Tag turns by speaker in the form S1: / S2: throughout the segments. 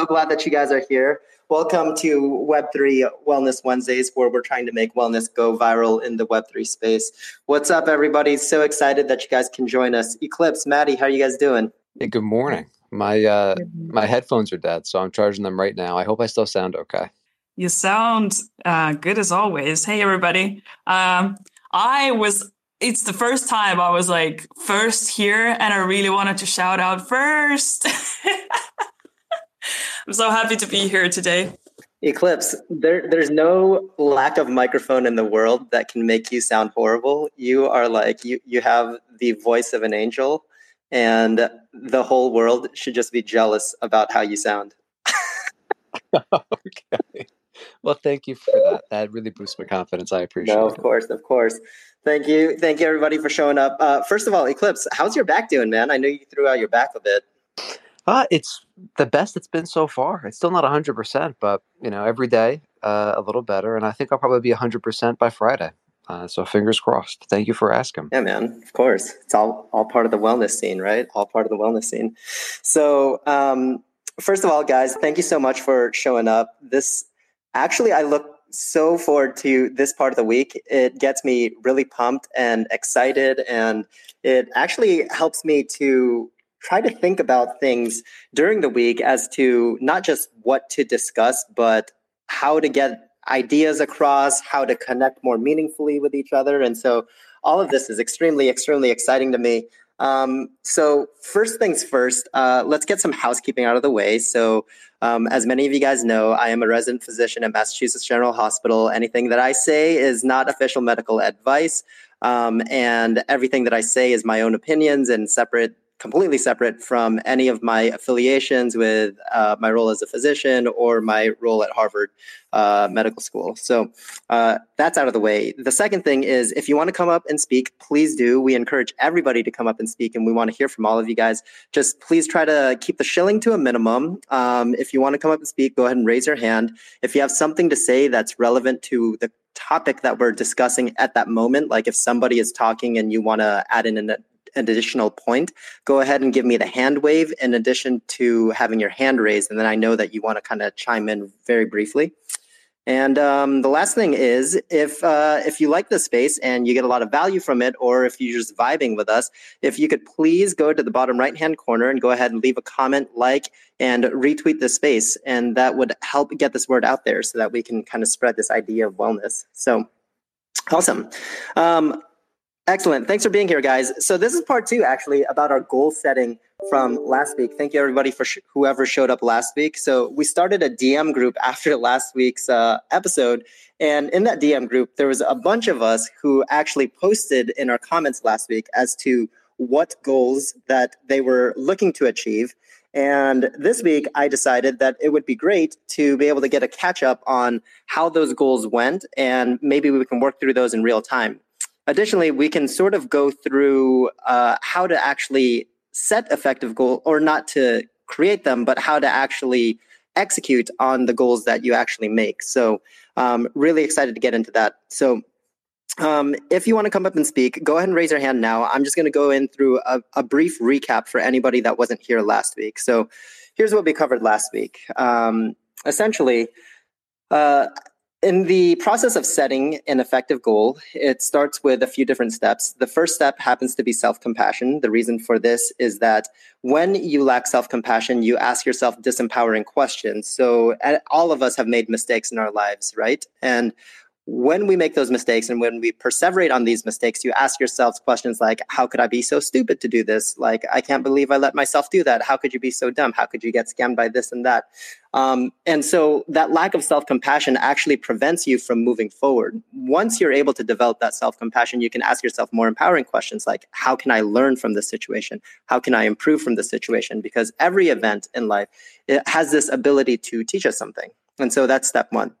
S1: so glad that you guys are here. Welcome to Web3 Wellness Wednesdays, where we're trying to make wellness go viral in the Web3 space. What's up, everybody? So excited that you guys can join us. Eclipse, Maddie, how are you guys doing?
S2: Hey, good morning. My uh, my headphones are dead, so I'm charging them right now. I hope I still sound okay.
S3: You sound uh, good as always. Hey, everybody. Um, I was it's the first time I was like first here, and I really wanted to shout out first. I'm so happy to be here today.
S1: Eclipse, there, there's no lack of microphone in the world that can make you sound horrible. You are like you, you have the voice of an angel, and the whole world should just be jealous about how you sound.
S2: okay. Well, thank you for that. That really boosts my confidence. I appreciate
S1: no,
S2: it.
S1: of course, of course. Thank you. Thank you, everybody, for showing up. Uh, first of all, Eclipse, how's your back doing, man? I know you threw out your back a bit.
S2: Uh, it's the best it's been so far. It's still not 100%, but, you know, every day uh, a little better. And I think I'll probably be 100% by Friday. Uh, so fingers crossed. Thank you for asking.
S1: Yeah, man. Of course, it's all all part of the wellness scene, right? All part of the wellness scene. So, um, first of all, guys, thank you so much for showing up. This actually, I look so forward to this part of the week. It gets me really pumped and excited, and it actually helps me to try to think about things during the week as to not just what to discuss, but how to get ideas across, how to connect more meaningfully with each other. And so all of this is extremely, extremely exciting to me. Um, so first things first, uh, let's get some housekeeping out of the way. So um, as many of you guys know, I am a resident physician at Massachusetts General Hospital. Anything that I say is not official medical advice. Um, and everything that I say is my own opinions and separate completely separate from any of my affiliations with uh, my role as a physician or my role at Harvard uh, Medical School. So uh, that's out of the way. The second thing is if you want to come up and speak, please do. We encourage everybody to come up and speak, and we want to hear from all of you guys. Just please try to keep the shilling to a minimum. Um, if you want to come up and speak, go ahead and raise your hand. If you have something to say that's relevant to the topic that we're discussing at that moment, like if somebody is talking and you want to add in an an additional point, go ahead and give me the hand wave in addition to having your hand raised. And then I know that you want to kind of chime in very briefly. And um, the last thing is, if uh, if you like the space and you get a lot of value from it, or if you're just vibing with us, if you could please go to the bottom right hand corner and go ahead and leave a comment, like, and retweet the space, and that would help get this word out there so that we can kind of spread this idea of wellness. So, awesome. Um, Excellent. Thanks for being here, guys. So this is part two, actually, about our goal setting from last week. Thank you, everybody, for sh- whoever showed up last week. So we started a DM group after last week's uh, episode, and in that DM group, there was a bunch of us who actually posted in our comments last week as to what goals that they were looking to achieve. And this week, I decided that it would be great to be able to get a catch up on how those goals went, and maybe we can work through those in real time. Additionally, we can sort of go through uh, how to actually set effective goals, or not to create them, but how to actually execute on the goals that you actually make. So, um, really excited to get into that. So, um, if you want to come up and speak, go ahead and raise your hand now. I'm just going to go in through a, a, brief recap for anybody that wasn't here last week. So, here's what we covered last week. Um, essentially, uh, in the process of setting an effective goal, it starts with a few different steps. The first step happens to be self compassion. The reason for this is that when you lack self compassion, you ask yourself disempowering questions. So, eh, all of us have made mistakes in our lives, right? And when we make those mistakes and when we perseverate on these mistakes, you ask yourselves questions like, How could I be so stupid to do this? Like, I can't believe I let myself do that. How could you be so dumb? How could you get scammed by this and that? Um, and so that lack of self compassion actually prevents you from moving forward. Once you're able to develop that self compassion, you can ask yourself more empowering questions like, How can I learn from this situation? How can I improve from this situation? Because every event in life it has this ability to teach us something. And so that's step one.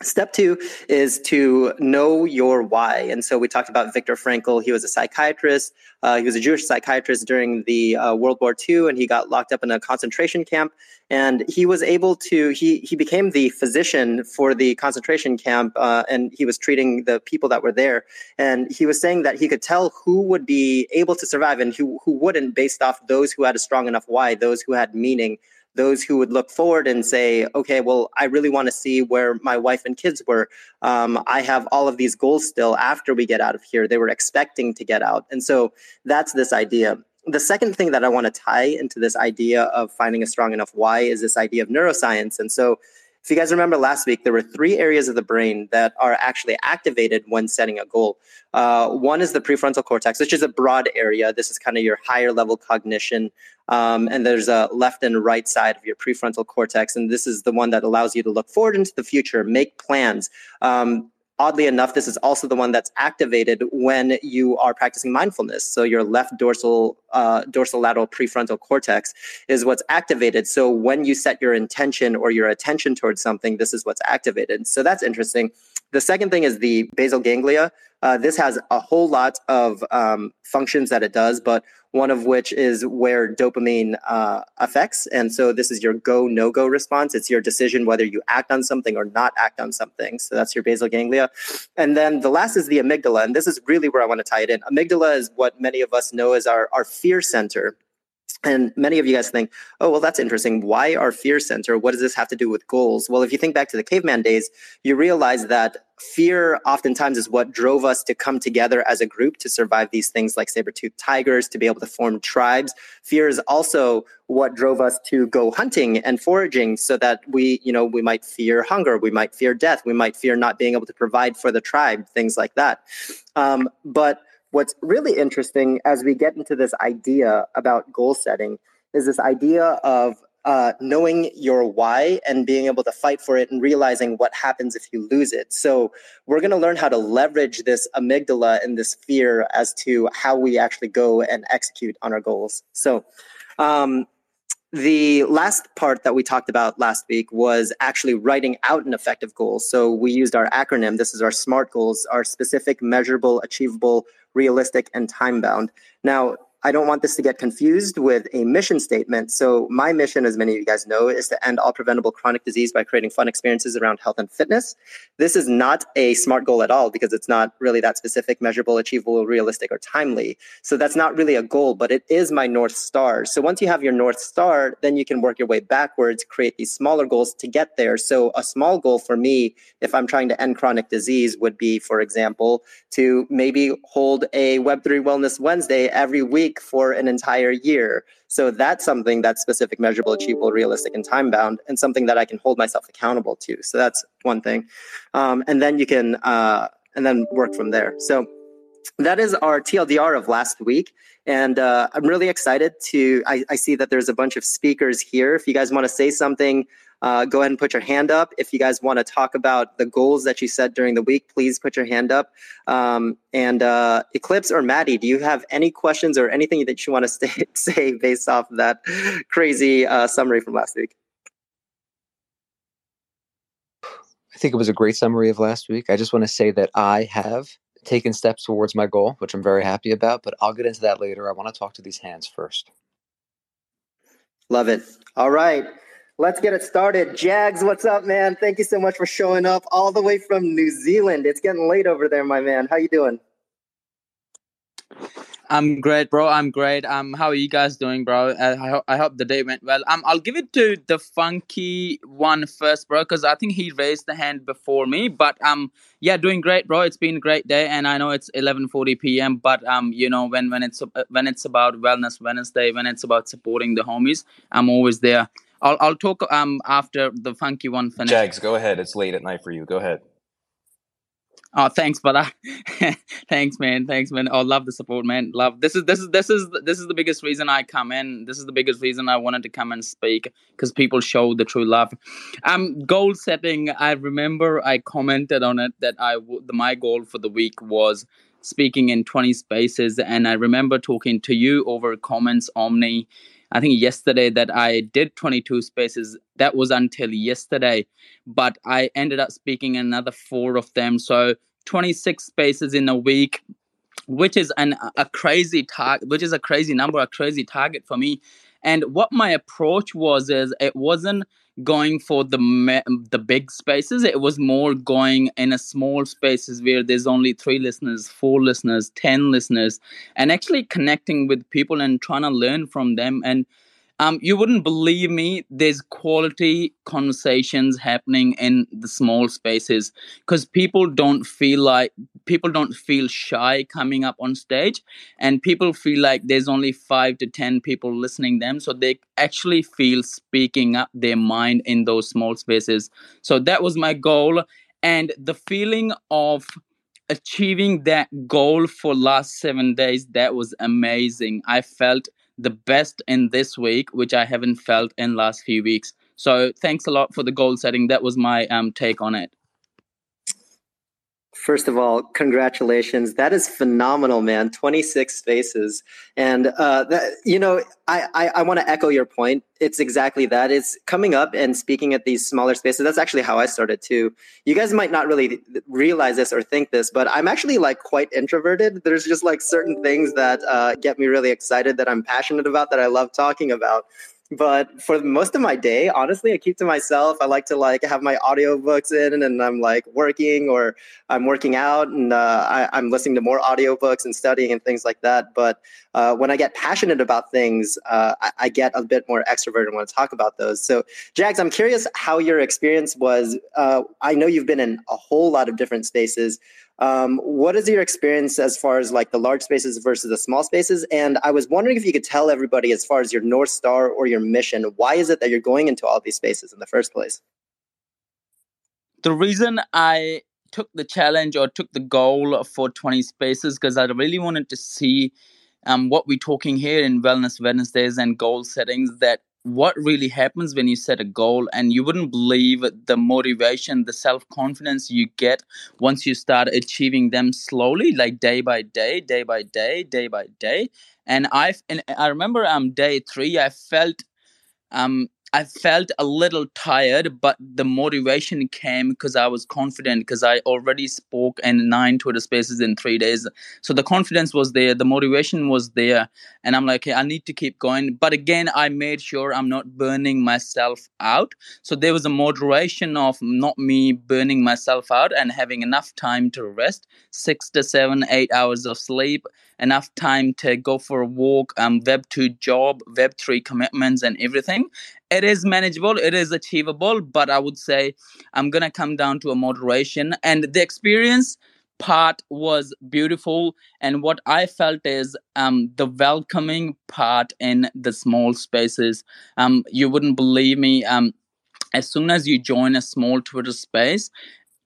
S1: Step two is to know your why. And so we talked about Viktor Frankl. He was a psychiatrist. Uh, he was a Jewish psychiatrist during the uh, World War II, and he got locked up in a concentration camp. And he was able to, he, he became the physician for the concentration camp, uh, and he was treating the people that were there. And he was saying that he could tell who would be able to survive and who, who wouldn't based off those who had a strong enough why, those who had meaning those who would look forward and say, okay, well, I really want to see where my wife and kids were. Um, I have all of these goals still after we get out of here. They were expecting to get out. And so that's this idea. The second thing that I want to tie into this idea of finding a strong enough why is this idea of neuroscience. And so if you guys remember last week, there were three areas of the brain that are actually activated when setting a goal. Uh, one is the prefrontal cortex, which is a broad area. This is kind of your higher level cognition. Um, and there's a left and right side of your prefrontal cortex. And this is the one that allows you to look forward into the future, make plans. Um, oddly enough, this is also the one that's activated when you are practicing mindfulness. So your left dorsal uh, dorsolateral prefrontal cortex is what's activated. So when you set your intention or your attention towards something, this is what's activated. So that's interesting. The second thing is the basal ganglia. Uh, this has a whole lot of um, functions that it does, but one of which is where dopamine uh, affects. And so this is your go, no go response. It's your decision whether you act on something or not act on something. So that's your basal ganglia. And then the last is the amygdala. And this is really where I want to tie it in. Amygdala is what many of us know as our, our fear center. And many of you guys think, oh, well, that's interesting. Why our fear center? What does this have to do with goals? Well, if you think back to the caveman days, you realize that fear oftentimes is what drove us to come together as a group to survive these things like saber-toothed tigers, to be able to form tribes. Fear is also what drove us to go hunting and foraging so that we, you know, we might fear hunger, we might fear death, we might fear not being able to provide for the tribe, things like that. Um, but what's really interesting as we get into this idea about goal setting is this idea of uh, knowing your why and being able to fight for it and realizing what happens if you lose it. So, we're going to learn how to leverage this amygdala and this fear as to how we actually go and execute on our goals. So, um, the last part that we talked about last week was actually writing out an effective goal. So we used our acronym. This is our SMART goals, our specific, measurable, achievable, realistic, and time bound. Now, I don't want this to get confused with a mission statement. So, my mission, as many of you guys know, is to end all preventable chronic disease by creating fun experiences around health and fitness. This is not a SMART goal at all because it's not really that specific, measurable, achievable, realistic, or timely. So, that's not really a goal, but it is my North Star. So, once you have your North Star, then you can work your way backwards, create these smaller goals to get there. So, a small goal for me, if I'm trying to end chronic disease, would be, for example, to maybe hold a Web3 Wellness Wednesday every week for an entire year. So that's something that's specific, measurable, achievable, realistic, and time bound, and something that I can hold myself accountable to. So that's one thing. Um, and then you can, uh, and then work from there. So that is our TLDR of last week. And uh, I'm really excited to, I, I see that there's a bunch of speakers here. If you guys want to say something, uh, go ahead and put your hand up. If you guys want to talk about the goals that you set during the week, please put your hand up. Um, and uh, Eclipse or Maddie, do you have any questions or anything that you want to stay, say based off of that crazy uh, summary from last week?
S2: I think it was a great summary of last week. I just want to say that I have taken steps towards my goal, which I'm very happy about, but I'll get into that later. I want to talk to these hands first.
S1: Love it. All right. Let's get it started. Jags, what's up, man? Thank you so much for showing up all the way from New Zealand. It's getting late over there, my man. How you doing?
S4: I'm great, bro. I'm great. Um, how are you guys doing, bro? Uh, I, ho- I hope the day went well. Um, I'll give it to the funky one first, bro, because I think he raised the hand before me. But um, yeah, doing great, bro. It's been a great day, and I know it's 11:40 p.m. But um, you know, when when it's when it's about Wellness Wednesday, when it's about supporting the homies, I'm always there. I'll I'll talk um after the funky one finishes.
S5: Jags, go ahead. It's late at night for you. Go ahead.
S4: Oh, thanks, brother. thanks, man. Thanks, man. Oh, love the support, man. Love this is this is this is this is the biggest reason I come in. This is the biggest reason I wanted to come and speak because people show the true love. Um, goal setting. I remember I commented on it that I the my goal for the week was speaking in 20 spaces and i remember talking to you over comments omni I think yesterday that I did 22 spaces. That was until yesterday, but I ended up speaking another four of them. So 26 spaces in a week, which is an a crazy target, which is a crazy number, a crazy target for me. And what my approach was is it wasn't going for the the big spaces it was more going in a small spaces where there's only three listeners four listeners ten listeners and actually connecting with people and trying to learn from them and um, you wouldn't believe me. There's quality conversations happening in the small spaces because people don't feel like people don't feel shy coming up on stage, and people feel like there's only five to ten people listening them, so they actually feel speaking up their mind in those small spaces. So that was my goal, and the feeling of achieving that goal for last seven days that was amazing i felt the best in this week, which I haven't felt in last few weeks. So thanks a lot for the goal setting. That was my um, take on it.
S1: First of all, congratulations. That is phenomenal, man. 26 spaces. And, uh, that, you know, I, I, I want to echo your point. It's exactly that. It's coming up and speaking at these smaller spaces. That's actually how I started too. You guys might not really realize this or think this, but I'm actually like quite introverted. There's just like certain things that uh, get me really excited that I'm passionate about that I love talking about but for most of my day honestly i keep to myself. I like to like have my audiobooks in and i'm like working or i'm working out and uh, I, am listening to more audiobooks and studying and things like that. But uh, when i get passionate about things uh, I, I, get a bit more extroverted and want to talk about those. So jags i'm curious how your experience was uh, i know you've been in a whole lot of different spaces um, what is your experience as far as like the large spaces versus the small spaces? And I was wondering if you could tell everybody as far as your North Star or your mission, why is it that you're going into all these spaces in the first place?
S4: The reason I took the challenge or took the goal for 20 spaces because I really wanted to see um, what we're talking here in Wellness Wednesdays and goal settings that what really happens when you set a goal and you wouldn't believe the motivation the self-confidence you get once you start achieving them slowly like day by day day by day day by day. And i and i remember um day 3 i felt um I felt a little tired, but the motivation came because I was confident because I already spoke in nine Twitter spaces in three days. So the confidence was there, the motivation was there. And I'm like, hey, I need to keep going. But again, I made sure I'm not burning myself out. So there was a moderation of not me burning myself out and having enough time to rest six to seven, eight hours of sleep enough time to go for a walk, um, Web 2 job, Web 3 commitments, and everything. It is manageable, it is achievable, but I would say I'm going to come down to a moderation. And the experience part was beautiful. And what I felt is um, the welcoming part in the small spaces. Um, you wouldn't believe me. Um, as soon as you join a small Twitter space,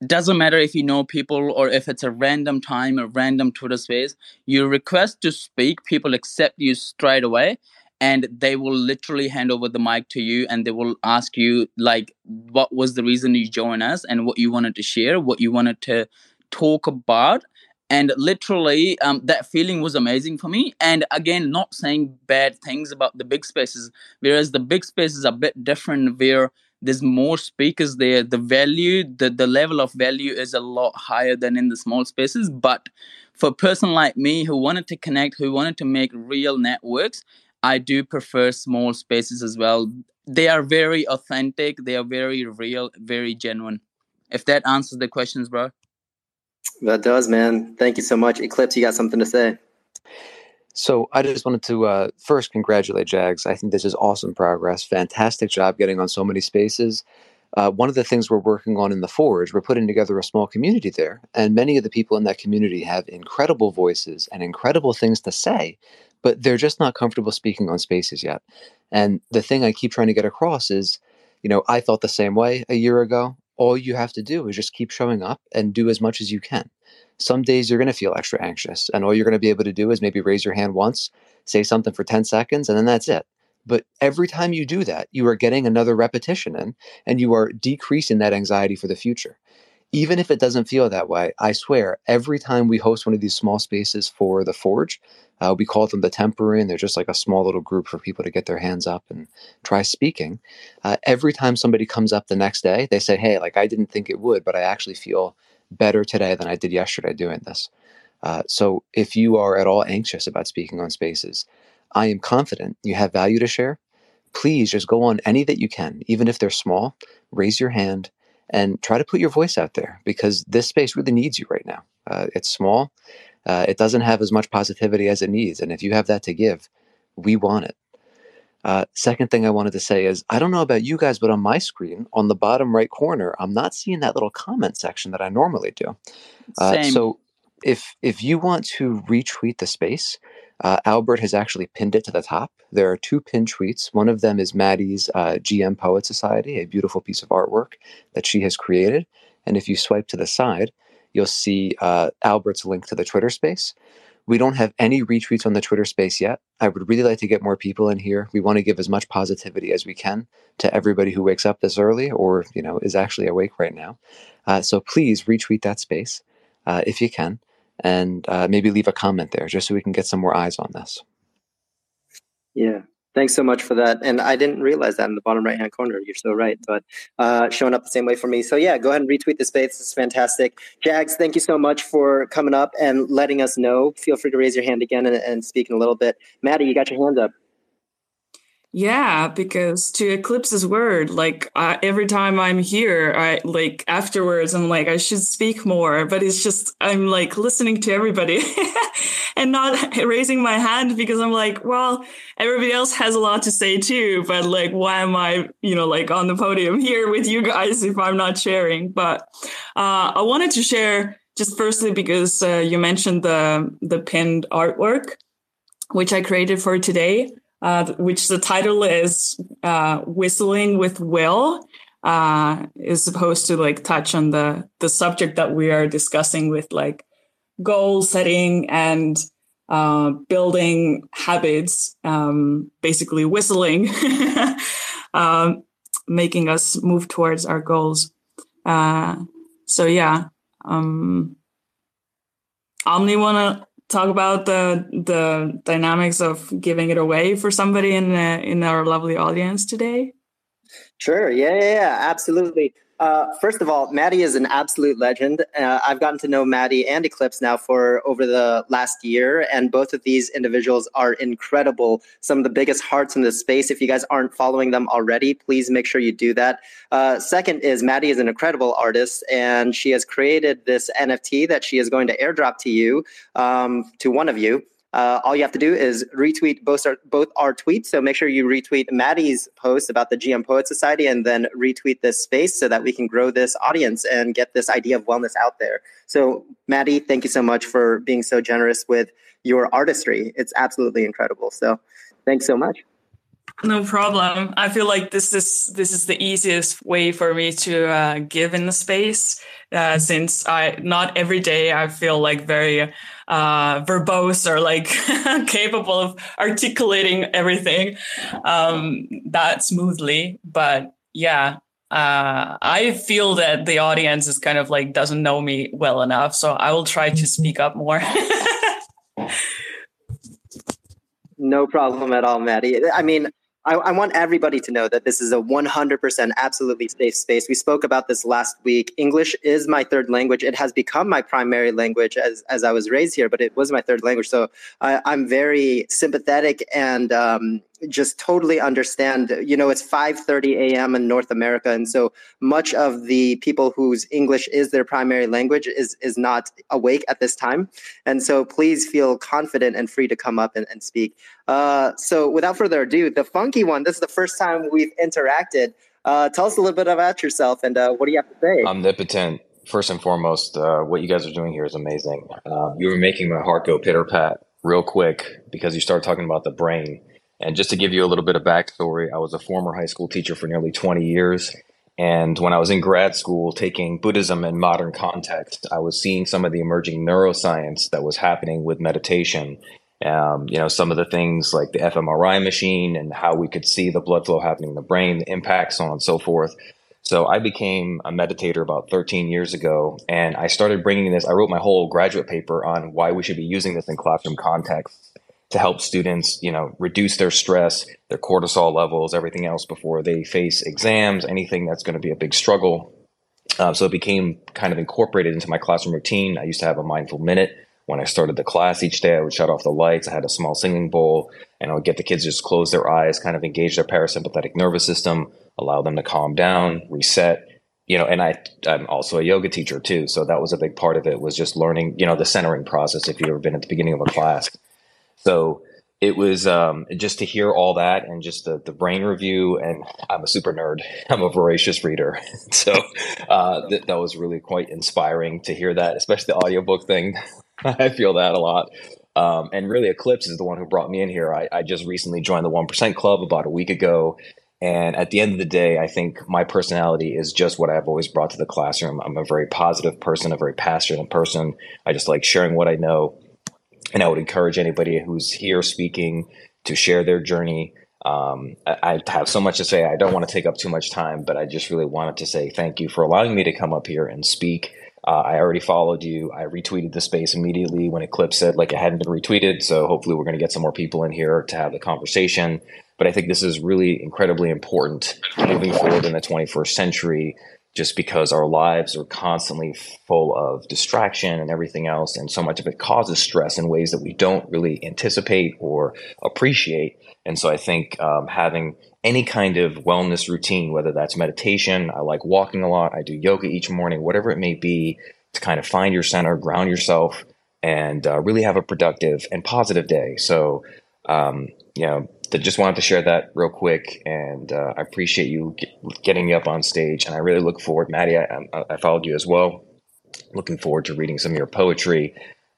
S4: doesn't matter if you know people or if it's a random time a random twitter space you request to speak people accept you straight away and they will literally hand over the mic to you and they will ask you like what was the reason you joined us and what you wanted to share what you wanted to talk about. And literally um, that feeling was amazing for me. And again not saying bad things about the big spaces whereas the big spaces are a bit different where there's more speakers there. The value the, the level of value is a lot higher than in the small spaces but for a person like me who wanted to connect who wanted to make real networks i do prefer small spaces as well. They are very authentic. They are very real very genuine. If that answers the questions bro.
S1: That does man. Thank you so much. Eclipse you got something to say
S2: so I just wanted to uh, first congratulate Jags. I think this is awesome progress. Fantastic job getting on so many spaces. Uh, one of the things we're working on in the Forge, we're putting together a small community there, and many of the people in that community have incredible voices and incredible things to say, but they're just not comfortable speaking on spaces yet. And the thing I keep trying to get across is, you know, I felt the same way a year ago. All you have to do is just keep showing up and do as much as you can. Some days you're going to feel extra anxious, and all you're going to be able to do is maybe raise your hand once, say something for 10 seconds, and then that's it. But every time you do that, you are getting another repetition in, and you are decreasing that anxiety for the future. Even if it doesn't feel that way, I swear, every time we host one of these small spaces for the Forge, uh, we call them the temporary, and they're just like a small little group for people to get their hands up and try speaking. Uh, every time somebody comes up the next day, they say, Hey, like I didn't think it would, but I actually feel better today than I did yesterday doing this. Uh, so if you are at all anxious about speaking on spaces, I am confident you have value to share. Please just go on any that you can, even if they're small, raise your hand and try to put your voice out there because this space really needs you right now. Uh, it's small, uh, it doesn't have as much positivity as it needs. And if you have that to give, we want it. Uh, second thing I wanted to say is I don't know about you guys, but on my screen, on the bottom right corner, I'm not seeing that little comment section that I normally do. Uh,
S4: Same.
S2: so if if you want to retweet the space, uh, Albert has actually pinned it to the top. There are two pinned tweets. One of them is Maddie's uh, GM Poet Society, a beautiful piece of artwork that she has created. And if you swipe to the side, you'll see uh, Albert's link to the Twitter space. We don't have any retweets on the Twitter space yet. I would really like to get more people in here. We want to give as much positivity as we can to everybody who wakes up this early or you know is actually awake right now. Uh, so please retweet that space uh, if you can, and uh, maybe leave a comment there just so we can get some more eyes on this.
S1: Yeah. Thanks so much for that. And I didn't realize that in the bottom right hand corner. You're so right. But uh, showing up the same way for me. So, yeah, go ahead and retweet the space. It's fantastic. Jags, thank you so much for coming up and letting us know. Feel free to raise your hand again and, and speak in a little bit. Maddie, you got your hand up.
S3: Yeah, because to Eclipse's word, like every time I'm here, I like afterwards, I'm like, I should speak more, but it's just, I'm like listening to everybody and not raising my hand because I'm like, well, everybody else has a lot to say too, but like, why am I, you know, like on the podium here with you guys if I'm not sharing? But uh, I wanted to share just firstly because uh, you mentioned the the pinned artwork, which I created for today uh, which the title is uh, "Whistling with Will," uh, is supposed to like touch on the the subject that we are discussing with like goal setting and uh, building habits. Um, basically, whistling, um, making us move towards our goals. Uh, so yeah, um, Omni wanna talk about the the dynamics of giving it away for somebody in uh, in our lovely audience today?
S1: Sure. Yeah, yeah, yeah absolutely. Uh, first of all, Maddie is an absolute legend. Uh, I've gotten to know Maddie and Eclipse now for over the last year, and both of these individuals are incredible. Some of the biggest hearts in the space. If you guys aren't following them already, please make sure you do that. Uh, second is Maddie is an incredible artist, and she has created this NFT that she is going to airdrop to you, um, to one of you. Uh, all you have to do is retweet both our, both our tweets. So make sure you retweet Maddie's post about the GM Poet Society and then retweet this space so that we can grow this audience and get this idea of wellness out there. So, Maddie, thank you so much for being so generous with your artistry. It's absolutely incredible. So, thanks so much.
S3: No problem. I feel like this is this is the easiest way for me to uh, give in the space, uh, since I not every day I feel like very uh, verbose or like capable of articulating everything um, that smoothly. But yeah, uh, I feel that the audience is kind of like doesn't know me well enough, so I will try to speak up more.
S1: no problem at all, Maddie. I mean, I, I, want everybody to know that this is a 100% absolutely safe space. We spoke about this last week. English is my third language. It has become my primary language as, as I was raised here, but it was my third language. So I, am very sympathetic and um, just totally understand you know it's 5:30 a.m. in North America and so much of the people whose English is their primary language is is not awake at this time. And so please feel confident and free to come up and, and speak. Uh, so without further ado the funky one this is the first time we've interacted. Uh, tell us a little bit about yourself and uh, what do you have to say?
S5: Omnipotent. First and foremost uh, what you guys are doing here is amazing. Uh, you were making my heart go pitter pat real quick because you started talking about the brain and just to give you a little bit of backstory, I was a former high school teacher for nearly 20 years. And when I was in grad school taking Buddhism in modern context, I was seeing some of the emerging neuroscience that was happening with meditation. Um, you know, some of the things like the fMRI machine and how we could see the blood flow happening in the brain, the impacts, so on and so forth. So I became a meditator about 13 years ago, and I started bringing this. I wrote my whole graduate paper on why we should be using this in classroom contexts to help students, you know, reduce their stress, their cortisol levels, everything else before they face exams, anything that's going to be a big struggle. Uh, so it became kind of incorporated into my classroom routine. I used to have a mindful minute when I started the class each day. I would shut off the lights. I had a small singing bowl, and I would get the kids to just close their eyes, kind of engage their parasympathetic nervous system, allow them to calm down, reset. You know, and I, I'm also a yoga teacher too, so that was a big part of it. Was just learning, you know, the centering process. If you've ever been at the beginning of a class, so, it was um, just to hear all that and just the, the brain review. And I'm a super nerd. I'm a voracious reader. so uh, th- that was really quite inspiring to hear that, especially the audiobook thing. I feel that a lot. Um, and really, Eclipse is the one who brought me in here. I, I just recently joined the 1% Club about a week ago. And at the end of the day, I think my personality is just what I've always brought to the classroom. I'm a very positive person, a very passionate person. I just like sharing what I know and I would encourage anybody who's here speaking to share their journey. Um, I, I, have so much to say. I don't want to take up too much time, but I just really wanted to say thank you for allowing me to come up here and speak. Uh, I already followed you. I retweeted the space immediately when Eclipse said like it hadn't been retweeted. So hopefully we're going to get some more people in here to have the conversation. But I think this is really incredibly important moving forward in the 21st century just because our lives are constantly full of distraction and everything else. And so much of it causes stress in ways that we don't really anticipate or appreciate. And so I think um, having any kind of wellness routine, whether that's meditation, I like walking a lot, I do yoga each morning, whatever it may be, to kind of find your center, ground yourself, and uh, really have a productive and positive day. So, um, you know, just wanted to share that real quick, and uh, I appreciate you get, getting me up on stage, and I really look forward, Maddie. I, I, followed you as well. Looking forward to reading some of your poetry.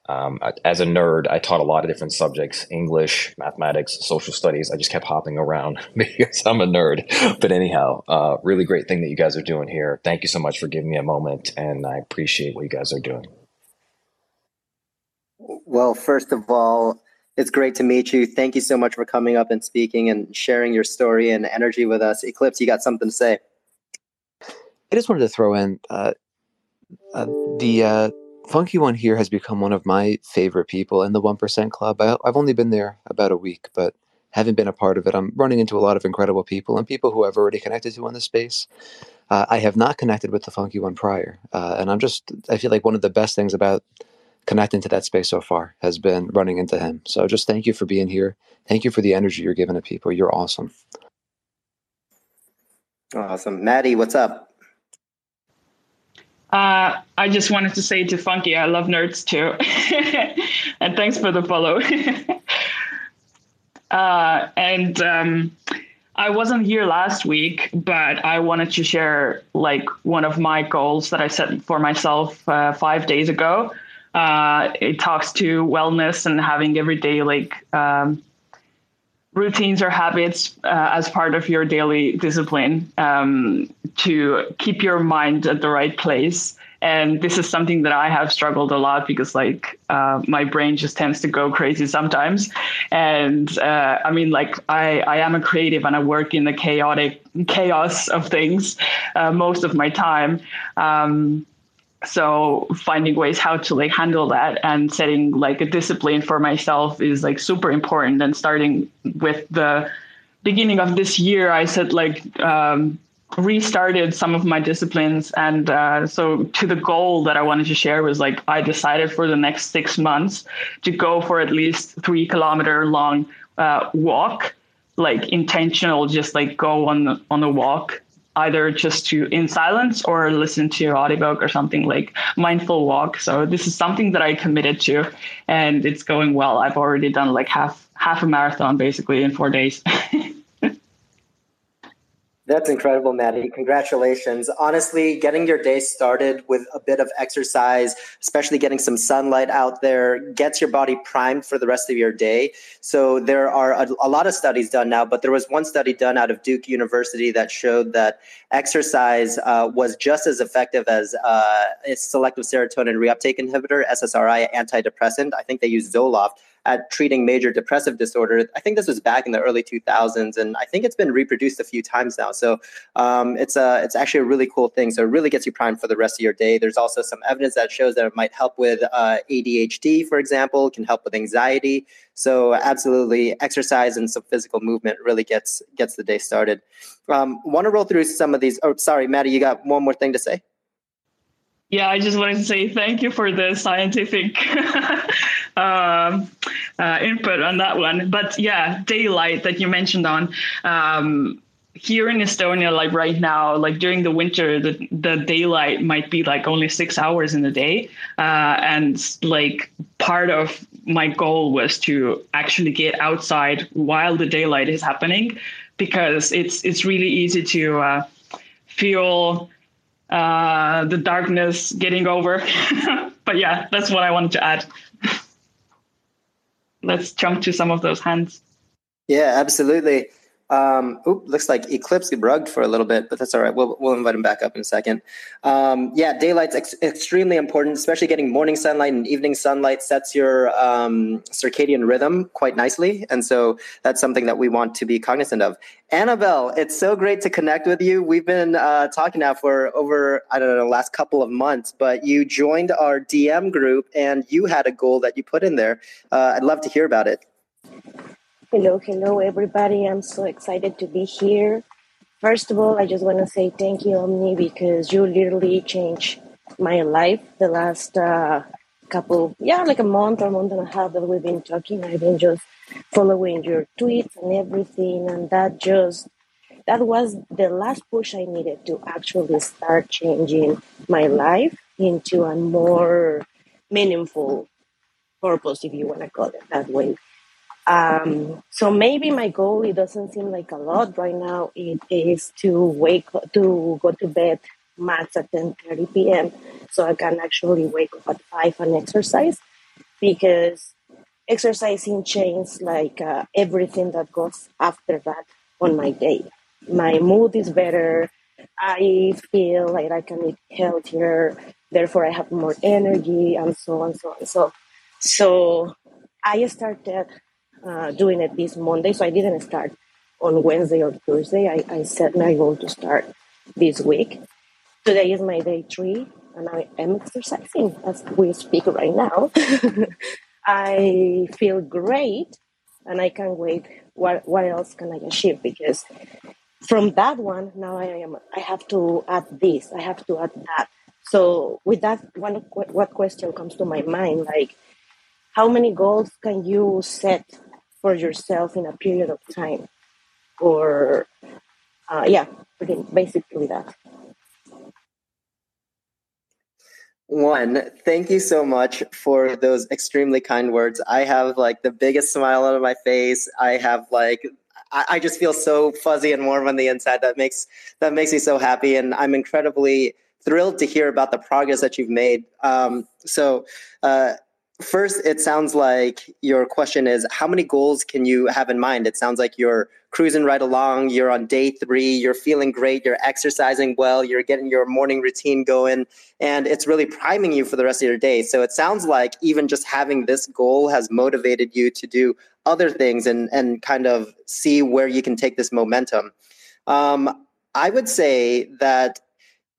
S5: Um, as a nerd, I taught a lot of different subjects: English, mathematics, social studies. I just kept hopping around because I'm a nerd. But anyhow, uh, really great thing that you guys are doing here. Thank you so much for giving me a moment, and I appreciate what you guys are doing.
S1: Well, first of all, it's great to meet you. Thank you so much for coming up and speaking and sharing your story and energy with us. Eclipse, you got something to say?
S2: I just wanted to throw in uh, uh, the uh, funky one here has become one of my favorite people in the 1% Club. I, I've only been there about a week, but haven't been a part of it. I'm running into a lot of incredible people and people who I've already connected to in the space. Uh, I have not connected with the funky one prior. Uh, and I'm just, I feel like one of the best things about connecting to that space so far has been running into him. So just thank you for being here. Thank you for the energy you're giving to people. You're awesome.
S1: Awesome. Maddie, what's up?
S3: Uh, I just wanted to say to Funky, I love nerds too. and thanks for the follow. uh, and um, I wasn't here last week, but I wanted to share like one of my goals that I set for myself uh, five days ago. Uh, it talks to wellness and having everyday like um, routines or habits uh, as part of your daily discipline um, to keep your mind at the right place. And this is something that I have struggled a lot because, like, uh, my brain just tends to go crazy sometimes. And uh, I mean, like, I, I am a creative and I work in the chaotic chaos of things uh, most of my time. Um, so finding ways how to like handle that and setting like a discipline for myself is like super important. And starting with the beginning of this year i said like um, restarted some of my disciplines. And uh, so to the goal that i wanted to share was like i decided for the next six months to go for at least three kilometer long uh, walk like intentional just like go on on a walk either just to in silence or listen to your audiobook or something like mindful walk. So this is something that I committed to and it's going well. I've already done like half half a marathon basically in four days.
S1: That's incredible, Maddie. Congratulations. Honestly, getting your day started with a bit of exercise, especially getting some sunlight out there, gets your body primed for the rest of your day. So, there are a, a, lot of studies done now, but there was one study done out of Duke University that showed that exercise uh, was just as effective as uh, a selective serotonin reuptake inhibitor, SSRI antidepressant. I think they used Zoloft at treating major depressive disorder. I think this was back in the early 2000s, and I think it's been reproduced a few times now. So um, it's a it's actually a really cool thing. So it really gets you primed for the rest of your day. There's also some evidence that shows that it might help with uh, ADHD, for example, can help with anxiety. So absolutely, exercise and some physical movement really gets gets the day started. Um, Want to roll through some of these? Oh, sorry, Maddie, you got one more thing to say?
S3: Yeah, I just wanted to say thank you for the scientific um, uh, input on that one. But yeah, daylight that you mentioned on. Um, here in Estonia, like right now, like during the winter, the, the daylight might be like only six hours in the day. Uh, and like part of my goal was to actually get outside while the daylight is happening, because it's it's really easy to uh, feel uh, the darkness getting over. but yeah, that's what I wanted to add. Let's jump to some of those hands.
S1: Yeah, absolutely. Um, oop, looks like Eclipse rugged for a little bit, but that's all right. We'll, we'll invite him back up in a second. Um, yeah, daylight's ex- extremely important, especially getting morning sunlight and evening sunlight sets your um, circadian rhythm quite nicely. And so that's something that we want to be cognizant of. Annabelle, it's so great to connect with you. We've been uh, talking now for over, I don't know, the last couple of months, but you joined our DM group and you had a goal that you put in there. Uh, I'd love to hear about it.
S6: Hello, hello, everybody. I'm so excited to be here. First of all, I just want to say thank you, Omni, because you literally changed my life the last uh, couple, yeah, like a month or month and a half that we've been talking. I've been just following your tweets and everything, and that just that was the last push I needed to actually start changing my life into a more meaningful purpose, if you want to call it that way. Um, so maybe my goal, it doesn't seem like a lot right now. It is to wake to go to bed max at 10 30 p.m. So I can actually wake up at 5 and exercise because exercising changes like uh, everything that goes after that on my day. My mood is better. I feel like I can eat healthier. Therefore, I have more energy and so on, and so on. So, so I started uh, doing it this Monday, so I didn't start on Wednesday or Thursday. I, I set my goal to start this week. Today is my day three, and I am exercising as we speak right now. I feel great, and I can't wait. What what else can I achieve? Because from that one, now I am. I have to add this. I have to add that. So with that, one what question comes to my mind? Like, how many goals can you set for yourself in a period of time or uh, yeah basically that.
S1: One thank you so much for those extremely kind words. I have like the biggest smile on my face. I have like I, I just feel so fuzzy and warm on the inside. That makes that makes me so happy and i'm incredibly thrilled to hear about the progress that you've made. Um, so uh, First, it sounds like your question is how many goals can you have in mind? It sounds like you're cruising right along, you're on day three, you're feeling great, you're exercising well, you're getting your morning routine going, and it's really priming you for the rest of your day. So it sounds like even just having this goal has motivated you to do other things and, and kind of see where you can take this momentum. Um, I would say that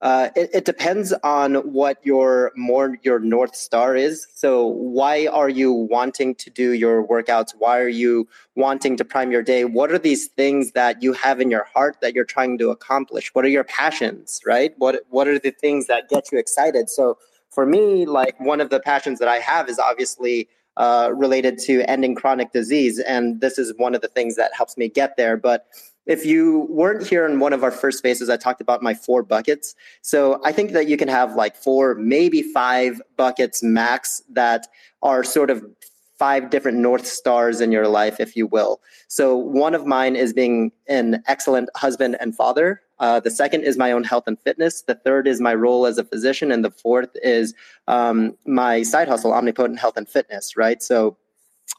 S1: uh, it, it, depends on what your more your north star is. So, why are you wanting to do your workouts? Why are you wanting to prime your day? What are these things that you have in your heart that you're trying to accomplish? What are your passions? Right? What What are the things that get you excited? So, for me, like one of the passions that I have is obviously uh, related to ending chronic disease, and this is one of the things that helps me get there. But if you weren't here in one of our first phases, I talked about my four buckets. So I think that you can have like four, maybe five buckets max that are sort of five different North Stars in your life, if you will. So one of mine is being an excellent husband and father. Uh, the second is my own health and fitness. The third is my role as a physician. And the fourth is um, my side hustle, Omnipotent Health and Fitness, right? So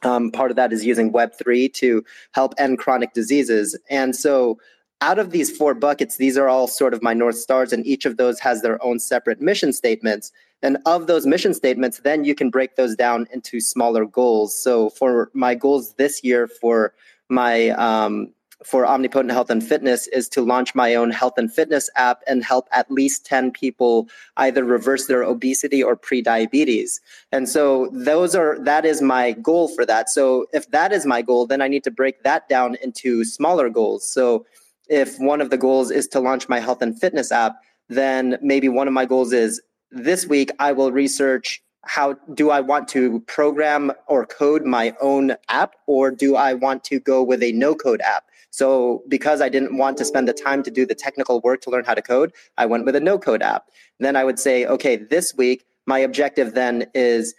S1: um, part of that is using Web3 to help end chronic diseases. And so, out of these four buckets, these are all sort of my North Stars, and each of those has their own separate mission statements. And of those mission statements, then you can break those down into smaller goals. So, for my goals this year for my um, for Omnipotent Health and Fitness is to launch my own health and fitness app and help at least 10 people either reverse their obesity or pre-diabetes. And so those are that is my goal for that. So if that is my goal, then I need to break that down into smaller goals. So if one of the goals is to launch my health and fitness app, then maybe one of my goals is this week I will research how do I want to program or code my own app or do I want to go with a no code app? So because I didn't want to spend the time to do the technical work to learn how to code, I went with a no code app. Then I would say, okay, this week, my objective then is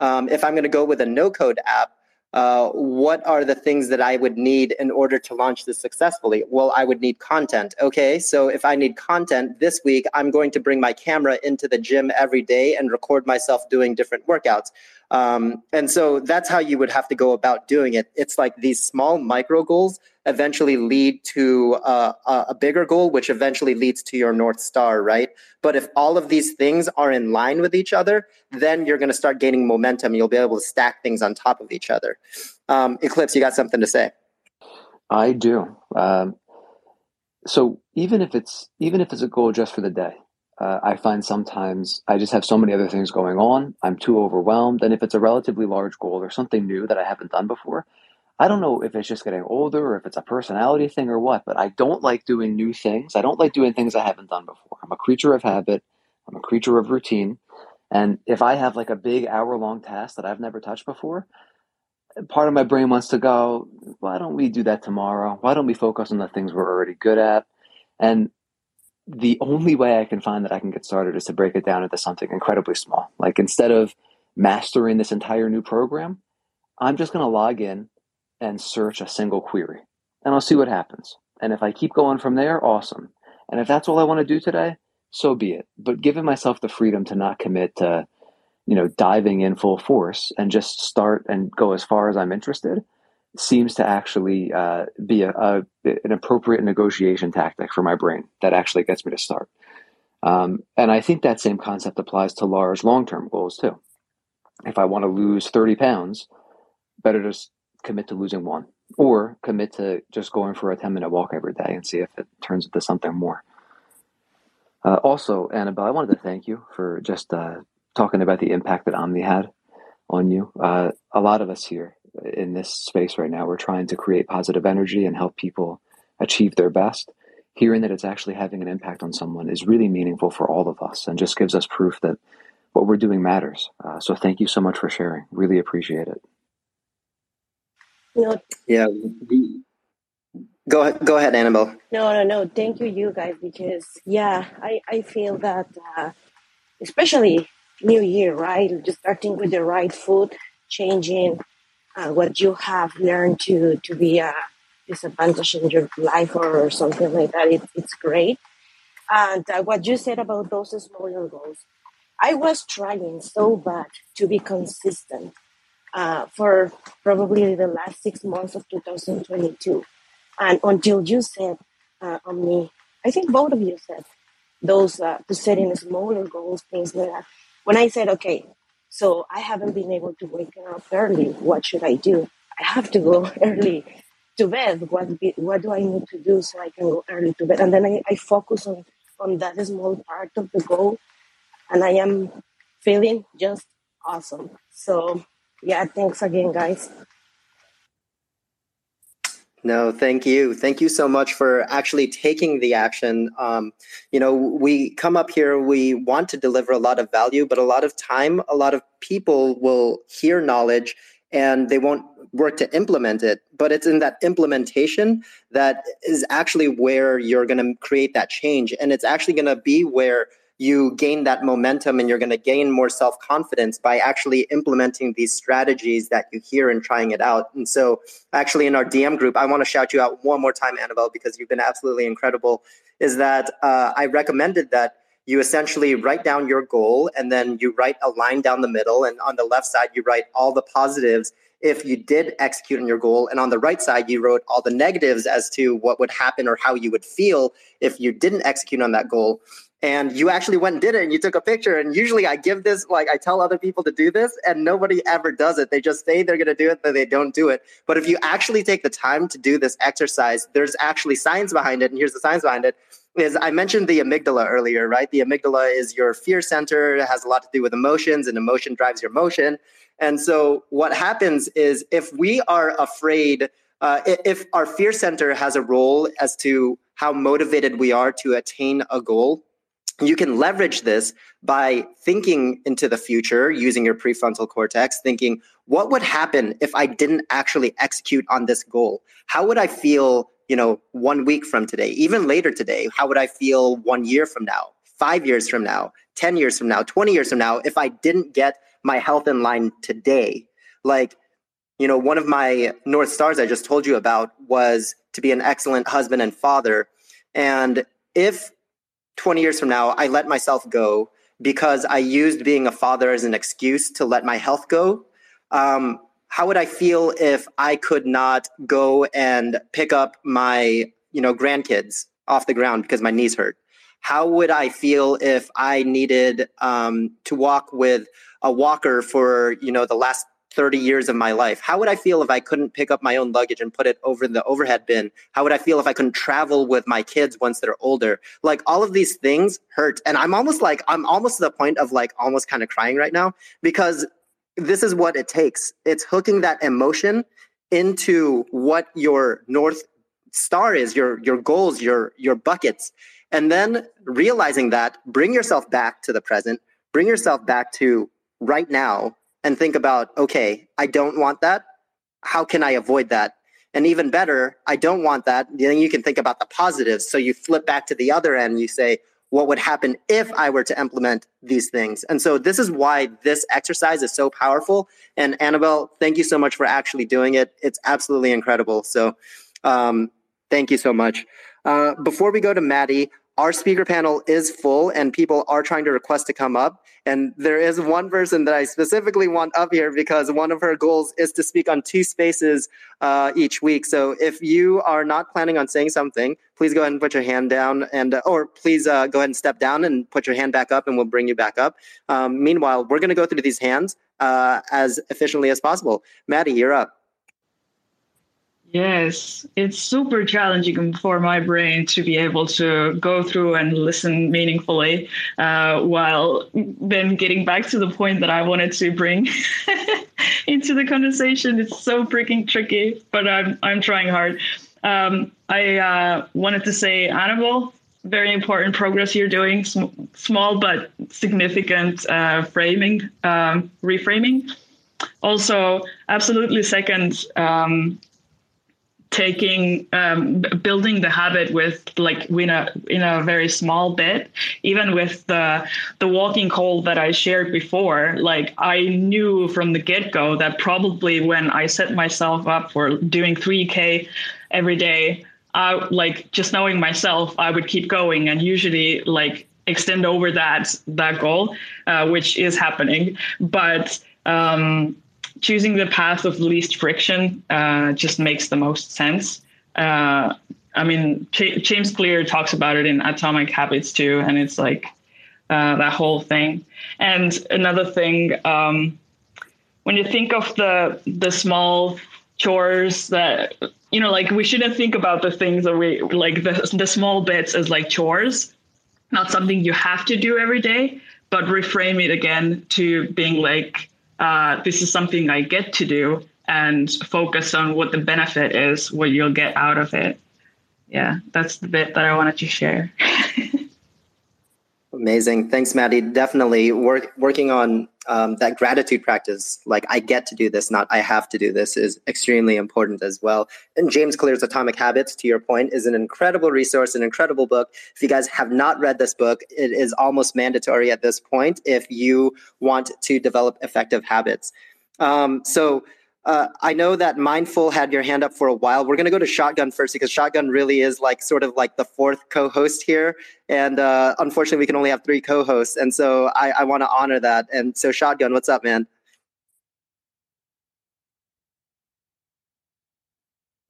S1: um, if I'm going to go with a no code app, uh, what are the things that I would need in order to launch this successfully? Well, I would need content. Okay, so if I need content this week, I'm going to bring my camera into the gym every day and record myself doing different workouts. Um, and so that's how you would have to go about doing it. It's like these small micro goals eventually lead to uh, a bigger goal, which eventually leads to your North Star, right? But if all of these things are in line with each other, then you're going to start gaining momentum. You'll be able to stack things on top of each other. Um, Eclipse, you got something to say?
S2: I do. Um, so even if it's even if it's a goal just for the day, uh, I find sometimes I just have so many other things going on. I'm too overwhelmed. And if it's a relatively large goal or something new that I haven't done before, I don't know if it's just getting older or if it's a personality thing or what, but I don't like doing new things. I don't like doing things I haven't done before. I'm a creature of habit, I'm a creature of routine. And if I have like a big hour long task that I've never touched before, part of my brain wants to go, why don't we do that tomorrow? Why don't we focus on the things we're already good at? And the only way I can find that I can get started is to break it down into something incredibly small. Like instead of mastering this entire new program, I'm just going to log in and search a single query and I'll see what happens. And if I keep going from there, awesome. And if that's all I want to do today, so be it. But giving myself the freedom to not commit to, you know, diving in full force and just start and go as far as I'm interested seems to actually uh, be a, a, an appropriate negotiation tactic for my brain that actually gets me to start. Um, and I think that same concept applies to large long term goals too. If I want to lose 30 pounds, better just commit to losing one or commit to just going for a 10 minute walk every day and see if it turns into something more. Uh, also, Annabelle, I wanted to thank you for just uh, talking about the impact that Omni had on you. Uh, a lot of us here in this space right now. We're trying to create positive energy and help people achieve their best. Hearing that it's actually having an impact on someone is really meaningful for all of us and just gives us proof that what we're doing matters. Uh, so thank you so much for sharing. Really appreciate it.
S6: No.
S1: Yeah. Go ahead, go ahead, Annabelle.
S6: No, no, no. Thank you, you guys, because yeah, I I feel that uh, especially New Year, right? Just starting with the right food, changing uh, what you have learned to to be a disadvantage in your life or something like that. It, it's great. And uh, what you said about those smaller goals, I was trying so bad to be consistent uh, for probably the last six months of 2022. And until you said, uh, Omni, I think both of you said those uh, to setting smaller goals, things like that. When I said, okay, so I haven't been able to wake up early. What should I do? I have to go early to bed. What be, what do I need to do so I can go early to bed? And then I, I focus on on that small part of the goal, and I am feeling just awesome. So yeah, thanks again, guys.
S1: No, thank you. Thank you so much for actually taking the action. Um, you know, we come up here, we want to deliver a lot of value, but a lot of time, a lot of people will hear knowledge and they won't work to implement it. But it's in that implementation that is actually where you're going to create that change. And it's actually going to be where you gain that momentum and you're going to gain more self confidence by actually implementing these strategies that you hear and trying it out. And so, actually, in our DM group, I want to shout you out one more time, Annabelle, because you've been absolutely incredible. Is that uh, I recommended that you essentially write down your goal and then you write a line down the middle, and on the left side, you write all the positives if you did execute on your goal. And on the right side, you wrote all the negatives as to what would happen or how you would feel if you didn't execute on that goal and you actually went and did it and you took a picture and usually i give this like i tell other people to do this and nobody ever does it. They just say they're going to do it but they don't do it. But if you actually take the time to do this exercise there's actually science behind it and here's the science behind it is i mentioned the amygdala earlier right? The amygdala is your fear center. It has a lot to do with emotions and emotion drives your motion. And so what happens is if we are afraid uh, if our fear center has a role as to how motivated we are to attain a goal you can leverage this by thinking into the future using your prefrontal cortex, thinking, what would happen if I didn't actually execute on this goal? How would I feel you know, one week from today, even later today? How would I feel one year from now, five years from now, 10 years from now, 20 years from now, if I didn't get my health in line today? Like, you know, one of my North Stars I just told you about was to be an excellent husband and father. And if 20 years from now I let myself go because I used being a father as an excuse to let my health go, um, how would I feel if I could not go and pick up my, you know, grandkids off the ground because my knees hurt? How would I feel if I needed um, to walk with a walker for, you know, the last 30 years of my life? How would I feel if I couldn't pick up my own luggage and put it over the overhead bin? How would I feel if I couldn't travel with my kids once they're older? Like all of these things hurt. And I'm almost like, I'm almost to the point of like almost kind of crying right now because this is what it takes. It's hooking that emotion into what your North Star is, your, your goals, your, your buckets. And then realizing that, bring yourself back to the present, bring yourself back to right now and think about, okay, I don't want that. How can I avoid that? And even better, I don't want that. Then you can think about the positives. So you flip back to the other end. You say, what would happen if I were to implement these things? And so this is why this exercise is so powerful. And Annabelle, thank you so much for actually doing it. It's absolutely incredible. So um, thank you so much. Uh, before we go to Maddie, our speaker panel is full and people are trying to request to come up. And there is one person that I specifically want up here because one of her goals is to speak on two spaces uh, each week. So if you are not planning on saying something, please go ahead and put your hand down and, uh, or please uh, go ahead and step down and put your hand back up and we'll bring you back up. Um, meanwhile, we're going to go through these hands uh, as efficiently as possible. Maddie, you're up.
S3: Yes, it's super challenging for my brain to be able to go through and listen meaningfully uh, while then getting back to the point that I wanted to bring into the conversation. It's so freaking tricky, but I'm I'm trying hard. Um, I uh, wanted to say, Annabelle, very important progress you're doing, sm- small but significant uh, framing, um, reframing. Also, absolutely second. Um, taking um, building the habit with like in a in a very small bit. Even with the the walking call that i shared before like i knew from the get-go that probably when i set myself up for doing 3k every day i like just knowing myself i would keep going and usually like extend over that that goal uh, which is happening. But um choosing the path of least friction uh, just makes the most sense. Uh, I mean, Ch- James Clear talks about it in Atomic Habits too, and it's like uh, that whole thing. And another thing, um, when you think of the the small chores that you know, like we shouldn't think about the things that we like the the small bits as like chores, not something you have to do every day, but reframe it again to being like uh, this is something I get to do and focus on what the benefit is, what you'll get out of it. Yeah, that's the bit that I wanted to share.
S1: Amazing. Thanks, Maddie. Definitely work, working on um, that gratitude practice, like I get to do this, not I have to do this, is extremely important as well. And James Clear's Atomic Habits, to your point, is an incredible resource, an incredible book. If you guys have not read this book, it is almost mandatory at this point if you want to develop effective habits. Um, so, uh, I know that Mindful had your hand up for a while. We're going to go to Shotgun first because Shotgun really is like sort of like the fourth co-host here, and uh, unfortunately, we can only have three co-hosts, and so I, I want to honor that. And so, Shotgun, what's up, man?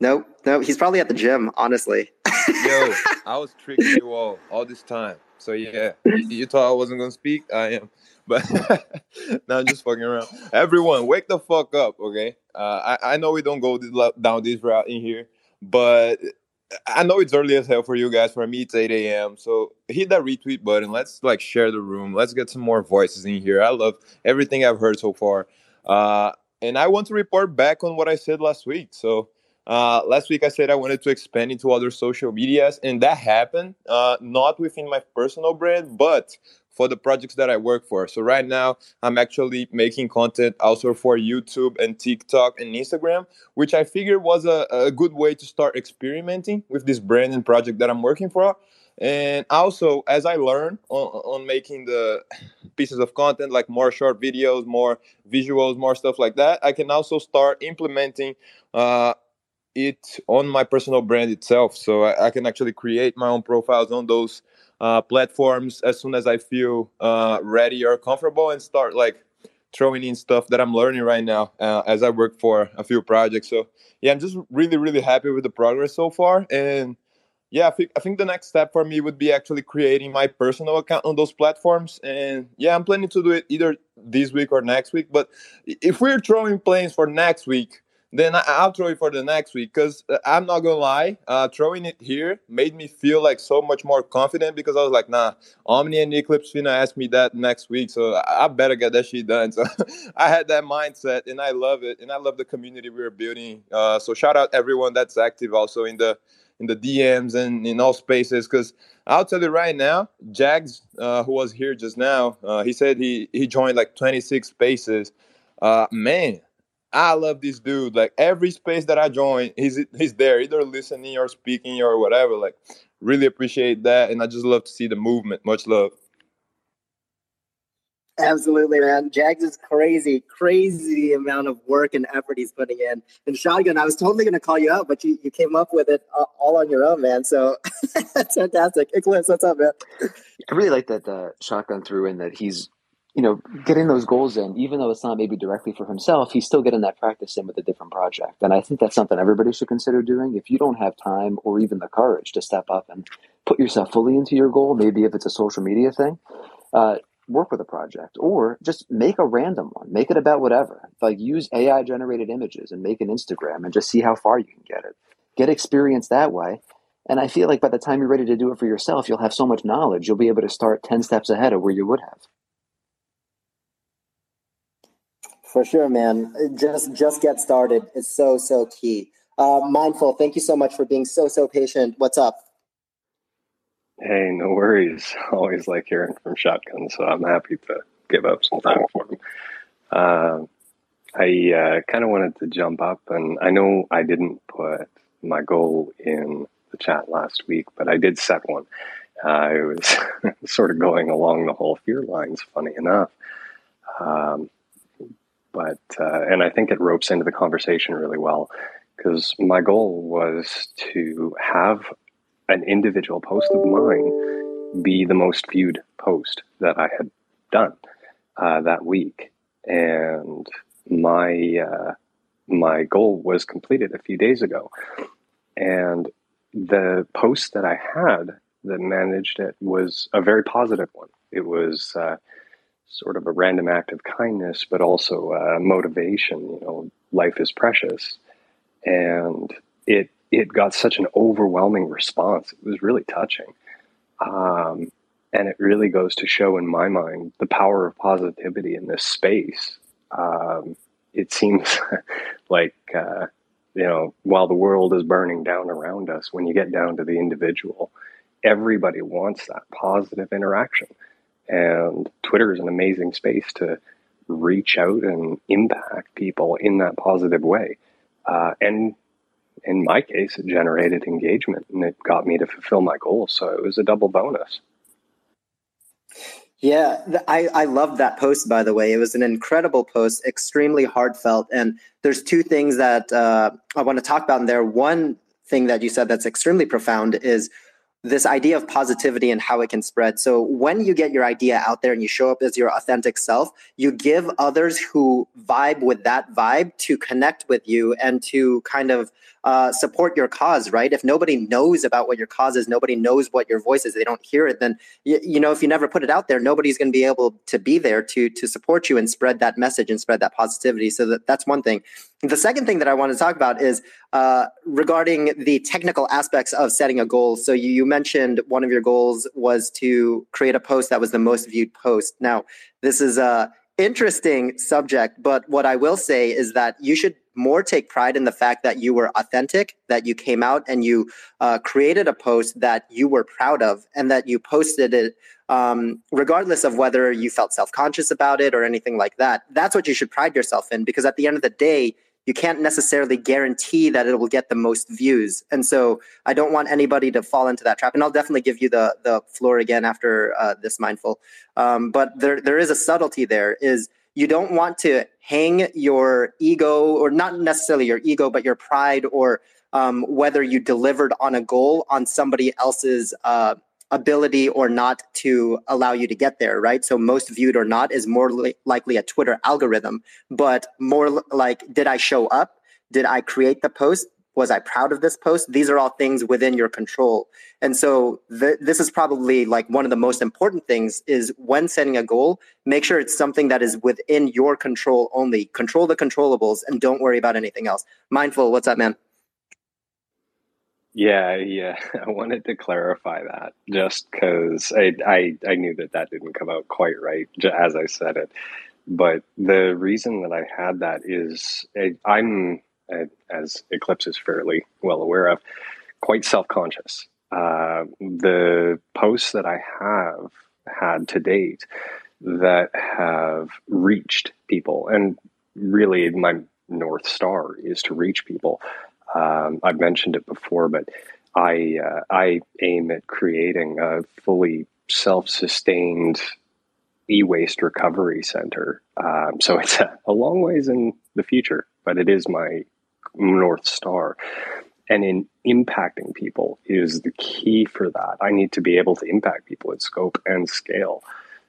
S1: Nope, no, he's probably at the gym. Honestly.
S7: Yo, I was tricking you all all this time. So yeah, you thought I wasn't gonna speak. I am. But now I'm just fucking around. Everyone, wake the fuck up, okay? Uh, I, I know we don't go down this route in here, but I know it's early as hell for you guys. For me, it's 8 a.m. So hit that retweet button. Let's like share the room. Let's get some more voices in here. I love everything I've heard so far. Uh, and I want to report back on what I said last week. So uh, last week I said I wanted to expand into other social medias, and that happened. Uh, not within my personal brand, but for the projects that I work for. So right now, I'm actually making content also for YouTube and TikTok and Instagram, which I figured was a, a good way to start experimenting with this brand and project that I'm working for. And also, as I learn on, on making the pieces of content, like more short videos, more visuals, more stuff like that, I can also start implementing uh, it on my personal brand itself. So I, I, can actually create my own profiles on those uh, platforms as soon as I feel uh, ready or comfortable and start like throwing in stuff that I'm learning right now uh, as I work for a few projects. So yeah, I'm just really, really happy with the progress so far. And yeah, I think, I think the next step for me would be actually creating my personal account on those platforms. And yeah, I'm planning to do it either this week or next week. But if we're throwing planes for next week, then I, will throw it for the next week because uh, I'm not gonna lie, uh, throwing it here made me feel like so much more confident because I was like, nah, Omni and Eclipse finna ask me that next week, so I, I better get that shit done. So I had that mindset, and I love it, and I love the community we are building. Uh, so shout out everyone that's active also in the in the DMs and in all spaces because I'll tell you right now, Jags, uh, who was here just now, uh, he said he he joined like 26 spaces. Uh, man, I love this dude. Like every space that I join, he's he's there, either listening or speaking or whatever. Like, really appreciate that, and I just love to see the movement. Much love.
S1: Absolutely, man. Jags is crazy, crazy amount of work and effort he's putting in. And Shotgun, I was totally going to call you out, but you, you came up with it all on your own, man. So that's fantastic. Eclipse, what's up, man?
S2: I really like that uh, Shotgun threw in that he's you know, getting those goals in, even though it's not maybe directly for himself, he's still getting that practice in with a different project. And I think that's something everybody should consider doing. If you don't have time or even the courage to step up and put yourself fully into your goal, maybe if it's a social media thing, uh, work with a project or just make a random one. Make it about whatever. Like use AI generated images and make an Instagram and just see how far you can get it. Get experience that way. And I feel like by the time you're ready to do it for yourself, you'll have so much knowledge, you'll be able to start 10 steps ahead of where you would have.
S1: For sure, man. Just just get started. It's so so key. Uh, mindful. Thank you so much for being so so patient. What's up?
S8: Hey, no worries. Always like hearing from Shotgun, so I'm happy to give up some time for him. Uh, I uh, kind of wanted to jump up, and I know I didn't put my goal in the chat last week, but I did set one. Uh, was sort of going along the whole fear lines, funny enough. Um, but uh, and I think it ropes into the conversation really well because my goal was to have an individual post of mine be the most viewed post that I had done uh, that week, and my uh, my goal was completed a few days ago, and the post that I had that managed it was a very positive one. It was uh, sort of a random act of kindness, but also motivation. You know, life is precious, and it it got such an overwhelming response. It was really touching, um, and it really goes to show, in my mind, the power of positivity in this space. Um, it seems like uh, you know, while the world is burning down around us, when you get down to the individual, everybody wants that positive interaction and Twitter is an amazing space to reach out and impact people in that positive way. Uh, and in my case, it generated engagement and it got me to fulfill my goals. So it was a double bonus.
S1: Yeah, I, I loved that post, by the way. It was an incredible post, extremely heartfelt. And there's two things that uh, I want to talk about in there. One thing that you said that's extremely profound is this idea of positivity and how it can spread. So when you get your idea out there and you show up as your authentic self, you give others who vibe with that vibe to connect with you and to kind of uh, support your cause, right? If nobody knows about what your cause is, nobody knows what your voice is, they don't hear it, then you, you know if you never put it out there, nobody's going to be able to be there to to support you and spread that message and spread that positivity. So that, that's one thing. The second thing that I want to talk about is uh, regarding the technical aspects of setting a goal. So you, you mentioned one of your goals was to create a post that was the most viewed post. Now, this is a interesting subject, but what I will say is that you should more take pride in the fact that you were authentic, that you came out and you uh, created a post that you were proud of, and that you posted it um, regardless of whether you felt self conscious about it or anything like that. That's what you should pride yourself in because at the end of the day, you can't necessarily guarantee that it will get the most views. And so I don't want anybody to fall into that trap. And I'll definitely give you the the floor again after uh, this mindful. Um, but there there is a subtlety there. Is you don't want to hang your ego or not necessarily your ego, but your pride or um, whether you delivered on a goal on somebody else's uh, ability or not to allow you to get there, right? So most viewed or not is more li- likely a Twitter algorithm, but more like, did I show up? Did I create the post? Was I proud of this post? These are all things within your control. And so th- this is probably like one of the most important things is when setting a goal, make sure it's something that is within your control only. Control the controllables and don't worry about anything else. Mindful, what's up, man?
S8: Yeah, yeah. I wanted to clarify that just because I, I I knew that that didn't come out quite right as I said it. But the reason that I had that is I, I'm, as Eclipse is fairly well aware of, quite self conscious. Uh, the posts that I have had to date that have reached people, and really my North Star is to reach people um, I've mentioned it before, but I uh, I aim at creating a fully self-sustained e-waste recovery center. Um, so it's a, a, long ways in the future, but it is my north star. And in impacting people is the key for that. I need to be able to impact people at scope and scale.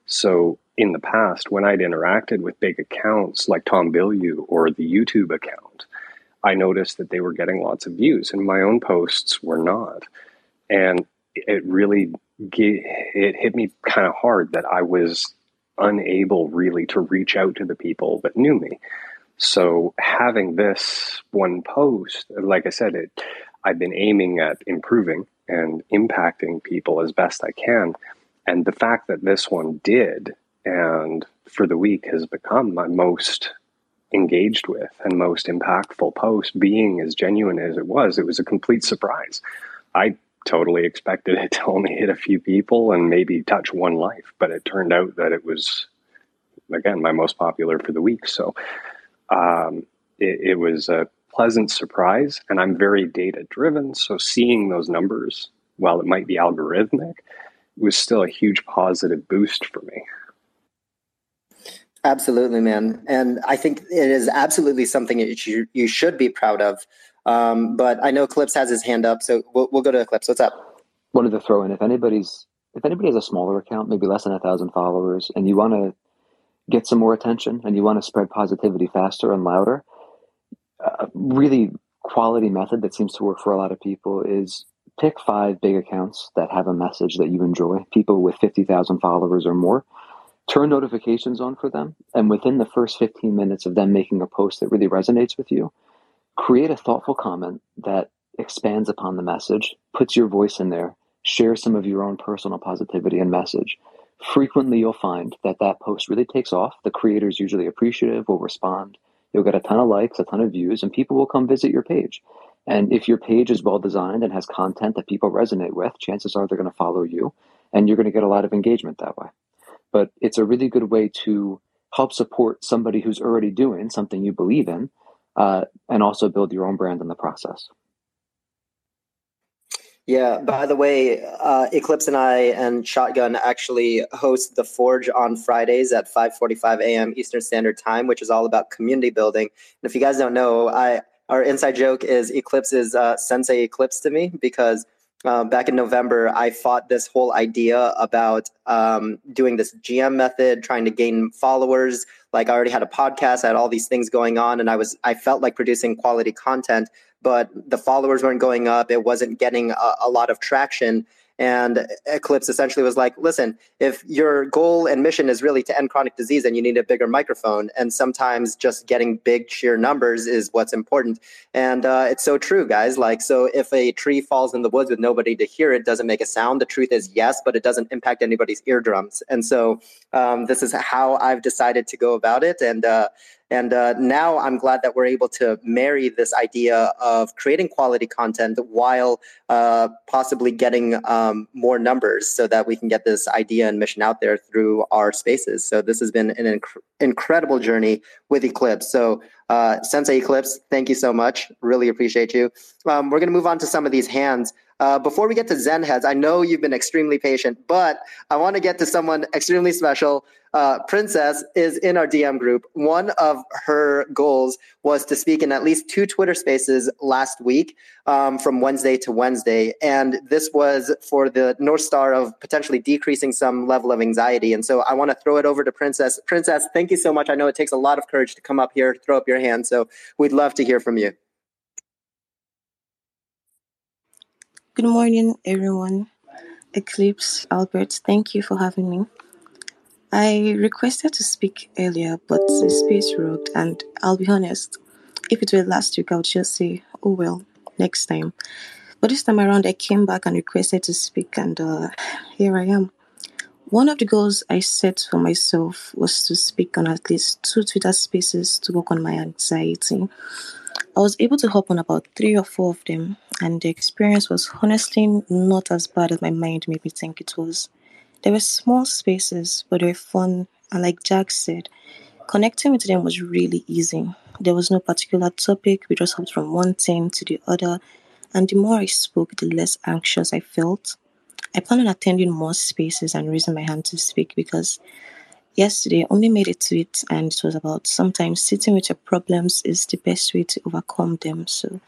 S8: So in the past, when I'd interacted with big accounts like Tom Bilyeu or the YouTube account, I noticed that they were getting lots of views, and my own posts were not. And it really it hit me kind of hard that I was unable really to reach out to the people that knew me. So having this one post, like I said, it I've been aiming at improving and impacting people as best I can. And the fact that this one did and for the week has become my most engaged with and most impactful post being as genuine as it was, it was a complete surprise. I totally expected it to only hit a few people and maybe touch one life, but it turned out that it was, again, my most popular for the week. So um, it, it was a pleasant surprise, and I'm very data driven. So seeing those numbers, while it might be algorithmic, was still a huge positive boost for me.
S1: Absolutely, man. And I think it is absolutely something that you, you should be proud of. Um, but I know Clips has his hand up, so we'll, we'll go to Clips. What's up?
S2: Wanted to throw in if anybody's if anybody has a smaller account, maybe less than a thousand followers, and you want to get some more attention and you want to spread positivity faster and louder, a really quality method that seems to work for a lot of people is pick five big accounts that have a message that you enjoy, people with 50,000 followers or more, turn notifications on for them. And within the first 15 minutes of them making a post that really resonates with you, create a thoughtful comment that expands upon the message, puts your voice in there, share some of your own personal positivity and message. Frequently, you'll find that that post really takes off. The creator is usually appreciative, will respond. You'll get a ton of likes, a ton of views, and people will come visit your page. And if your page is well designed and has content that people resonate with, chances are they're going to follow you, and you're going to get a lot of engagement that way but it's a really good way to help support somebody who's already doing something you believe in uh, and also build your own brand in the process.
S1: Yeah, by the way, uh, Eclipse and I and Shotgun actually host the Forge on Fridays at 5:45 a.m. Eastern Standard Time, which is all about community building. And if you guys don't know, I our inside joke is Eclipse is uh, Sensei Eclipse to me because uh, back in November, I fought this whole idea about um, doing this GM method, trying to gain followers. Like I already had a podcast, I had all these things going on, and I was I felt like producing quality content, but the followers weren't going up. It wasn't getting a, a lot of traction. And Eclipse essentially was like, listen, if your goal and mission is really to end chronic disease, then you need a bigger microphone. And sometimes just getting big sheer numbers is what's important. And uh, it's so true, guys. Like, so if a tree falls in the woods with nobody to hear it, doesn't make a sound. The truth is yes, but it doesn't impact anybody's eardrums. And so um, this is how I've decided to go about it. And uh, And uh, now I'm glad that we're able to marry this idea of creating quality content while uh, possibly getting um, more numbers so that we can get this idea and mission out there through our spaces. So this has been an inc- incredible journey with Eclipse. So uh, Sensei Eclipse, thank you so much. Really appreciate you. Um, we're going to move on to some of these hands. Uh, before we get to Zen heads, I know you've been extremely patient, but I want to get to someone extremely special. Uh, Princess is in our DM group. One of her goals was to speak in at least two Twitter spaces last week um, from Wednesday to Wednesday. And this was for the North Star of potentially decreasing some level of anxiety. And so I want to throw it over to Princess. Princess, thank you so much. I know it takes a lot of courage to come up here, throw up your hand. So we'd love to hear from you.
S9: Good morning, everyone. Eclipse, Albert, thank you for having me. I requested to speak earlier, but the space rocked, and I'll be honest, if it were last week, I would just say, oh well, next time. But this time around, I came back and requested to speak, and uh, here I am. One of the goals I set for myself was to speak on at least two Twitter spaces to work on my anxiety. I was able to hop on about three or four of them, and the experience was honestly not as bad as my mind made me think it was. There were small spaces, but they were fun, and like Jack said, connecting with them was really easy. There was no particular topic, we just hopped from one thing to the other, and the more I spoke, the less anxious I felt. I plan on attending more spaces and raising my hand to speak because Yesterday, I only made a tweet and it was about sometimes sitting with your problems is the best way to overcome them. So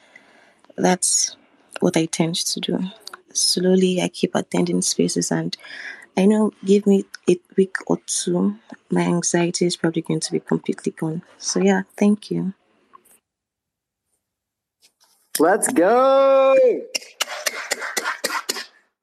S9: that's what I tend to do. Slowly, I keep attending spaces and I know give me a week or two, my anxiety is probably going to be completely gone. So yeah, thank you.
S1: Let's go.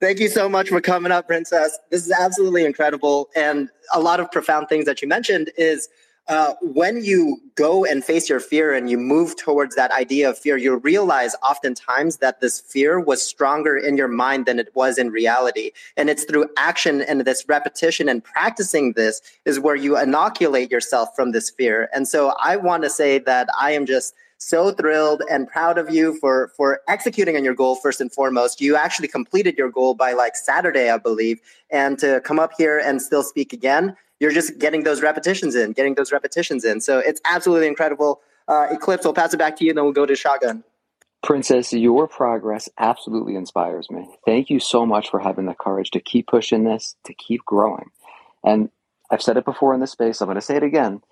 S1: Thank you so much for coming up, Princess. This is absolutely incredible. And a lot of profound things that you mentioned is uh, when you go and face your fear and you move towards that idea of fear, you realize oftentimes that this fear was stronger in your mind than it was in reality. And it's through action and this repetition and practicing this is where you inoculate yourself from this fear. And so I want to say that I am just so thrilled and proud of you for for executing on your goal first and foremost you actually completed your goal by like saturday i believe and to come up here and still speak again you're just getting those repetitions in getting those repetitions in so it's absolutely incredible uh, eclipse i'll pass it back to you and then we'll go to shotgun
S2: Princess, your progress absolutely inspires me. Thank you so much for having the courage to keep pushing this, to keep growing. And I've said it before in this space, I'm going to say it again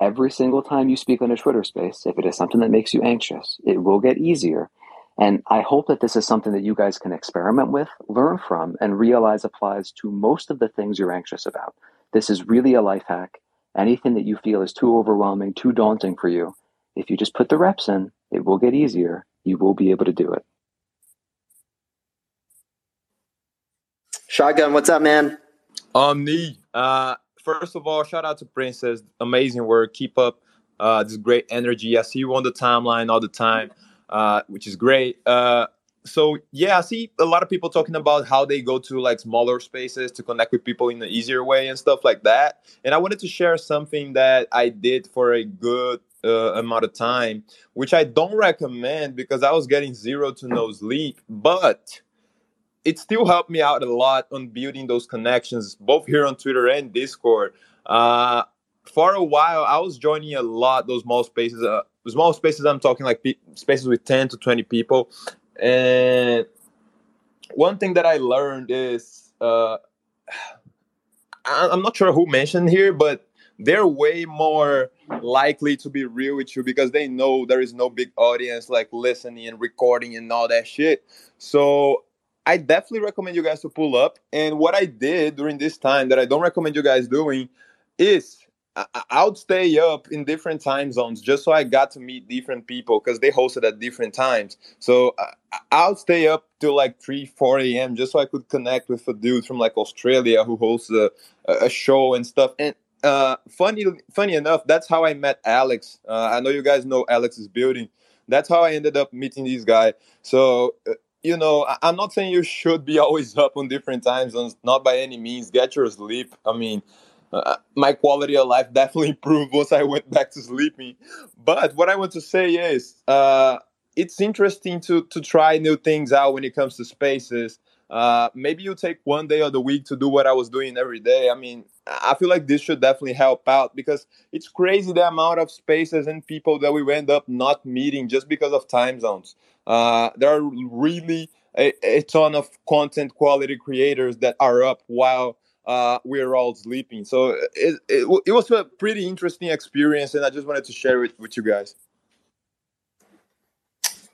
S2: every single time you speak on a Twitter space, if it is something that makes you anxious, it will get easier. And I hope that this is something that you guys can experiment with, learn from, and realize applies to most of the things you're anxious about. This is really a life hack. Anything that you feel is too overwhelming, too daunting for you, if you just put the reps in, it will get easier. You will be able to do it.
S1: Shotgun, what's up, man?
S7: Omni. Uh, first of all, shout out to Princess. Amazing work. Keep up uh, this great energy. I see you on the timeline all the time, uh, which is great. Uh, so yeah, I see a lot of people talking about how they go to like smaller spaces to connect with people in an easier way and stuff like that. And I wanted to share something that I did for a good uh, amount of time, which I don't recommend because I was getting zero to no sleep, but it still helped me out a lot on building those connections, both here on Twitter and Discord. Uh, for a while, I was joining a lot those small spaces. Uh, small spaces, I'm talking like pe- spaces with 10 to 20 people. And one thing that I learned is uh, I'm not sure who mentioned here, but they're way more likely to be real with you because they know there is no big audience like listening and recording and all that shit. So I definitely recommend you guys to pull up. And what I did during this time that I don't recommend you guys doing is I, would stay up in different time zones just so I got to meet different people because they hosted at different times. So I would stay up till like 3, 4 a.m. just so I could connect with a dude from like Australia who hosts a, a show and stuff. And uh, funny, funny enough, that's how I met Alex. Uh, I know you guys know Alex's building. That's how I ended up meeting this guy. So uh, you know, I'm not saying you should be always up on different time zones, not by any means. Get your sleep. I mean, uh, my quality of life definitely improved once I went back to sleeping. But what I want to say is, uh, it's interesting to to try new things out when it comes to spaces. Uh, maybe you take one day of the week to do what I was doing every day. I mean, I feel like this should definitely help out because it's crazy the amount of spaces and people that we end up not meeting just because of time zones. Uh, there are really a, a, ton of content quality creators that are up while uh, we're all sleeping. So it, it, it, was a pretty interesting experience, and I just wanted to share it with you guys.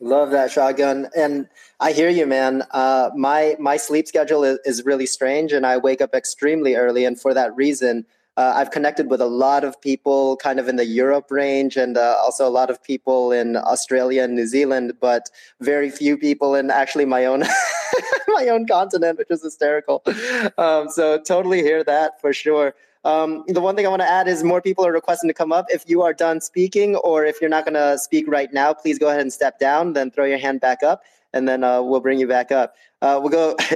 S1: Love that shotgun, and I hear you, man. Uh, my my sleep schedule is, is really strange, and I wake up extremely early, and for that reason, uh, I've connected with a lot of people kind of in the Europe range and uh, also a lot of people in Australia and New Zealand, but very few people in actually my own my own continent, which is hysterical. Um, so totally hear that for sure. Um, the one thing I want to add is more people are requesting to come up. If you are done speaking, or if you're not going to speak right now, please go ahead and step down. Then throw your hand back up, and then uh, we'll bring you back up. Uh, we'll go.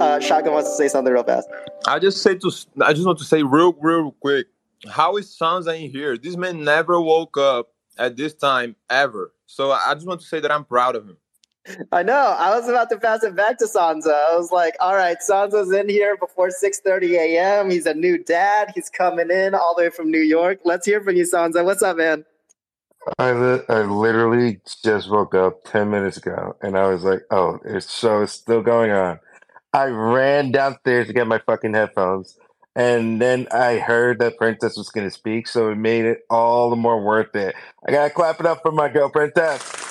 S1: Uh, Shotgun wants to say something real fast.
S7: I just say to. I just want to say real, real quick. How is Sansa in here? This man never woke up at this time ever. So I just want to say that I'm proud of him.
S1: I know. I was about to pass it back to Sansa. I was like, "All right, Sansa's in here before 6:30 a.m. He's a new dad. He's coming in all the way from New York. Let's hear from you, Sansa. What's up, man?"
S10: I, li- I literally just woke up 10 minutes ago and I was like, oh, it's show is still going on. I ran downstairs to get my fucking headphones and then I heard that Princess was going to speak, so it made it all the more worth it. I got to clap it up for my girl, Princess.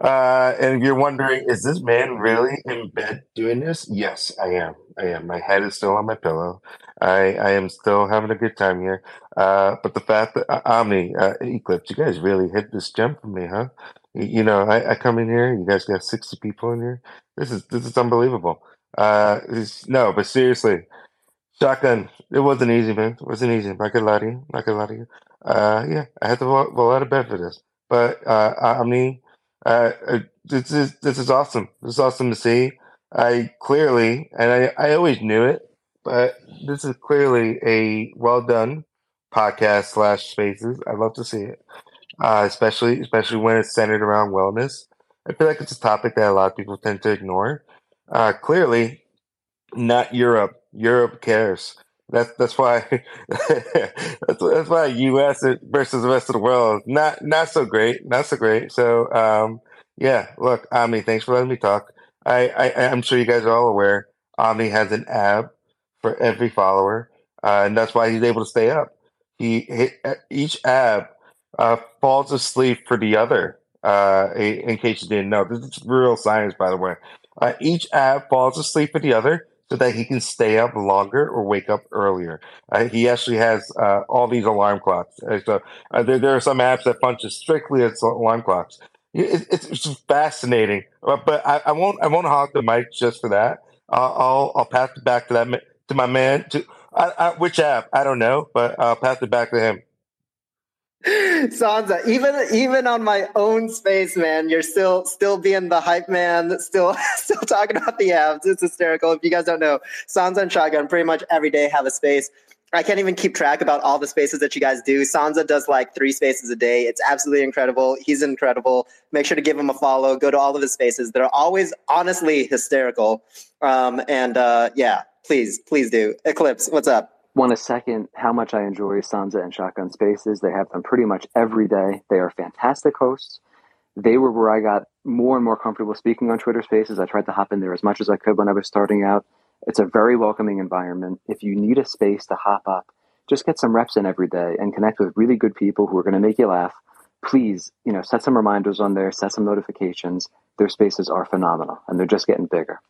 S10: Uh, and you're wondering, is this man really in bed doing this? Yes, I am. I am. My head is still on my pillow. I, I am still having a good time here. Uh, but the fact that uh, Omni uh, Eclipse, you guys really hit this gem for me, huh? You, know, I, I come in here. You guys got sixty people in here. This is this is unbelievable. Uh, no, but seriously, shotgun. It wasn't easy, man. It wasn't easy. I could lie to you. I could lie to you. Uh, yeah, I had to roll, roll out of bed for this. But uh, Omni. Uh, uh, this is this is awesome. This is awesome to see. I clearly, and I, I always knew it, but this is clearly a well done podcast slash spaces. I love to see it, uh, especially especially when it's centered around wellness. I feel like it's a topic that a lot of people tend to ignore. Uh, clearly, not Europe. Europe cares. That's that's why that's, that's why U.S. versus the rest of the world not not so great, not so great. So um, yeah, look, Omni, thanks for letting me talk. I, I I'm sure you guys are all aware. Omni has an ab for every follower, uh, and that's why he's able to stay up. He hit, each ab uh, falls asleep for the other. Uh, in case you didn't know, this is real science, by the way. Uh, each ab falls asleep for the other so that he can stay up longer or wake up earlier. Uh, he actually has uh, all these alarm clocks. Uh, so uh, there, there are some apps that function strictly as alarm clocks. It, it's, it's fascinating, uh, but I, I, won't. I won't hog the mic just for that. I'll I'll pass it back to that to my man. To I, I, which app? I don't know, but I'll pass it back to him.
S1: Sansa, even even on my own space, man, you're still still being the hype man, still still talking about the abs. It's hysterical. If you guys don't know, Sansa and Shotgun pretty much every day have a space. I can't even keep track about all the spaces that you guys do. Sansa does like three spaces a day. It's absolutely incredible. He's incredible. Make sure to give him a follow. Go to all of his spaces. They're always honestly hysterical. Um, and uh, yeah, please, please do. Eclipse, what's up?
S2: Want to second how much I enjoy Sansa and Shotgun Spaces. They have them pretty much every day. They are fantastic hosts. They were where I got more and more comfortable speaking on Twitter Spaces. I tried to hop in there as much as I could when I was starting out. It's a very welcoming environment. If you need a space to hop up, just get some reps in every day and connect with really good people who are going to make you laugh. Please, you know, set some reminders on there, set some notifications. Their spaces are phenomenal and they're just getting bigger.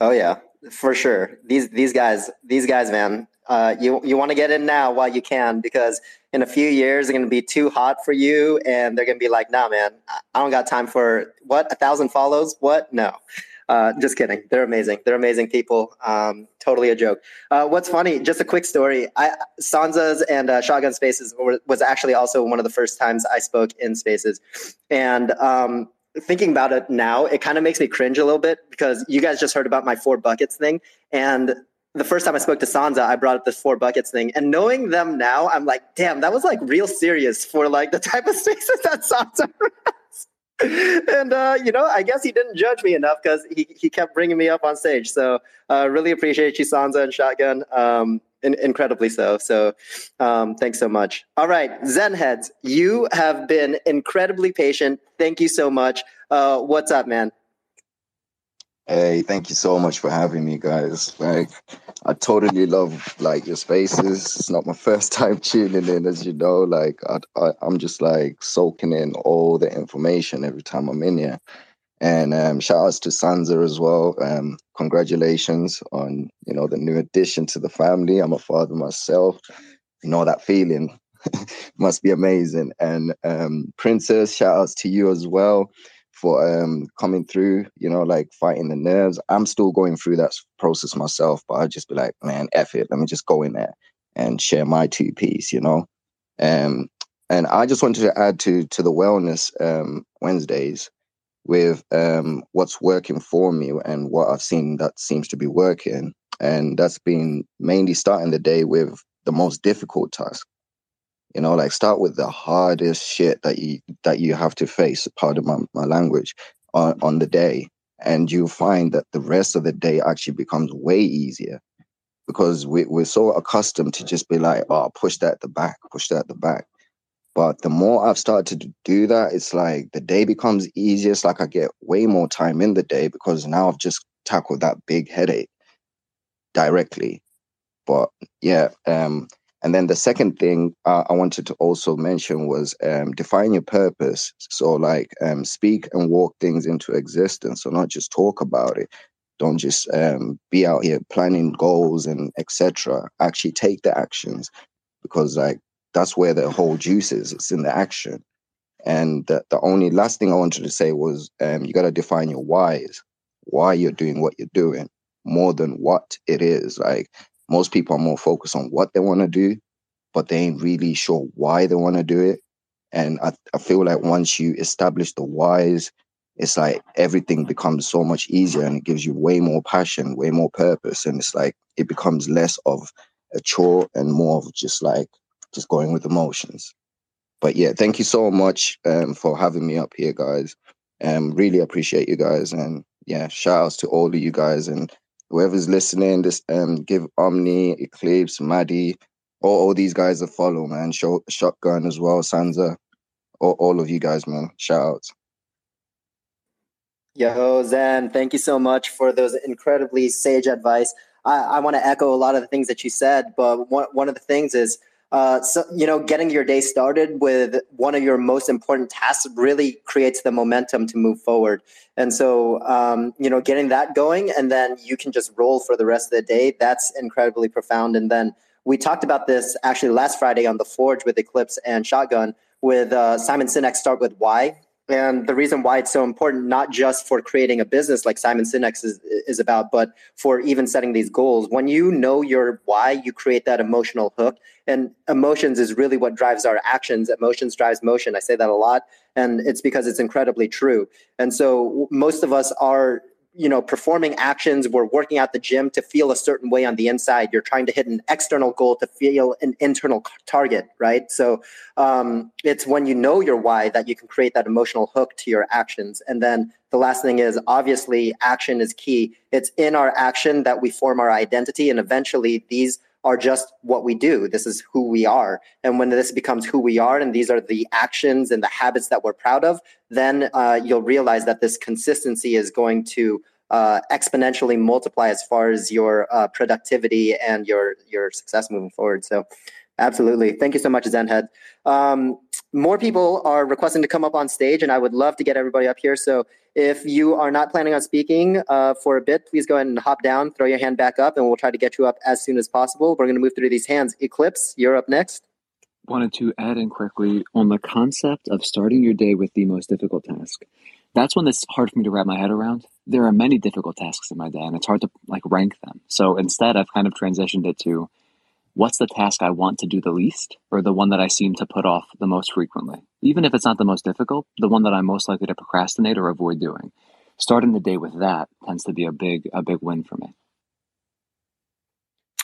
S1: Oh yeah, for sure. These these guys, these guys, man. Uh, you you want to get in now while you can because in a few years they're going to be too hot for you, and they're going to be like, "Nah, man, I don't got time for what a thousand follows. What? No." Uh, just kidding. They're amazing. They're amazing people. Um, totally a joke. Uh, what's funny? Just a quick story. I, Sansa's and uh, Shotgun Spaces were, was actually also one of the first times I spoke in Spaces, and um, thinking about it now, it kind of makes me cringe a little bit because you guys just heard about my four buckets thing. And the first time I spoke to Sansa, I brought up this four buckets thing, and knowing them now, I'm like, damn, that was like real serious for like the type of spaces that Sansa runs. and uh, you know, I guess he didn't judge me enough because he he kept bringing me up on stage. So uh, really appreciate you, Sansa and Shotgun. Um, in- incredibly so. So um, thanks so much. All right, Zen heads, you have been incredibly patient. Thank you so much. Uh, what's up, man?
S11: Hey, thank you so much for having me, guys. Like, I totally love like your spaces. It's not my first time tuning in, as you know. Like, I, I, I'm just like soaking in all the information every time I'm in here. And um, shout outs to Sansa as well. Um, congratulations on you know the new addition to the family. I'm a father myself. You know that feeling must be amazing. And um, Princess, shout outs to you as well for um, coming through. You know, like fighting the nerves. I'm still going through that process myself, but I just be like, man, F it. Let me just go in there and share my two piece. You know. Um, and I just wanted to add to to the wellness um, Wednesdays with um, what's working for me and what I've seen that seems to be working. And that's been mainly starting the day with the most difficult task. You know, like start with the hardest shit that you that you have to face, part of my, my language, on, on the day. And you'll find that the rest of the day actually becomes way easier because we, we're so accustomed to just be like, oh, push that at the back, push that at the back. But the more I've started to do that, it's like the day becomes easier. It's like I get way more time in the day because now I've just tackled that big headache directly. But yeah, um, and then the second thing uh, I wanted to also mention was um, define your purpose. So, like, um, speak and walk things into existence. So, not just talk about it. Don't just um, be out here planning goals and etc. Actually, take the actions because, like, that's where the whole juice is. It's in the action. And the, the only last thing I wanted to say was um, you got to define your whys, why you're doing what you're doing, more than what it is. Like most people are more focused on what they want to do, but they ain't really sure why they want to do it. And I, I feel like once you establish the whys, it's like everything becomes so much easier and it gives you way more passion, way more purpose. And it's like it becomes less of a chore and more of just like just going with emotions. But yeah, thank you so much um, for having me up here, guys. Um, really appreciate you guys, and yeah, shout outs to all of you guys and whoever's listening. Just um, give Omni, Eclipse, Maddie, all, all these guys a follow, man. Shotgun as well, Sansa, all, all of you guys, man. Shout outs.
S1: Yo, Zen, thank you so much for those incredibly sage advice. I, I want to echo a lot of the things that you said, but one, one of the things is uh, so, you know, getting your day started with one of your most important tasks really creates the momentum to move forward. And so, um, you know, getting that going and then you can just roll for the rest of the day. That's incredibly profound. And then we talked about this actually last Friday on the Forge with Eclipse and Shotgun with uh, Simon Sinek Start with Why and the reason why it's so important not just for creating a business like simon sinek is, is about but for even setting these goals. When you know your why you create that emotional hook. And emotions is really what drives our actions. Emotions drives motion. I say that a lot and it's because it's incredibly true. And so most of us are you know performing actions we're working out the gym to feel a certain way on the inside. You're trying to hit an external goal to feel an internal target right? So um, it's when you know your why that you can create that emotional hook to your actions. And then the last thing is obviously action is key. It's in our action that we form our identity and eventually these are just what we do. This is who we are. And when this becomes who we are, and these are the actions and the habits that we're proud of, then uh, you'll realize that this consistency is going to uh, exponentially multiply as far as your uh, productivity and your your success moving forward. So, absolutely, thank you so much, Zenhead. Um, more people are requesting to come up on stage, and I would love to get everybody up here. So if you are not planning on speaking uh, for a bit, please go ahead and hop down, throw your hand back up, and we'll try to get you up as soon as possible. We're going to move through these hands. Eclipse, you're up next.
S2: Wanted to add in quickly on the concept of starting your day with the most difficult task. That's one that's hard for me to wrap my head around. There are many difficult tasks in my day, and it's hard to like rank them. So instead, I've kind of transitioned it to what's the task I want to do the least or the one that I seem to put off the most frequently? Even if it's not the most difficult, the one that I'm most likely to procrastinate or avoid doing. Starting the day with that tends to be a big a big win for me.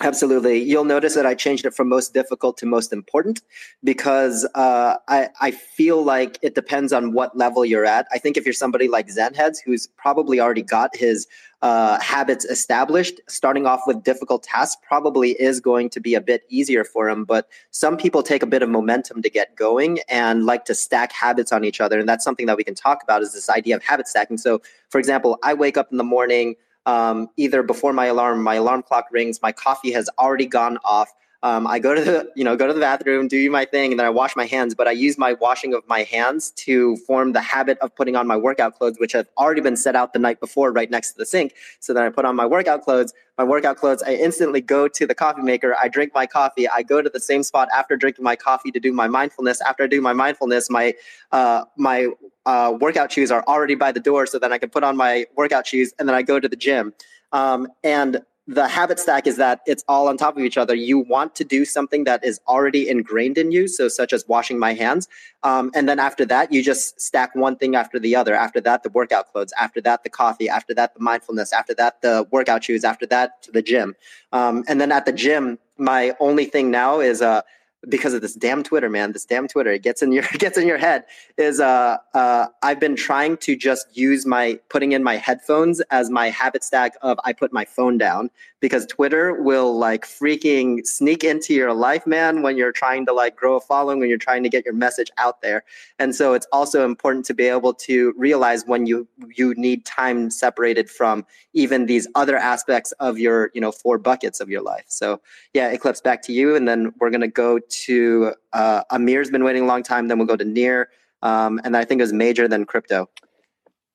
S1: Absolutely. You'll notice that I changed it from most difficult to most important because uh, I, I feel like it depends on what level you're at. I think if you're somebody like Zenheads, who's probably already got his uh, habits established, starting off with difficult tasks probably is going to be a bit easier for him. But some people take a bit of momentum to get going and like to stack habits on each other. And that's something that we can talk about is this idea of habit stacking. So, for example, I wake up in the morning um, either before my alarm, my alarm clock rings, my coffee has already gone off. Um, I go to the, you know, go to the bathroom, do my thing, and then I wash my hands. But I use my washing of my hands to form the habit of putting on my workout clothes, which have already been set out the night before, right next to the sink. So then I put on my workout clothes. My workout clothes. I instantly go to the coffee maker. I drink my coffee. I go to the same spot after drinking my coffee to do my mindfulness. After I do my mindfulness, my uh, my uh, workout shoes are already by the door, so then I can put on my workout shoes, and then I go to the gym. Um, and the habit stack is that it's all on top of each other. You want to do something that is already ingrained in you, so such as washing my hands. Um, and then after that, you just stack one thing after the other. After that, the workout clothes. After that, the coffee. After that, the mindfulness. After that, the workout shoes. After that, to the gym. Um, and then at the gym, my only thing now is uh, because of this damn Twitter, man. This damn Twitter, it gets in your it gets in your head. Is uh, uh, I've been trying to just use my putting in my headphones as my habit stack of I put my phone down because Twitter will like freaking sneak into your life, man, when you're trying to like grow a following, when you're trying to get your message out there. And so it's also important to be able to realize when you you need time separated from even these other aspects of your, you know, four buckets of your life. So yeah, Eclipse back to you. And then we're gonna go to uh, Amir's been waiting a long time, then we'll go to Nir. Um, and I think it was major, then crypto.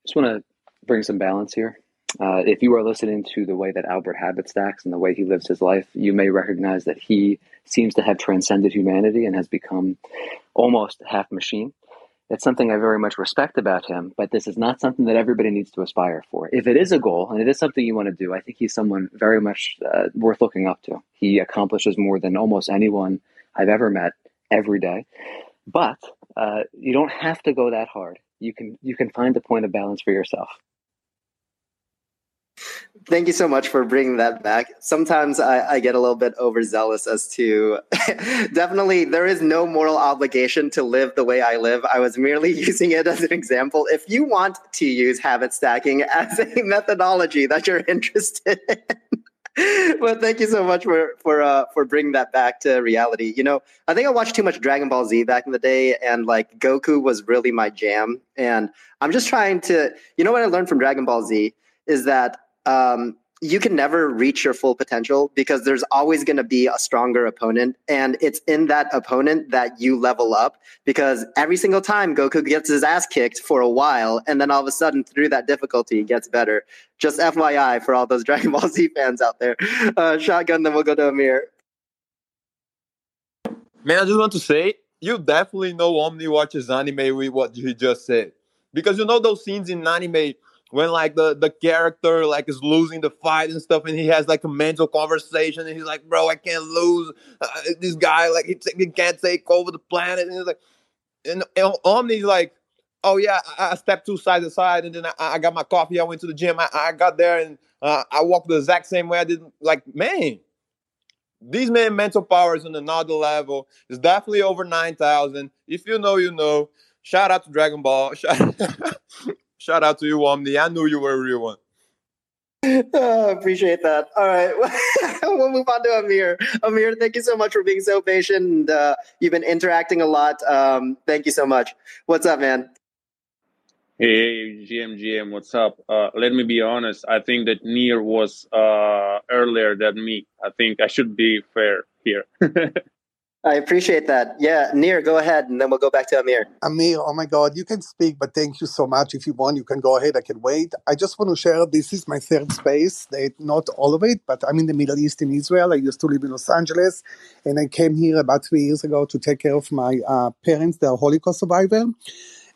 S2: Just want to bring some balance here. Uh, if you are listening to the way that Albert habit stacks and the way he lives his life, you may recognize that he seems to have transcended humanity and has become almost half machine. It's something I very much respect about him, but this is not something that everybody needs to aspire for. If it is a goal and it is something you want to do, I think he's someone very much uh, worth looking up to. He accomplishes more than almost anyone I've ever met every day. But uh, you don't have to go that hard. You can you can find a point of balance for yourself.
S1: Thank you so much for bringing that back. Sometimes I, I, get a little bit overzealous as to definitely there is no moral obligation to live the way I live. I was merely using it as an example. If you want to use habit stacking as a methodology that you're interested in, well, thank you so much for for uh, for bringing that back to reality. You know, I think I watched too much Dragon Ball Z back in the day, and like Goku was really my jam. And I'm just trying to, you know, what I learned from Dragon Ball Z is that um, you can never reach your full potential because there's always going to be a stronger opponent. And it's in that opponent that you level up because every single time Goku gets his ass kicked for a while, and then all of a sudden through that difficulty, he gets better. Just FYI for all those Dragon Ball Z fans out there. Uh, shotgun, then we'll go to Amir.
S7: Man, I just want to say, you definitely know Omni watches anime with what he just said. Because you know those scenes in anime when like the the character like is losing the fight and stuff and he has like a mental conversation and he's like bro i can't lose uh, this guy like he, he, can't take over the planet and he's like and, and omni's like oh yeah i, I stepped two sides aside and then I, I, got my coffee i went to the gym i, I got there and uh, i walked the exact same way i did like man these men mental power is on another level it's definitely over 9000 if you know you know. Shout out to dragon ball. Shout Shout out to you, Omni. I knew you were a real one.
S1: Oh, appreciate that. All right. we'll move on to Amir. Amir, thank you so much for being so patient. And, uh, you've been interacting a lot. Um, thank you so much. What's up, man?
S12: Hey, GM, GM, what's up? Uh, let me be honest. I think that Nir was uh, earlier than me. I think I should be fair here.
S1: I appreciate that. Yeah, Nir, go ahead, and then we'll go back to Amir.
S13: Amir, oh my God, you can speak, but thank you so much. If you want, you can go ahead. I can wait. I just want to share this is my third space. Not all of it, but I'm in the Middle East in Israel. I used to live in Los Angeles, and I came here about three years ago to take care of my uh, parents. They're Holocaust survivor.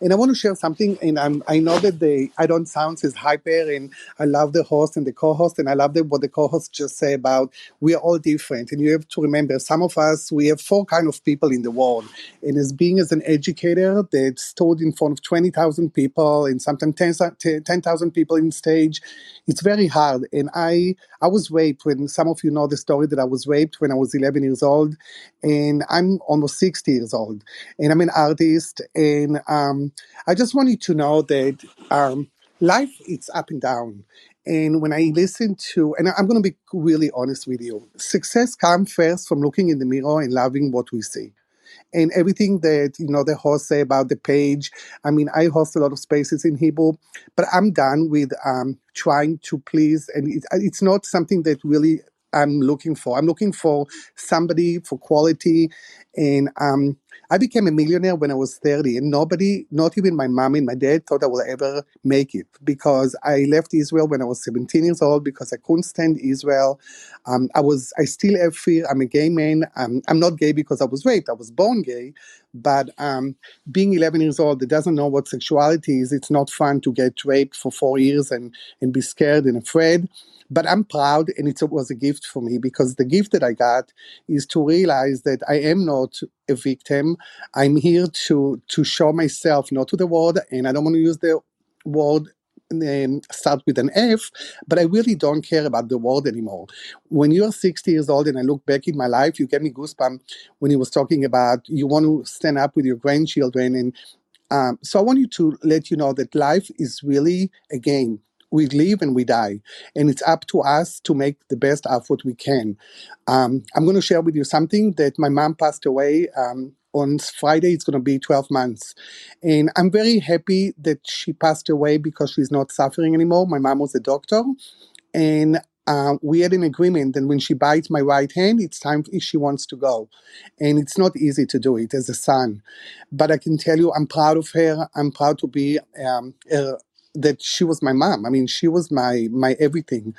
S13: And I want to share something. And I'm, I know that the I don't sound as hyper, and I love the host and the co-host, and I love the, what the co-host just say about we are all different. And you have to remember, some of us we have four kind of people in the world. And as being as an educator that stood in front of twenty thousand people and sometimes 10,000 10, people in stage, it's very hard. And I I was raped when some of you know the story that I was raped when I was 11 years old, and I'm almost 60 years old, and I'm an artist, and um, I just want you to know that um, life it's up and down. And when I listen to, and I'm going to be really honest with you, success comes first from looking in the mirror and loving what we see and everything that you know the host say about the page. I mean, I host a lot of spaces in Hebrew, but I'm done with um, trying to please, and it, it's not something that really I'm looking for. I'm looking for somebody for quality, and um, I became a millionaire when I was 30, and nobody, not even my mom and my dad, thought I would ever make it because I left Israel when I was 17 years old because I couldn't stand Israel. Um, I was, I still have fear. I'm a gay man. I'm not gay because I was raped. I was born gay, but um, being 11 years old that doesn't know what sexuality is, it's not fun to get raped for four years and and be scared and afraid. But I'm proud, and it was a gift for me because the gift that I got is to realize that I am not a victim. I'm here to to show myself, not to the world, and I don't want to use the word um, start with an F, but I really don't care about the world anymore. When you're 60 years old and I look back in my life, you get me goosebumps when he was talking about you want to stand up with your grandchildren. And um, so I want you to let you know that life is really a game we live and we die and it's up to us to make the best what we can um, i'm going to share with you something that my mom passed away um, on friday it's going to be 12 months and i'm very happy that she passed away because she's not suffering anymore my mom was a doctor and uh, we had an agreement that when she bites my right hand, it's time if she wants to go. And it's not easy to do it as a son. But I can tell you, I'm proud of her. I'm proud to be um, a, that she was my mom. I mean, she was my my everything.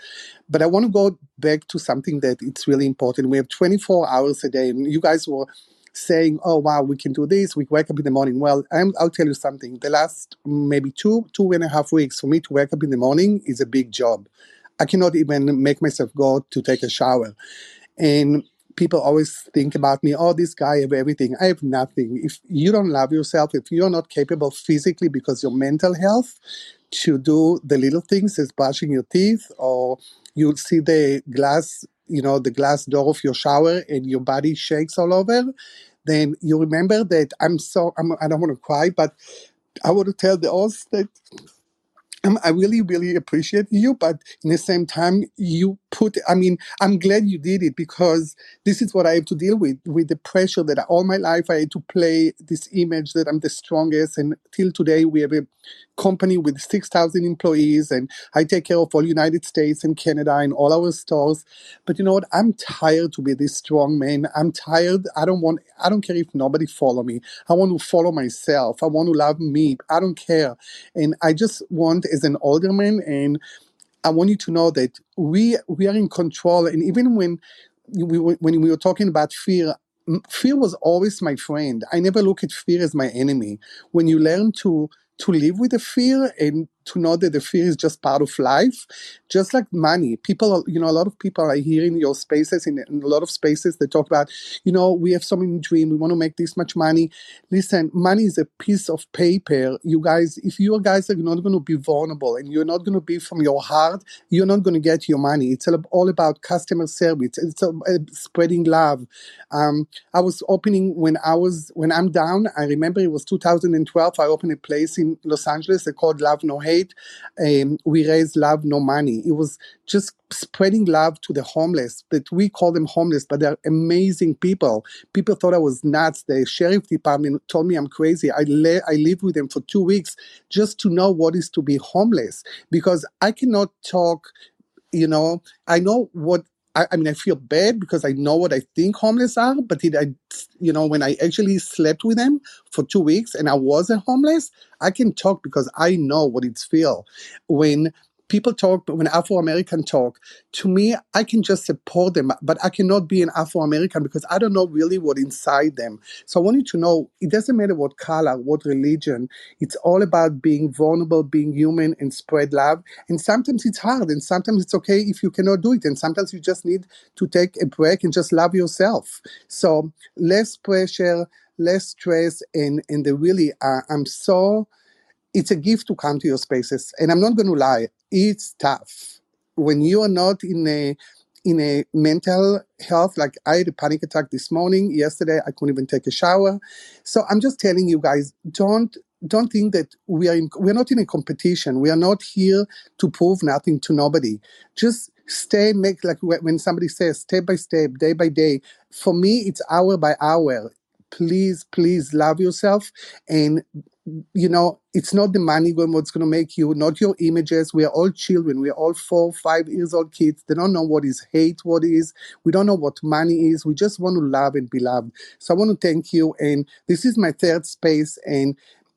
S13: But I want to go back to something that it's really important. We have 24 hours a day, and you guys were saying, "Oh wow, we can do this. We wake up in the morning." Well, I'm, I'll tell you something. The last maybe two two and a half weeks for me to wake up in the morning is a big job. I cannot even make myself go to take a shower, and people always think about me, oh, this guy have everything. I have nothing. If you don't love yourself, if you're not capable physically because your mental health, to do the little things as brushing your teeth or you'll see the glass you know the glass door of your shower and your body shakes all over. Then you remember that i'm so I'm, i don't want to cry but i want to tell the host that um, I really, really appreciate you, but in the same time, you put, I mean, I'm glad you did it because this is what I have to deal with, with the pressure that all my life I had to play this image that I'm the strongest. And till today, we have a company with 6,000 employees and I take care of all United States and Canada and all our stores. But you know what? I'm tired to be this strong man. I'm tired. I don't want, I don't care if nobody follow me. I want to follow myself. I want to love me. I don't care. And I just want as an older man and I want you to know that we we are in control. And even when we when we were talking about fear, fear was always my friend. I never look at fear as my enemy. When you learn to to live with the fear and to know that the fear is just part of life. Just like money people you know a lot of people i hear in your spaces in, in, a lot of spaces they talk about you know we have so many dreams we want to make this much money. Listen money is a piece of paper. You guys if you guys are not going to be vulnerable and you're not going to be from your heart you're not going to get your money. It's all about customer service. It's uh, spreading love. Um, i was opening when i was when i'm down i remember it was 2012 i opened a place in los angeles they called love no hate um, we raise love, no money. It was just spreading love to the homeless. That we call them homeless, but they're amazing people. People thought I was nuts. The sheriff department told me I'm crazy. I le- I lived with them for two weeks just to know what is to be homeless because I cannot talk. You know, I know what I, I, mean, I feel bad because I know what I think homeless are, but it, I, you know, when I actually slept with them for two weeks and I wasn't homeless, I can talk because I know what it's feel. When people talk, but when Afro American talk, to me, I can just support them, but I cannot be an Afro American because I don't know really what inside them. So I want you to know it doesn't matter what color, what religion. It's all about being vulnerable, being human, and spread love. And sometimes it's hard, and sometimes it's okay if you cannot do it, and sometimes you just need to take a break and just love yourself. So less pressure, less stress, and and the really, uh, I'm so it's a gift to come to your spaces. And I'm not going to lie, it's tough. When you are not in a in a mental health, like I had a panic attack this morning, yesterday I couldn't even take a shower. So I'm just telling you guys, don't don't think that we are in, we're not in a competition. We are not here to prove nothing to nobody. Just stay, make like when somebody says step by step, day by day. For me, it's hour by hour. Please, please love yourself and you know, it's not the money what's going to make you, not your images. We are all children. We are all four, five years old kids. They don't know what is hate, what is. We don't know what money is. We just want to love and be loved. So I want to thank you. And this is my third space. And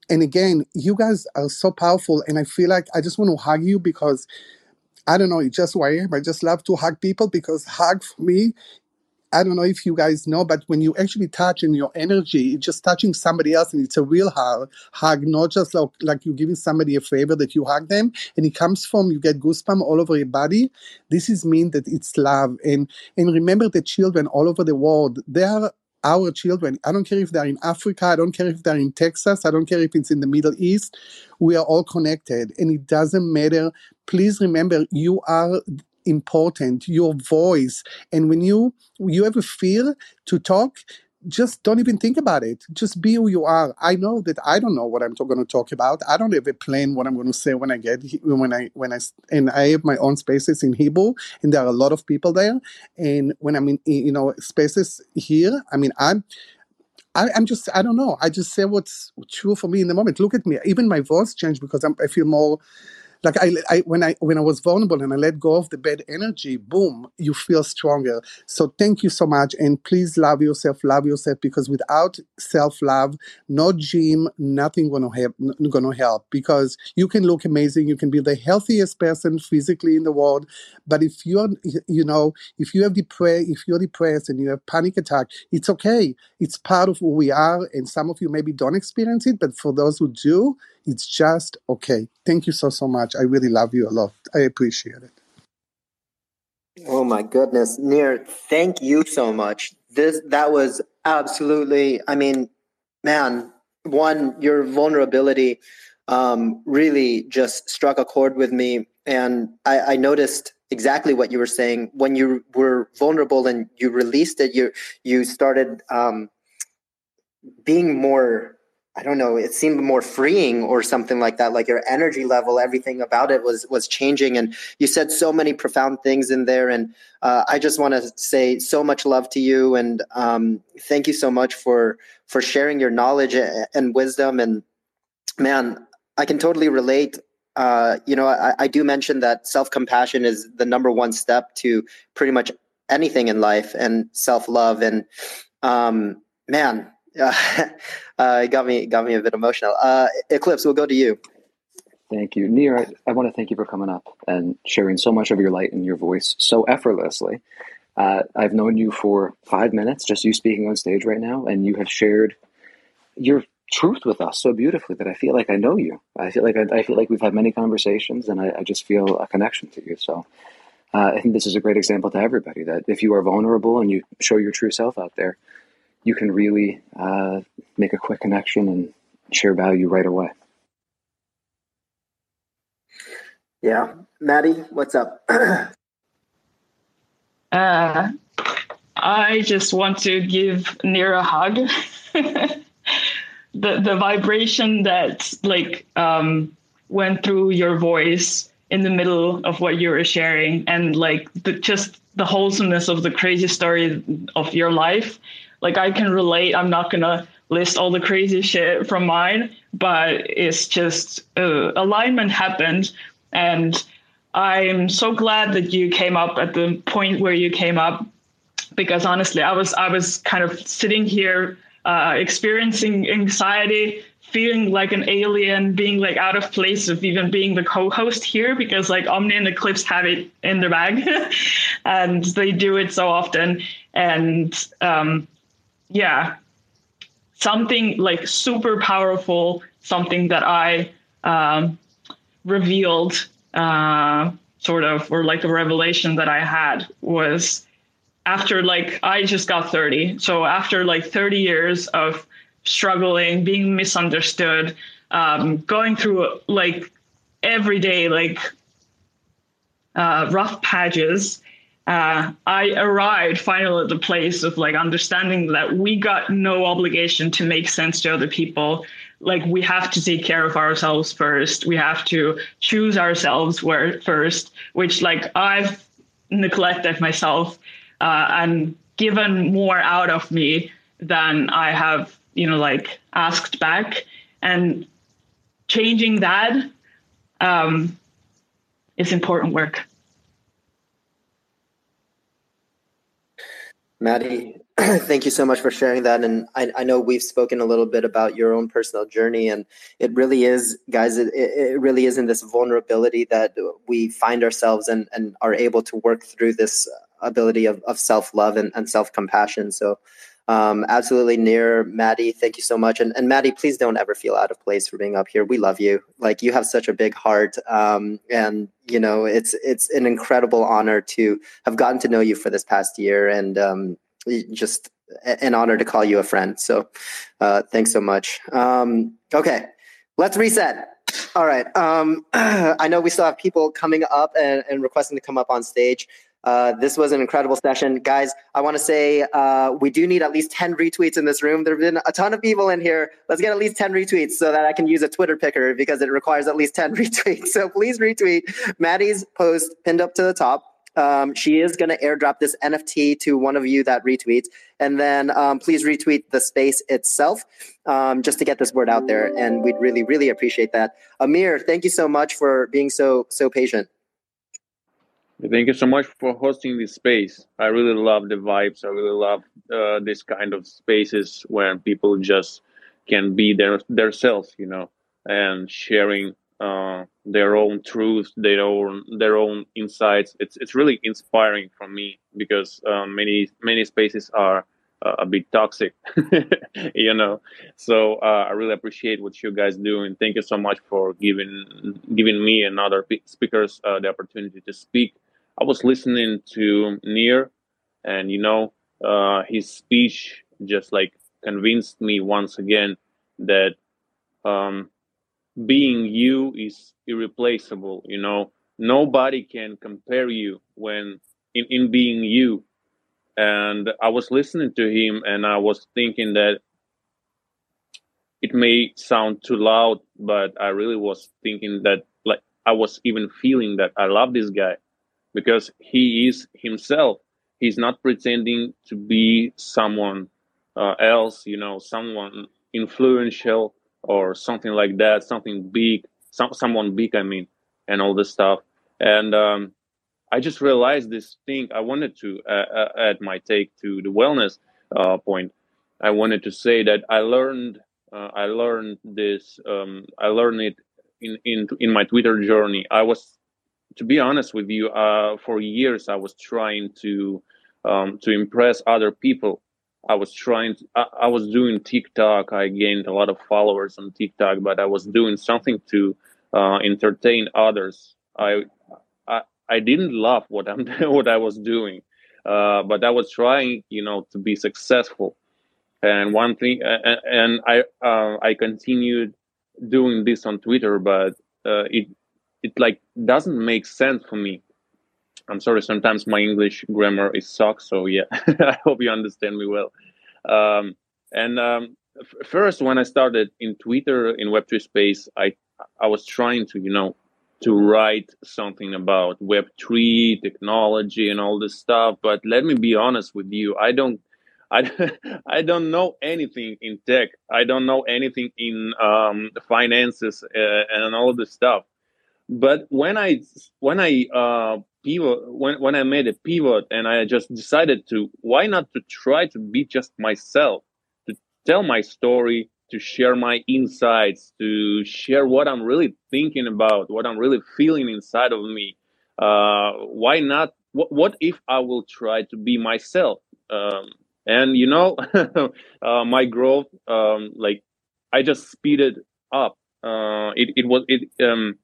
S13: and again, you guys are so powerful. And I feel like I just want to hug you because I don't know, it's just who I am. I just love to hug people because hug for me I don't know if you guys know, but when you actually touch in your energy, it's just touching somebody else and it's a real hug, hug not just like, like you're giving somebody a favor that you hug them and it comes from, you get goosebumps all over your body. This is mean that it's love. And, and remember the children all over the world, they are our children. I don't care if they're in Africa, I don't care if they're in Texas, I don't care if it's in the Middle East. We are all connected and it doesn't matter. Please remember, you are important your voice and when you you have a fear to talk just don't even think about it just be who you are i know that i don't know what i'm going to talk about i don't have a plan what i'm going to say when i get when i when i and i have my own spaces in hebrew and there are a lot of people there and when i'm in you know spaces here i mean i'm I, am just, I don't know. I just say what's true for me in the moment. Look at me. Even my voice changed because I'm, I feel more like I, I when i when i was vulnerable and i let go of the bad energy boom you feel stronger. So thank you so much. And please love yourself love yourself because without self-love no gym nothing gonna help gonna help. Because you can look amazing. You can be the healthiest person physically in the world. But if you're you know if you have depressed if you're depressed and you have panic attack it's okay. It's part of who we are. And some of you maybe don't experience it but for those who do it's just okay. Thank you so, so much. I really love you a lot. I appreciate it.
S1: Oh my goodness. Nir, thank you so much. This that was absolutely I mean, man, one, your vulnerability um, really just struck a chord with me. And I, I noticed exactly what you were saying. When you were vulnerable and you released it, you you started um, being more I don't know, it seemed more freeing or something like that. Like your energy level, everything about it was was changing. And you said so many profound things in there. And uh, I just want to say so much love to you and um, thank you so much for for sharing your knowledge and wisdom. And man, I can totally relate. Uh, you know, I, I do mention that self compassion is the number one step to pretty much anything in life and self love. And um, man, uh, uh, got me got me a bit emotional. Uh, Eclipse, we'll go to you.
S2: Thank you, Nir. I, I want to thank you for coming up and sharing so much of your light and your voice so effortlessly. Uh, I've known you for five minutes, just you speaking on stage right now, and you have shared your truth with us so beautifully that I feel like I know you. I feel like I, I feel like we've had many conversations, and I, I just feel a connection to you. So uh, I think this is a great example to everybody that if you are vulnerable and you show your true self out there, you can really uh, make a quick connection and share value right away.
S1: Yeah. Maddie, what's up?
S3: uh, I just want to give Nir a hug. the the vibration that like um, went through your voice in the middle of what you were sharing and like the, just the wholesomeness of the crazy story of your life like I can relate. I'm not gonna list all the crazy shit from mine, but it's just uh, alignment happened, and I'm so glad that you came up at the point where you came up, because honestly, I was I was kind of sitting here uh, experiencing anxiety, feeling like an alien, being like out of place of even being the co-host here because like Omni and Eclipse have it in their bag, and they do it so often. And um, yeah, something like super powerful, something that I um, revealed, uh, sort of, or like a revelation that I had was after like I just got 30. So after like 30 years of struggling, being misunderstood, um, going through like every day, like uh, rough patches, uh, I arrived finally at the place of like understanding that we got no obligation to make sense to other people. Like we have to take care of ourselves first. We have to choose ourselves where first, which like I've neglected myself uh, and given more out of me than I have, you know, like asked back. And changing that um, is important work.
S1: Maddie, thank you so much for sharing that. And I, I, know we've spoken a little bit about your own personal journey, and it really is, guys, it, it really is in this vulnerability that we find ourselves and, and are able to work through this ability of, of self love and, and self compassion. So, um, absolutely Nir Maddie. Thank you so much. And, and Maddie, please don't ever feel out of place for being up here. We love you. Like you have such a big heart. Um, and you know, it's, it's an incredible honor to have gotten to know you for this past year and, um, just an honor to call you a friend. So, uh, thanks so much. Um, okay. Let's reset. All right. Um, I know we still have people coming up and, and requesting to come up on stage. Uh, this was an incredible session. Guys, I want to say uh, we do need at least 10 retweets in this room. There have been a ton of people in here. Let's get at least 10 retweets so that I can use a Twitter picker because it requires at least 10 retweets. So please retweet Maddie's post pinned up to the top. Um, she is going to airdrop this NFT to one of you that retweets. And then um, please retweet the space itself um, just to get this word out there. And we'd really, really appreciate that. Amir, thank you so much for being so, so patient.
S12: Thank you so much for hosting this space. I really love the vibes. I really love uh, this kind of spaces where people just can be their self, you know, and sharing uh, their own truth, their own their own insights. It's it's really inspiring for me because uh, many many spaces are uh, a bit toxic, you know. So uh, I really appreciate what you guys do, and thank you so much for giving giving me and other speakers uh, the opportunity to speak I was listening to Nir, and you know, uh, his speech just like convinced me once again that um, being you is irreplaceable. You know, nobody can compare you when in, in being you. And I was listening to him, and I was thinking that it may sound too loud, but I really was thinking that like I was even feeling that I love this guy because he is himself. He's not pretending to be someone uh, else, you know, someone influential or something like that, something big, some, someone big, I mean, and all this stuff. And um, I just realized this thing. I wanted to uh, uh add my take to the wellness uh, point. I wanted to say that I learned, uh, I learned this, um, I learned it in, in in my Twitter journey. I was to be honest with you, uh, for years I was trying to um, to impress other people. I was trying. To, I, I, was doing TikTok. I gained a lot of followers on TikTok, but I was doing something to uh, entertain others. I, I I didn't love what I'm what I was doing, uh, but I was trying, you know, to be successful. And one thing, and, and I uh, I continued doing this on Twitter, but uh, it it like doesn't make sense for me. I'm sorry, sometimes my English grammar is sucks. So yeah, I hope you understand me well. Um, and um, f- first, when I started in Twitter in Web3 space, I I was trying to you know to write something about Web3 technology and all this stuff. But let me be honest with you, I don't. I, I don't know anything in tech. I don't know anything in um, finances uh, and all this stuff but when i when i uh pivot when, when i made a pivot and i just decided to why not to try to be just myself to tell my story to share my insights, to share what I'm really thinking about, what I'm really feeling inside of me. Uh, why not? What, what if I will try to be myself? Um, and you know, uh, my growth, um, like I just speeded up. Uh, it it was it um,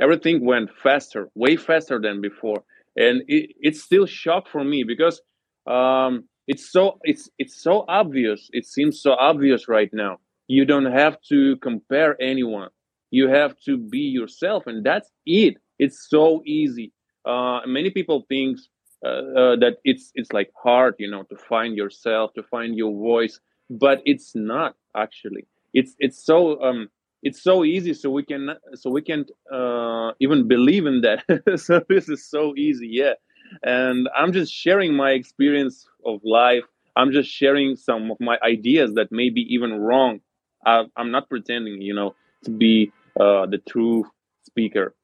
S12: everything went faster, way faster than before, and it, it's still shock for me because um, it's so it's it's so obvious. It seems so obvious right now. You don't have to compare anyone. You have to be yourself and that's it. It's so easy. Uh, many people think uh, uh, that it's it's like hard you know to find yourself to find your voice but it's not actually. It's it's so um it's so easy so we can so we can uh, even believe in that so this is so easy yeah and i'm just sharing my experience of life i'm just sharing some of my ideas that may be even wrong I, am not pretending, you know, to be uh, the true speaker.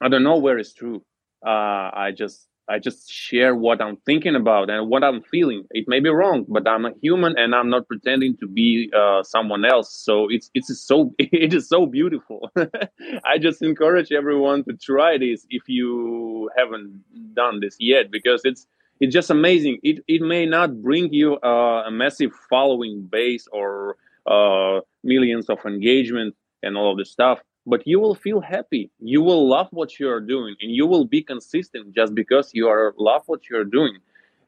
S12: I don't know where it's true. Uh, I just I just share what I'm thinking about and what I'm feeling. It may be wrong, but I'm a human and I'm not pretending to be uh, someone else. So it's it's so it is so beautiful. I just encourage everyone to try this if you haven't done this yet because it's it's just amazing. It it may not bring you uh, a massive following base or uh, millions of engagement and all of this stuff but you will feel happy. You will love what you are doing and you will be consistent just because you are love what you're doing.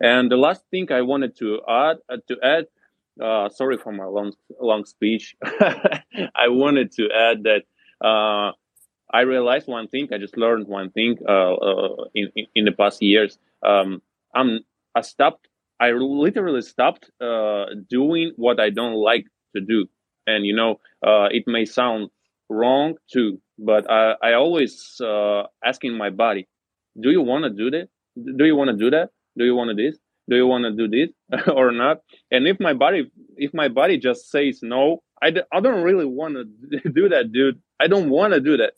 S12: And the last thing i wanted to add uh, to add uh, sorry for my long long speech. I wanted to add that uh, i realized one thing. I just learned one thing uh, uh, in, in, in the past years. Um, i'm i stopped i literally stopped uh, doing what i don't like to do. And you know it may sound wrong too but i, I always uh, asking my body do you want to do that? Do you want to do that? Do you want to this? Do you want to do this or not? And if my body if my body just says no i, d- I don't really want to do that dude. I don't want to do that.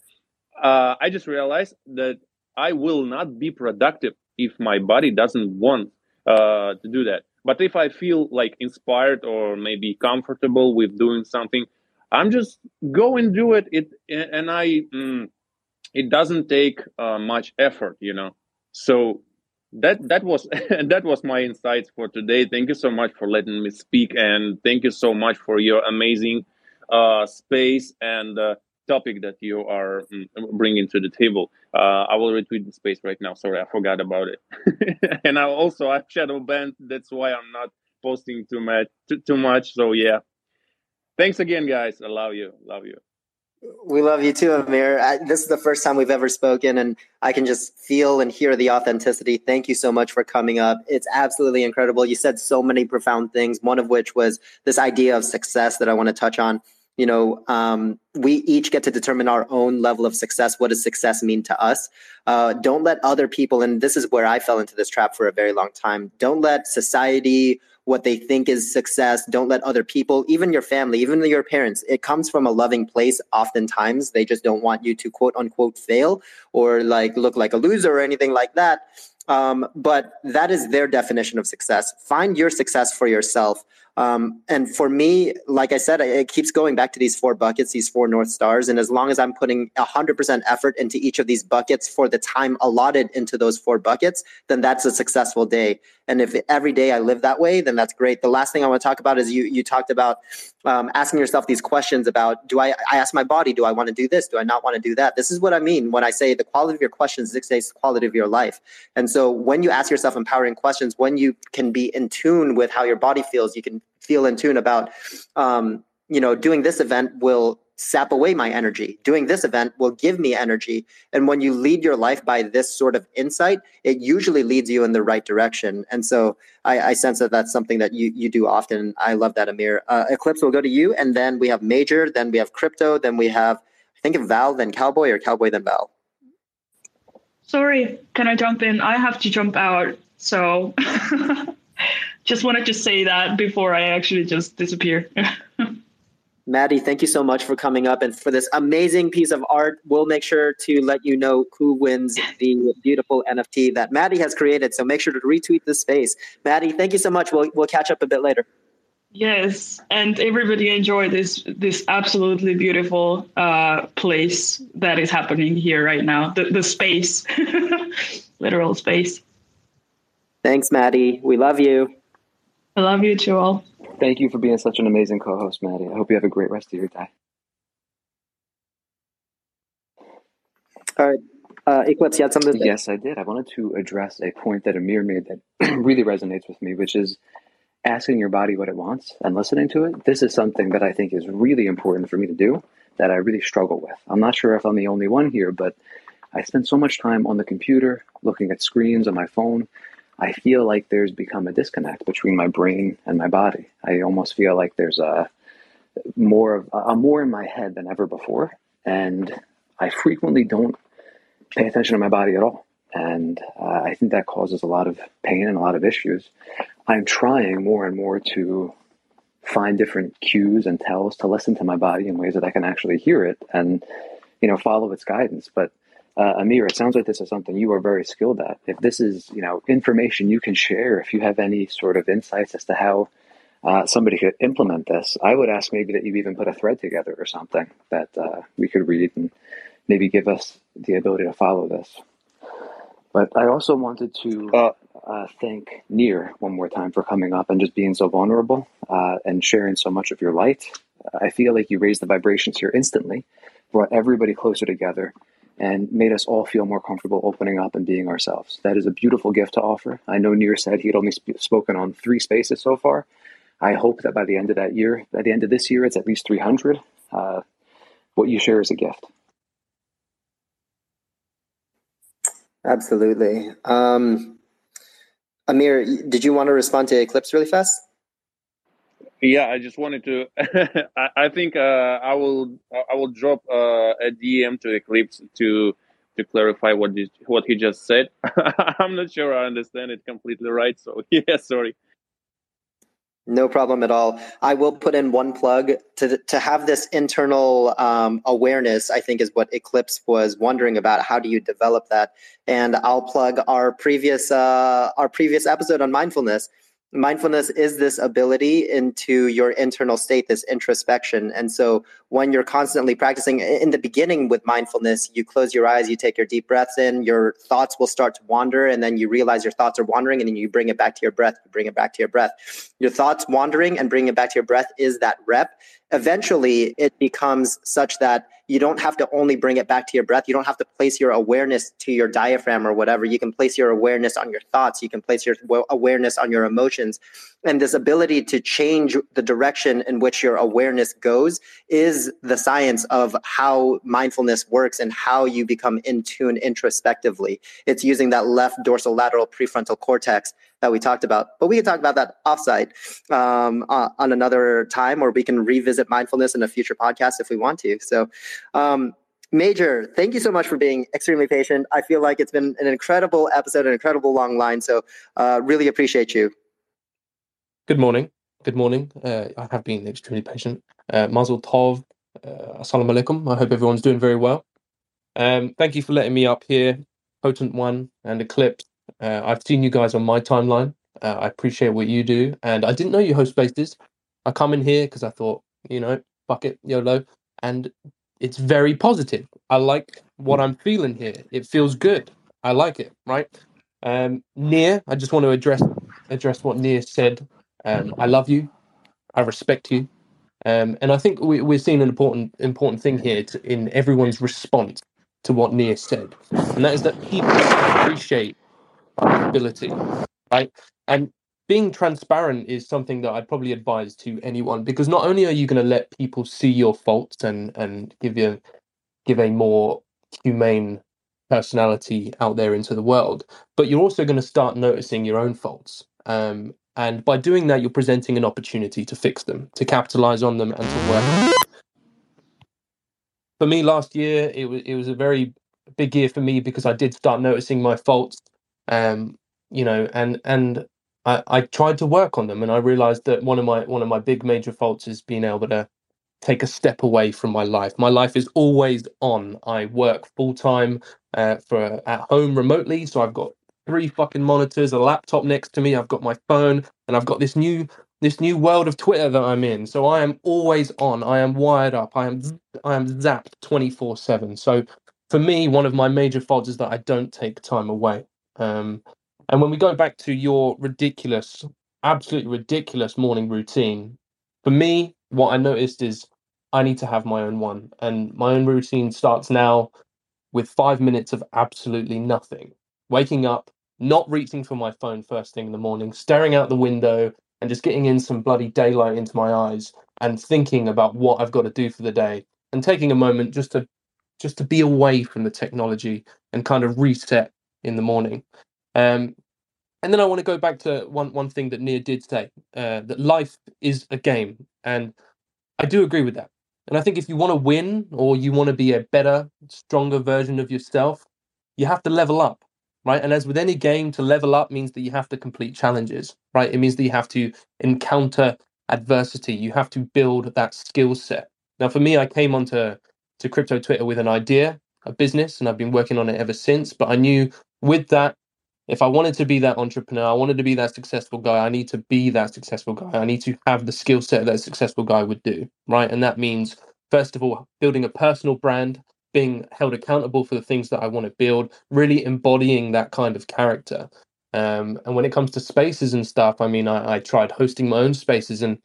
S12: Uh, i just realized that i will not be productive if my body doesn't want uh, to do that. But if I feel like inspired or maybe comfortable with doing something, I'm just go and do it. It and I, mm, it doesn't take uh, much effort, you know. So that that was that was my insights for today. Thank you so much for letting me speak, and thank you so much for your amazing uh, space and uh, topic that you are mm, bringing to the table. Uh, I will retweet the space right now. Sorry, I forgot about it. and I also have shadow banned. That's why I'm not posting too much. Too, too much. So yeah. Thanks again, guys. I love you. Love you.
S1: We love you too, Amir. I, this is the first time we've ever spoken, and I can just feel and hear the authenticity. Thank you so much for coming up. It's absolutely incredible. You said so many profound things, one of which was this idea of success that I want to touch on you know um, we each get to determine our own level of success what does success mean to us uh, don't let other people and this is where i fell into this trap for a very long time don't let society what they think is success. Don't let other people even your family even your parents it comes from a loving place oftentimes. They just don't want you to quote unquote fail or like look like a loser or anything like that. Um, but that is their definition of success. Find your success for yourself. Um, and for me, like I said, it keeps going back to these four buckets, these four North Stars. And as long as I'm putting 100% effort into each of these buckets for the time allotted into those four buckets, then that's a successful day. And if every day I live that way, then that's great. The last thing I want to talk about is you, you talked about um, asking yourself these questions about do I, I ask my body, do I want to do this? Do I not want to do that? This is what I mean when I say the quality of your questions dictates the quality of your life. And so when you ask yourself empowering questions, when you can be in tune with how your body feels, you can feel in tune about um, you know doing this event will sap away my energy. Doing this event will give me energy. And when you lead your life by this sort of insight it usually leads you in the right direction. And so i, I sense that that's something that you, you do often. I love that amir. Uh, eclipse will go to you and then we have major then we have crypto then we have i think val then cowboy or cowboy then val.
S3: Sorry can i jump in? I have to jump out so just wanted to say that before I actually just disappear.
S1: Maddie, thank you so much for coming up and for this amazing piece of art. We'll make sure to let you know who wins the beautiful NFT that Maddie has created. So make sure to retweet this space. Maddie, thank you so much. We'll, we'll catch up a bit later.
S3: Yes, and everybody enjoy this this absolutely beautiful uh, place that is happening here right now. The the space, literal space.
S1: Thanks, Maddie. We love you.
S3: I love you too, all.
S2: Thank you for being such an amazing co-host, Maddie. I hope you have a great rest of your day.
S1: All right. Uh, Eclipse, you had something?
S2: Yes, I did. I wanted to address a point that Amir made that really resonates with me, which is asking your body what it wants and listening to it. This is something that I think is really important for me to do that I really struggle with. I'm not sure if I'm the only one here, but I spend so much time on the computer looking at screens on my phone. I feel like there's become a disconnect between my brain and my body. I almost feel like there's a more of I'm more in my head than ever before, and I frequently don't pay attention to my body at all. And uh, I think that causes a lot of pain and a lot of issues. I'm trying more and more to find different cues and tells to listen to my body in ways that I can actually hear it and, you know, follow its guidance. But uh, Amir, it sounds like this is something you are very skilled at. If this is, you know, information you can share, if you have any sort of insights as to how uh, somebody could implement this, I would ask maybe that you even put a thread together or something that uh, we could read and maybe give us the ability to follow this. But I also wanted to uh, uh, thank Nir one more time for coming up and just being so vulnerable uh, and sharing so much of your light. I feel like you raised the vibrations here instantly, brought everybody closer together, and made us all feel more comfortable opening up and being ourselves. That is a beautiful gift to offer. I know Nir said he had only sp- spoken on three spaces so far. I hope that by the end of that year, by the end of this year, it's at least 300. Uh, what you share is a gift.
S1: Absolutely. Um, Amir, did you want to respond to Eclipse really fast?
S12: Yeah, I just wanted to. I, I think uh, I will. I will drop uh, a DM to Eclipse to to clarify what what he just said. I'm not sure I understand it completely right. So yeah, sorry.
S1: No problem at all. I will put in one plug to to have this internal um, awareness. I think is what Eclipse was wondering about. How do you develop that? And I'll plug our previous uh, our previous episode on mindfulness mindfulness is this ability into your internal state this introspection. And so when you're constantly practicing in the beginning with mindfulness you close your eyes you take your deep breaths in your thoughts will start to wander and then you realize your thoughts are wandering and then you bring it back to your breath you bring it back to your breath. Your thoughts wandering and bringing it back to your breath is that rep. Eventually it becomes such that you don't have to only bring it back to your breath. You don't have to place your awareness to your diaphragm or whatever. You can place your awareness on your thoughts. You can place your awareness on your emotions. And this ability to change the direction in which your awareness goes is the science of how mindfulness works and how you become in tune introspectively. It's using that left dorsolateral prefrontal cortex that we talked about. But we can talk about that offsite um, uh, on another time, or we can revisit mindfulness in a future podcast if we want to. So, um, Major, thank you so much for being extremely patient. I feel like it's been an incredible episode, an incredible long line. So, uh, really appreciate you.
S14: Good morning. Good morning. Uh, I have been extremely patient. Uh, Mazel Tov. Uh, Assalamu alaikum. I hope everyone's doing very well. Um, thank you for letting me up here, Potent One and Eclipse. Uh, I've seen you guys on my timeline. Uh, I appreciate what you do, and I didn't know you host spaces. I come in here because I thought, you know, fuck it, YOLO, and it's very positive. I like what I'm feeling here. It feels good. I like it. Right. Um, Nir, I just want to address address what Nir said. Um, I love you. I respect you. Um, and I think we, we're seeing an important important thing here to, in everyone's response to what Nir said, and that is that people appreciate ability, right? And being transparent is something that I'd probably advise to anyone because not only are you going to let people see your faults and and give you give a more humane personality out there into the world, but you're also going to start noticing your own faults. Um, and by doing that, you're presenting an opportunity to fix them, to capitalize on them, and to work. For me, last year it was it was a very big year for me because I did start noticing my faults um, you know, and and I, I tried to work on them, and I realized that one of my one of my big major faults is being able to take a step away from my life. My life is always on. I work full time uh, for at home remotely, so I've got three fucking monitors, a laptop next to me. I've got my phone, and I've got this new this new world of Twitter that I'm in. So I am always on. I am wired up. I am I am zapped 24/7. So for me, one of my major faults is that I don't take time away. Um, and when we go back to your ridiculous, absolutely ridiculous morning routine, for me, what I noticed is I need to have my own one. And my own routine starts now with five minutes of absolutely nothing. Waking up, not reaching for my phone first thing in the morning, staring out the window and just getting in some bloody daylight into my eyes and thinking about what I've got to do for the day and taking a moment just to just to be away from the technology and kind of reset in the morning. Um, and then I want to go back to one one thing that Nir did say uh, that life is a game, and I do agree with that. And I think if you want to win or you want to be a better, stronger version of yourself, you have to level up, right? And as with any game, to level up means that you have to complete challenges, right? It means that you have to encounter adversity. You have to build that skill set. Now, for me, I came onto to crypto Twitter with an idea, a business, and I've been working on it ever since. But I knew with that if I wanted to be that entrepreneur, I wanted to be that successful guy, I need to be that successful guy. I need to have the skill set that a successful guy would do, right? And that means, first of all, building a personal brand, being held accountable for the things that I want to build, really embodying that kind of character. Um, and when it comes to spaces and stuff, I mean, I, I tried hosting my own spaces and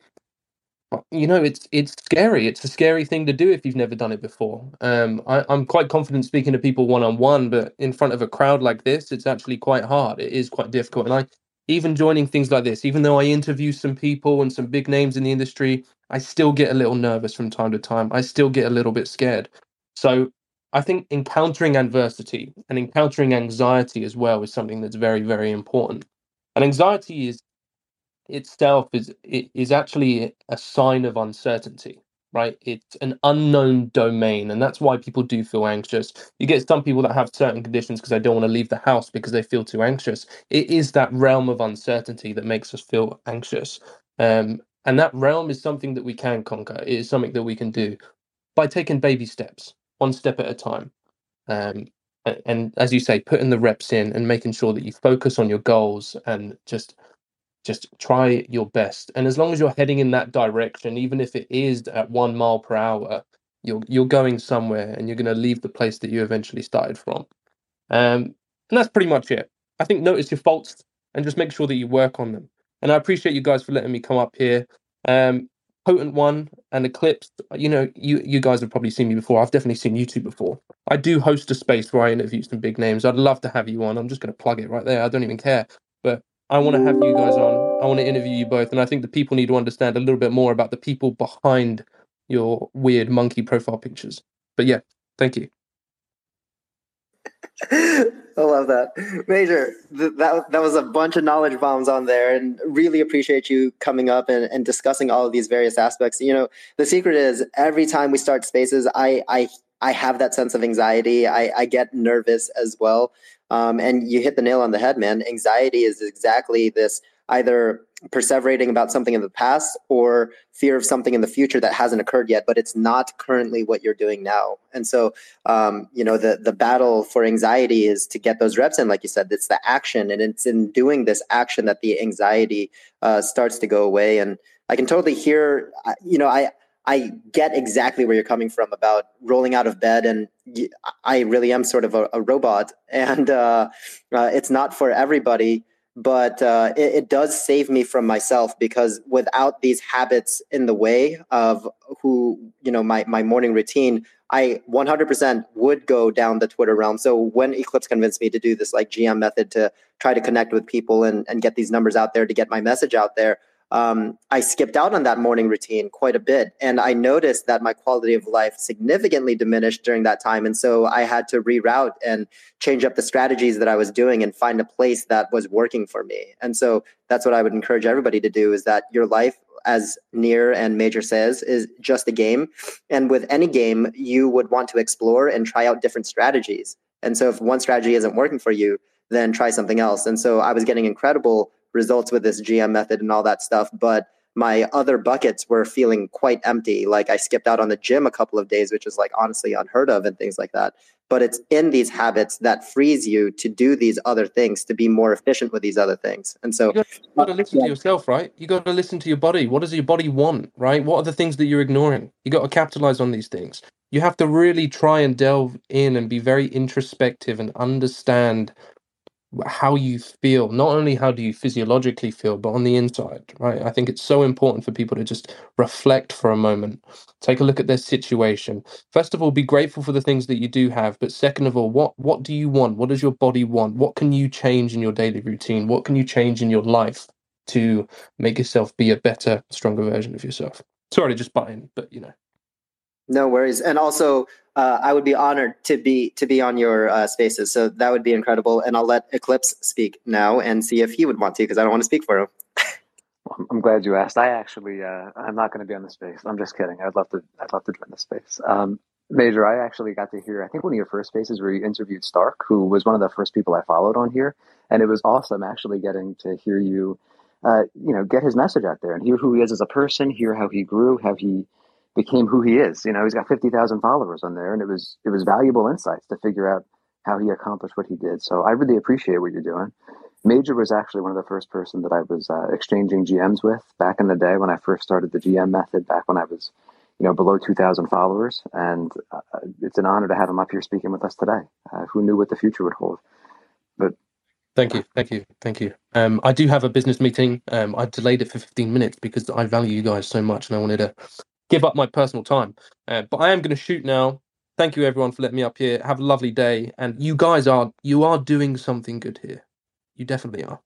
S14: you know it's it's scary. It's a scary thing to do if you've never done it before. Um I, i'm quite confident speaking to people one-on-one but in front of a crowd like this it's actually quite hard. It is quite difficult. And i even joining things like this even though i interview some people and some big names in the industry i still get a little nervous from time to time. I still get a little bit scared. So i think encountering adversity and encountering anxiety as well is something that's very very important. And anxiety is itself is is actually a sign of uncertainty right? It's an unknown domain and that's why people do feel anxious. You get some people that have certain conditions because they don't want to leave the house because they feel too anxious. It is that realm of uncertainty that makes us feel anxious. Um, and that realm is something that we can conquer. It is something that we can do by taking baby steps one step at a time. Um, and, as you say putting the reps in and making sure that you focus on your goals and just just try your best. And as long as you're heading in that direction even if it is at one mile per hour you're you're going somewhere and you're going to leave the place that you eventually started from. Um, and that's pretty much it. I think notice your faults and just make sure that you work on them. And i appreciate you guys for letting me come up here. Um, potent one and eclipse you know you you guys have probably seen me before. I've definitely seen you two before. I do host a space where i interview some big names. I'd love to have you on. I'm just going to plug it right there. I don't even care. But I want to have you guys on. I want to interview you both, and I think the people need to understand a little bit more about the people behind your weird monkey profile pictures. But yeah, thank you.
S1: I love that, Major. Th- that that was a bunch of knowledge bombs on there, and really appreciate you coming up and, and discussing all of these various aspects. You know, the secret is every time we start spaces, I I I have that sense of anxiety. I, I get nervous as well. Um, and you hit the nail on the head, man. Anxiety is exactly this either perseverating about something in the past or fear of something in the future that hasn't occurred yet, but it's not currently what you're doing now. And so, um, you know, the the battle for anxiety is to get those reps in, like you said. It's the action, and it's in doing this action that the anxiety uh, starts to go away. And I can totally hear, you know, I I get exactly where you're coming from about rolling out of bed, and I really am sort of a, a robot, and uh, uh, it's not for everybody. But uh, it, it, does save me from myself because without these habits in the way of who you know my my morning routine, I 100% would go down the Twitter realm. So when Eclipse convinced me to do this like GM method to try to connect with people and, and get these numbers out there to get my message out there, um, I skipped out on that morning routine quite a bit. And I noticed that my quality of life significantly diminished during that time. And so I had to reroute and change up the strategies that I was doing and find a place that was working for me. And so that's what I would encourage everybody to do is that your life, as Nir and Major says, is just a game. And with any game, you would want to explore and try out different strategies. And so if one strategy isn't working for you, then try something else. And so I was getting incredible results with this GM method and all that stuff. But my other buckets were feeling quite empty. Like I skipped out on the gym a couple of days, which is like honestly unheard of and things like that. but it's in these habits that frees you to do these other things to be more efficient with these other things and so
S14: you got to listen to yourself right you got to listen to your body what does your body want right what are the things that you're ignoring you got to capitalize on these things you have to really try and delve in and be very introspective and understand how you feel. Not only how do you physiologically feel but on the inside right? I think it's so important for people to just reflect for a moment. Take a look at their situation. First of all be grateful for the things that you do have but second of all what what do you want? What does your body want? What can you change in your daily routine? What can you change in your life to make yourself be a better stronger version of yourself? Sorry to just butt in but you know
S1: no worries and also uh, I would be honored to be to be on your uh, spaces. So that would be incredible. And I'll let Eclipse speak now and see if he would want to because I don't want to speak for him.
S2: I'm glad you asked. I actually, uh, I'm not going to be on the space. I'm just kidding. I'd love to. I'd love to join the space. Um, Major, I actually got to hear. I think one of your first spaces where you interviewed Stark, who was one of the first people I followed on here, and it was awesome actually getting to hear you, uh, you know, get his message out there and hear who he is as a person, hear how he grew, how he became who he is. You know, he's got 50,000 followers on there and it was, it was valuable insights to figure out how he accomplished what he did. So I really appreciate what you're doing. Major was actually one of the first person that I was uh, exchanging GMs with back in the day when I first started the GM method back when I was, you know, below 2,000 followers. And uh, it's an honor to have him up here speaking with us today. Uh, who knew what the future would hold? But
S14: Thank you, thank you, thank you. Um, I do have a business meeting. Um, I delayed it for 15 minutes because I value you guys so much, and I wanted to give up my personal time. Uh, but I am going to shoot now. Thank you everyone for letting me up here. Have a lovely day, and you guys are you are doing something good here. You definitely are.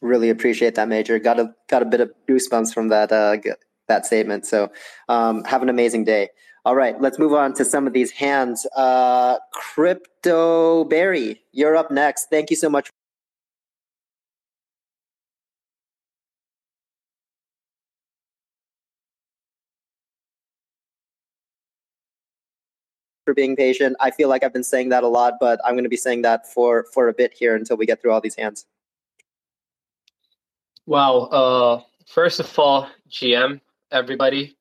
S1: Really appreciate that, Major. Got a got a bit of goosebumps from that uh, that statement. So um, have an amazing day. All right, let's move on to some of these hands. Uh, Crypto Barry, you're up next. Thank you so much for being patient. I feel like I've been saying that a lot, but I'm going to be saying that for for a bit here until we get through all these hands.
S15: Wow. Uh, first of all, GM, everybody.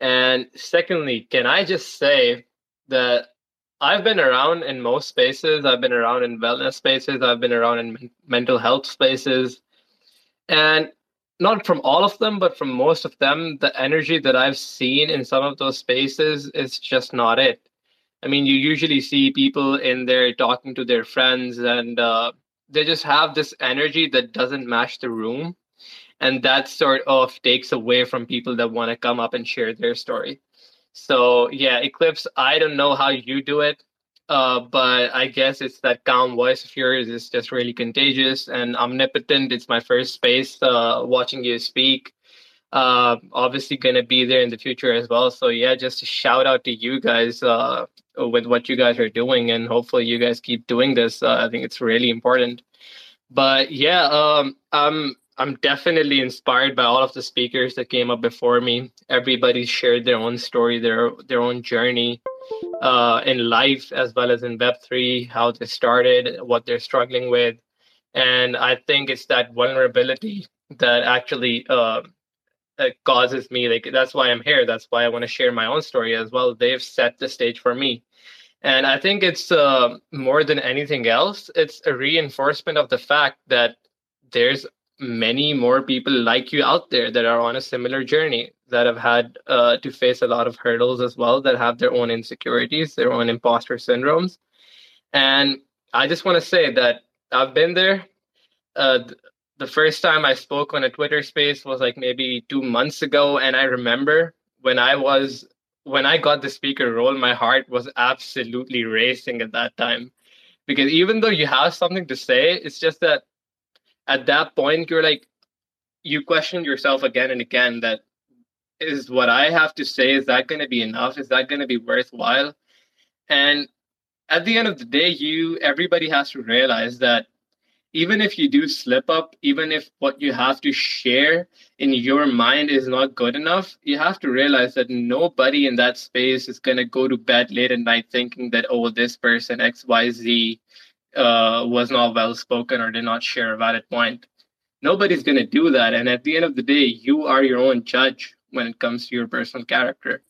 S15: And secondly, can I just say that I've been around in most spaces. I've been around in wellness spaces. I've been around in men- mental health spaces. And not from all of them, but from most of them, the energy that I've seen in some of those spaces is just not it. I mean, you usually see people in there talking to their friends, and uh, they just have this energy that doesn't match the room. And that sort of takes away from people that want to come up and share their story. So, yeah, Eclipse, I don't know how you do it, uh, but I guess it's that calm voice of yours is just really contagious and omnipotent. It's my first space uh, watching you speak uh, obviously going to be there in the future as well. So yeah, just a shout out to you guys uh, with what you guys are doing, and hopefully you guys keep doing this. Uh, I think it's really important. But yeah, um, I'm I'm definitely inspired by all of the speakers that came up before me. Everybody shared their own story, their their own journey uh, in life as well as in Web three, how they started, what they're struggling with, and I think it's that vulnerability that actually uh, that causes me like that's why i'm here. That's why i want to share my own story as well. They've set the stage for me. And i think it's uh, more than anything else it's a reinforcement of the fact that there's many more people like you out there that are on a similar journey that have had uh, to face a lot of hurdles as well that have their own insecurities their own imposter syndromes. And i just want to say that i've been there uh, the first time I spoke on a Twitter space was like maybe two months ago. And I remember when I was, when I got the speaker role, my heart was absolutely racing at that time. Because even though you have something to say, it's just that at that point, you're like, you question yourself again and again that is what I have to say, is that going to be enough? Is that going to be worthwhile? And at the end of the day, you, everybody has to realize that even if you do slip up, even if what you have to share in your mind is not good enough, you have to realize that nobody in that space is going to go to bed late at night thinking that, oh, this person XYZ uh, was not well spoken or did not share a valid point. Nobody's going to do that. And at the end of the day, you are your own judge when it comes to your personal character.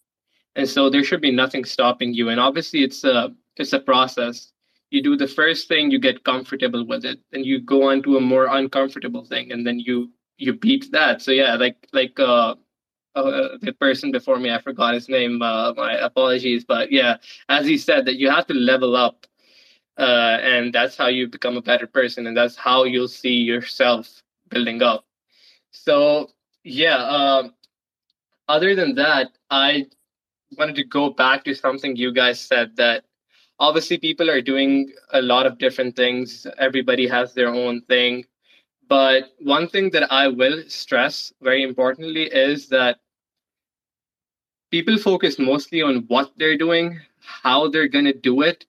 S15: and so there should be nothing stopping you and obviously it's a it's a process you do the first thing you get comfortable with it and you go on to a more uncomfortable thing and then you you beat that. So yeah like like uh, uh the person before me i forgot his name uh my apologies but yeah as he said that you have to level up uh and that's how you become a better person and that's how you'll see yourself building up. So yeah um other than that i wanted to go back to something you guys said that obviously people are doing a lot of different things. Everybody has their own thing. But one thing that i will stress very importantly is that people focus mostly on what they're doing how they're going to do it.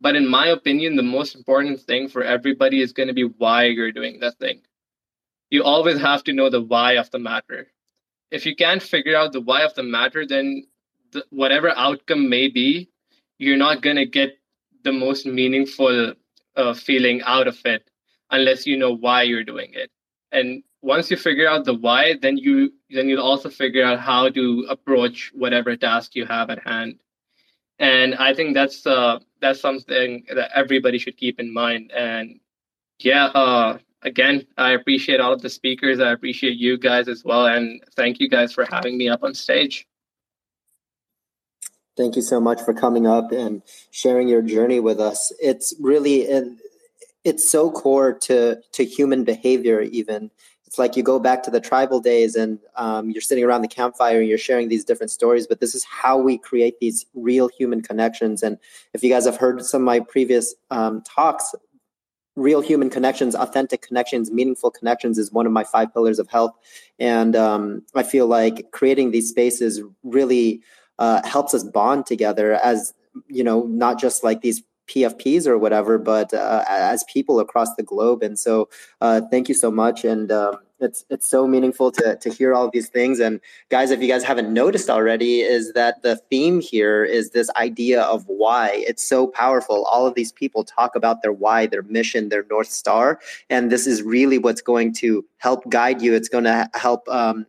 S15: But in my opinion the most important thing for everybody is going to be why you're doing that thing. You always have to know the why of the matter. If you can't figure out the why of the matter then the, whatever outcome may be you're not going to get the most meaningful uh, feeling out of it unless you know why you're doing it. And once you figure out the why then you then you'll also figure out how to approach whatever task you have at hand. And i think that's uh that's something that everybody should keep in mind. And yeah uh again i appreciate all of the speakers. I appreciate you guys as well. And thank you guys for having me up on stage
S1: Thank you so much for coming up and sharing your journey with us. It's really it's so core to to human behavior. Even it's like you go back to the tribal days and um, you're sitting around the campfire and you're sharing these different stories. But this is how we create these real human connections. And if you guys have heard some of my previous um, talks, real human connections, authentic connections, meaningful connections is one of my five pillars of health. And um, I feel like creating these spaces really uh, helps us bond together as you know not just like these PFPs or whatever, but uh, as people across the globe. And so, uh, thank you so much. And um, it's it's so meaningful to to hear all of these things. And guys, if you guys haven't noticed already, is that the theme here is this idea of why. It's so powerful. All of these people talk about their why, their mission, their north star, and this is really what's going to help guide you. It's going to help. Um,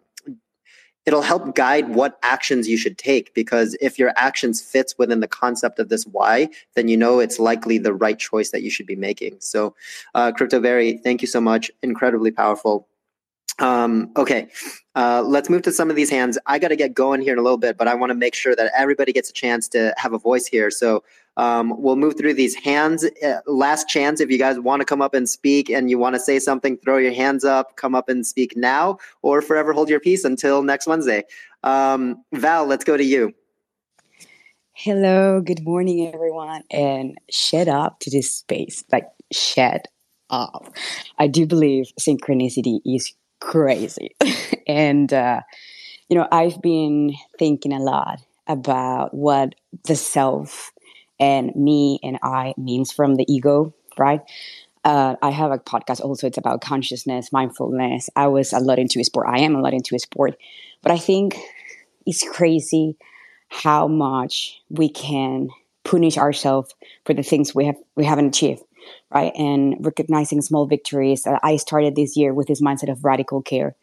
S1: it'll help guide what actions you should take because if your actions fits within the concept of this why then you know it's likely the right choice that you should be making so uh, Crypto Barry thank you so much incredibly powerful um, okay, uh, let's move to some of these hands. I got to get going here in a little bit, but I want to make sure that everybody gets a chance to have a voice here. So um, we'll move through these hands. Uh, last chance, if you guys want to come up and speak and you want to say something, throw your hands up, come up and speak now, or forever hold your peace until next Wednesday. Um, Val, let's go to you.
S16: Hello, good morning, everyone, and shed up to this space. Like, shed up. I do believe synchronicity is crazy. and, uh, you know, I've been thinking a lot about what the self and me and I means from the ego, right? Uh, I have a podcast also. It's about consciousness, mindfulness. I was a lot into sport. I am a lot into sport, but I think it's crazy how much we can punish ourselves for the things we have we haven't achieved right? And recognizing small victories. Uh, I started this year with this mindset of radical care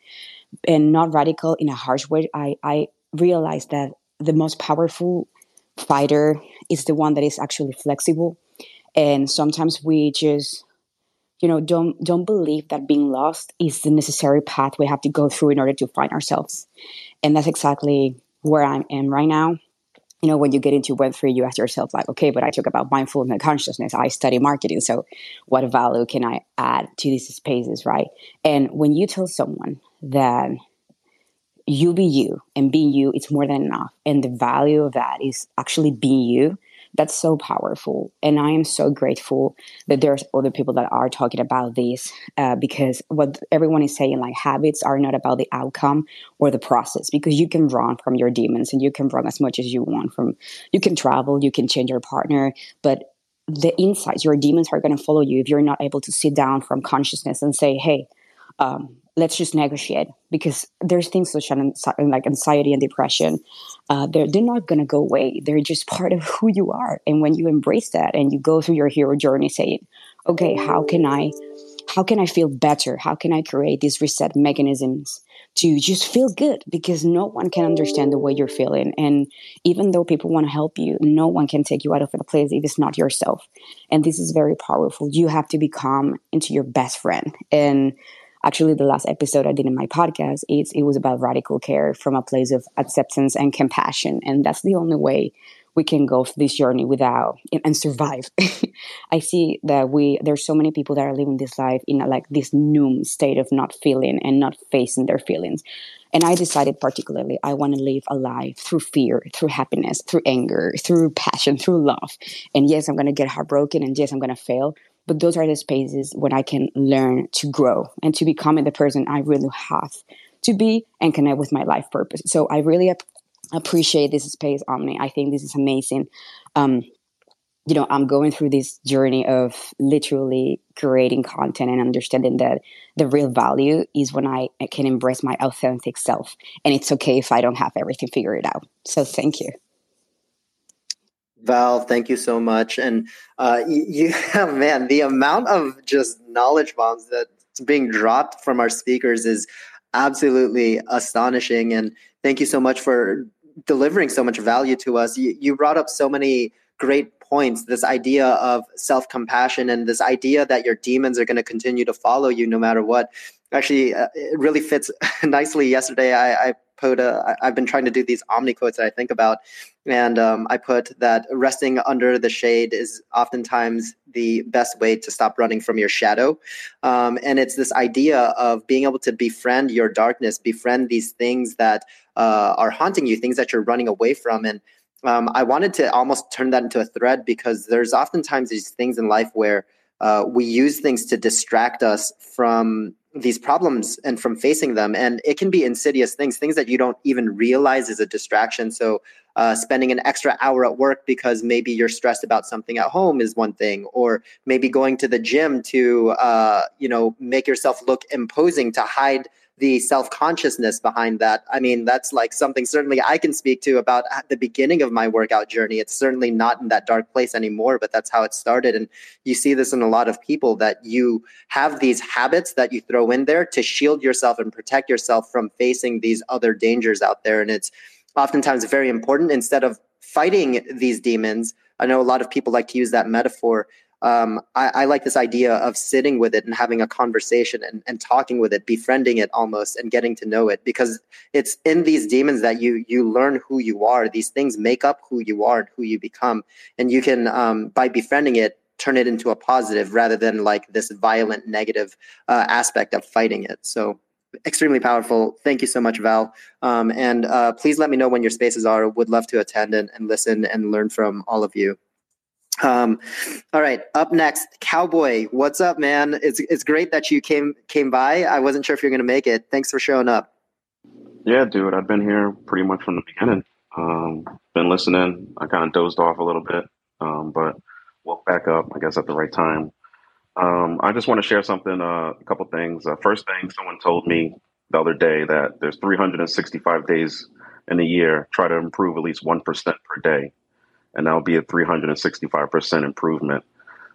S16: and not radical in a harsh way. I, I realized that the most powerful fighter is the one that is actually flexible. And sometimes we just, you know, don't don't believe that being lost is the necessary path we have to go through in order to find ourselves. And that's exactly where I am in right now you know, when you get into Web3, you ask yourself, like, okay, but I talk about mindfulness and consciousness. I study marketing. So, what value can I add to these spaces, right? And when you tell someone that you be you and being you, it's more than enough, and the value of that is actually being you, that's so powerful. And i am so grateful that there's other people that are talking about this uh, because what everyone is saying like habits are not about the outcome or the process because you can run from your demons and you can run as much as you want from you can travel you can change your partner but the insights your demons are going to follow you if you're not able to sit down from consciousness and say hey um, let's just negotiate because there's things such as like anxiety and depression uh, they're, they're not going to go away they're just part of who you are and when you embrace that and you go through your hero journey saying okay how can i how can I feel better? How can I create these reset mechanisms to just feel good? Because no one can understand the way you're feeling. And even though people want to help you, no one can take you out of the place if it's not yourself. And this is very powerful. You have to become into your best friend. And actually the last episode I did in my podcast, it's, it was about radical care from a place of acceptance and compassion. And that's the only way we can go through this journey without and survive. I see that we there's so many people that are living this life in a, like this numb state of not feeling and not facing their feelings. And I decided particularly I want to live a life through fear, through happiness, through anger, through passion, through love. And yes, I'm going to get heartbroken and yes, I'm going to fail, but those are the spaces when I can learn to grow and to become the person I really have to be and connect with my life purpose. So I really appreciate this space, Omni. I think this is amazing. Um, you know, I'm going through this journey of literally creating content and understanding that the real value is when I can embrace my authentic self. And it's okay if I don't have everything figured out. So thank you.
S1: Val, thank you so much. And uh, you, you man, the amount of just knowledge bombs that's being dropped from our speakers is absolutely astonishing. And thank you so much for delivering so much value to us. You, you brought up so many great points this idea of self compassion and this idea that your demons are going to continue to follow you no matter what. Actually, uh, it really fits nicely. Yesterday, I, I put a, I've been trying to do these omni quotes that I think about. And um, I put that resting under the shade is oftentimes the best way to stop running from your shadow. Um, and it's this idea of being able to befriend your darkness, befriend these things that uh, are haunting you, things that you're running away from. And um, I wanted to almost turn that into a thread because there's oftentimes these things in life where uh, we use things to distract us from these problems and from facing them. And it can be insidious things, things that you don't even realize is a distraction. So, uh, spending an extra hour at work because maybe you're stressed about something at home is one thing, or maybe going to the gym to, uh, you know, make yourself look imposing to hide the self consciousness behind that. I mean, that's like something certainly I can speak to about at the beginning of my workout journey. It's certainly not in that dark place anymore, but that's how it started. And you see this in a lot of people that you have these habits that you throw in there to shield yourself and protect yourself from facing these other dangers out there. And it's oftentimes very important instead of fighting these demons. I know a lot of people like to use that metaphor um, I, I, like this idea of sitting with it and having a conversation and, and talking with it, befriending it almost, and getting to know it. Because it's in these demons that you you learn who you are. These things make up who you are and who you become, and you can um, by befriending it turn it into a positive rather than like this violent negative uh, aspect of fighting it. So extremely powerful. Thank you so much, Val. Um, and uh, please let me know when your spaces are. Would love to attend and, and listen and learn from all of you. Um, all right, up next, Cowboy. What's up, man? It's it's great that you came came by. I wasn't sure if you're to make it. Thanks for showing up.
S17: Yeah, dude, I've been here pretty much from the beginning. Um, been listening. I kind of dozed off a little bit, um, but woke back up. I guess at the right time. Um, I just want to share something. Uh, a couple things. Uh, first thing, someone told me the other day that there's 365 days in a year. Try to improve at least one percent per day and that'll be a 365% improvement.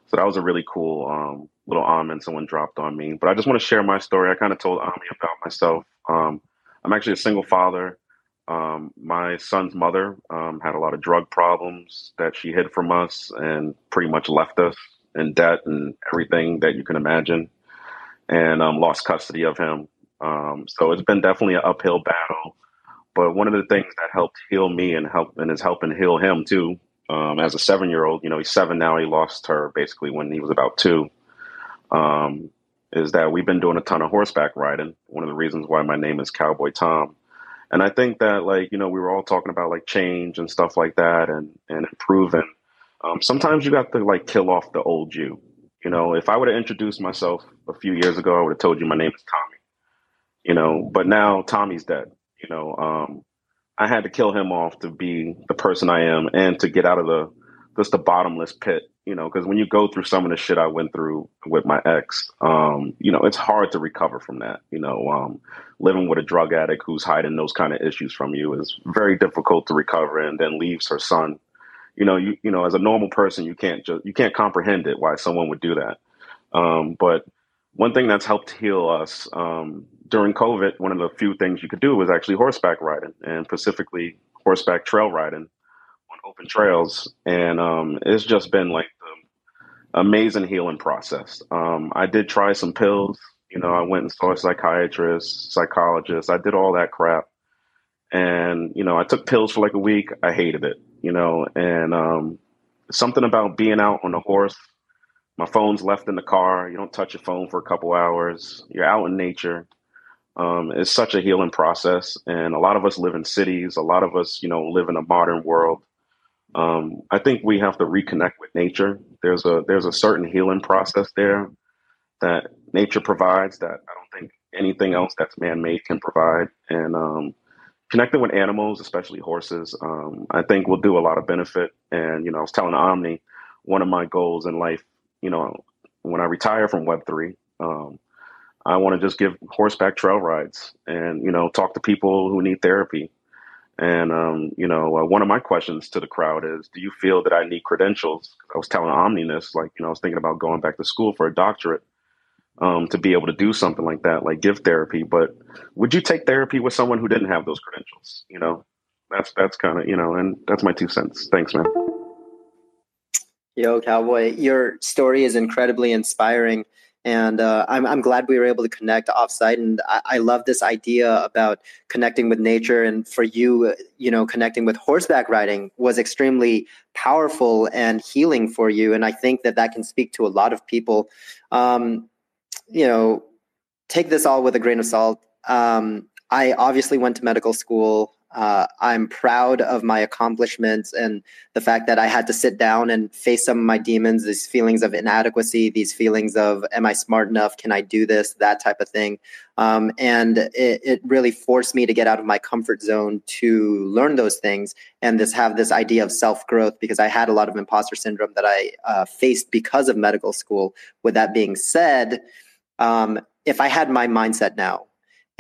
S17: So that was a really cool um, little almond someone dropped on me. But I just want to share my story. I kind of told Omni about myself. Um, I'm actually a single father. Um, my son's mother um, had a lot of drug problems that she hid from us and pretty much left us in debt and everything that you can imagine, and um, lost custody of him. Um, so it's been definitely an uphill battle. But one of the things that helped heal me and help and is helping heal him too um, as a seven year old. You know, he's seven now. He lost her basically when he was about two. Um, is that we've been doing a ton of horseback riding. One of the reasons why my name is Cowboy Tom. And I think that like, you know, we were all talking about like change and stuff like that and, and improving. Um, sometimes you got to like kill off the old you. You know, if I would have introduced myself a few years ago, I would have told you my name is Tommy. You know, but now Tommy's dead. You know, um, I had to kill him off to be the person I am and to get out of the just the bottomless pit, you know, because when you go through some of the shit I went through with my ex, um, you know, it's hard to recover from that. You know, um, living with a drug addict who's hiding those kind of issues from you is very difficult to recover and then leaves her son. You know, you you know, as a normal person, you can't just you can't comprehend it why someone would do that. Um, but one thing that's helped heal us um, during COVID, one of the few things you could do was actually horseback riding, and specifically horseback trail riding on open trails. And um, it's just been like the amazing healing process. Um, I did try some pills. You know, I went and saw a psychiatrist, psychologist. I did all that crap. And, you know, I took pills for like a week. I hated it, you know, and um, something about being out on a horse my phone's left in the car. You don't touch your phone for a couple hours. You're out in nature. Um, it's such a healing process, and a lot of us live in cities. A lot of us, you know, live in a modern world. Um, I think we have to reconnect with nature. There's a there's a certain healing process there that nature provides that I don't think anything else that's man made can provide. And um, connecting with animals, especially horses, um, I think will do a lot of benefit. And you know, I was telling Omni, one of my goals in life you know, when I retire from Web3, um, I want to just give horseback trail rides and, you know, talk to people who need therapy. And, um, you know, uh, one of my questions to the crowd is Do you feel that I need credentials? I was telling Omni this, like, you know, I was thinking about going back to school for a doctorate um, to be able to do something like that, like give therapy. But would you take therapy with someone who didn't have those credentials? You know, that's, that's kind of, you know, and that's my two cents. Thanks, man.
S1: Yo, Cowboy, your story is incredibly inspiring. And uh, I'm, I'm glad we were able to connect offsite. And I, I love this idea about connecting with nature. And for you, you know, connecting with horseback riding was extremely powerful and healing for you. And I think that that can speak to a lot of people. Um, you know, take this all with a grain of salt. Um, I obviously went to medical school. Uh, I'm proud of my accomplishments and the fact that I had to sit down and face some of my demons, these feelings of inadequacy, these feelings of, am I smart enough? Can I do this? That type of thing. Um, and it, it, really forced me to get out of my comfort zone to learn those things and this have this idea of self growth because I had a lot of imposter syndrome that I uh, faced because of medical school. With that being said, um, if I had my mindset now,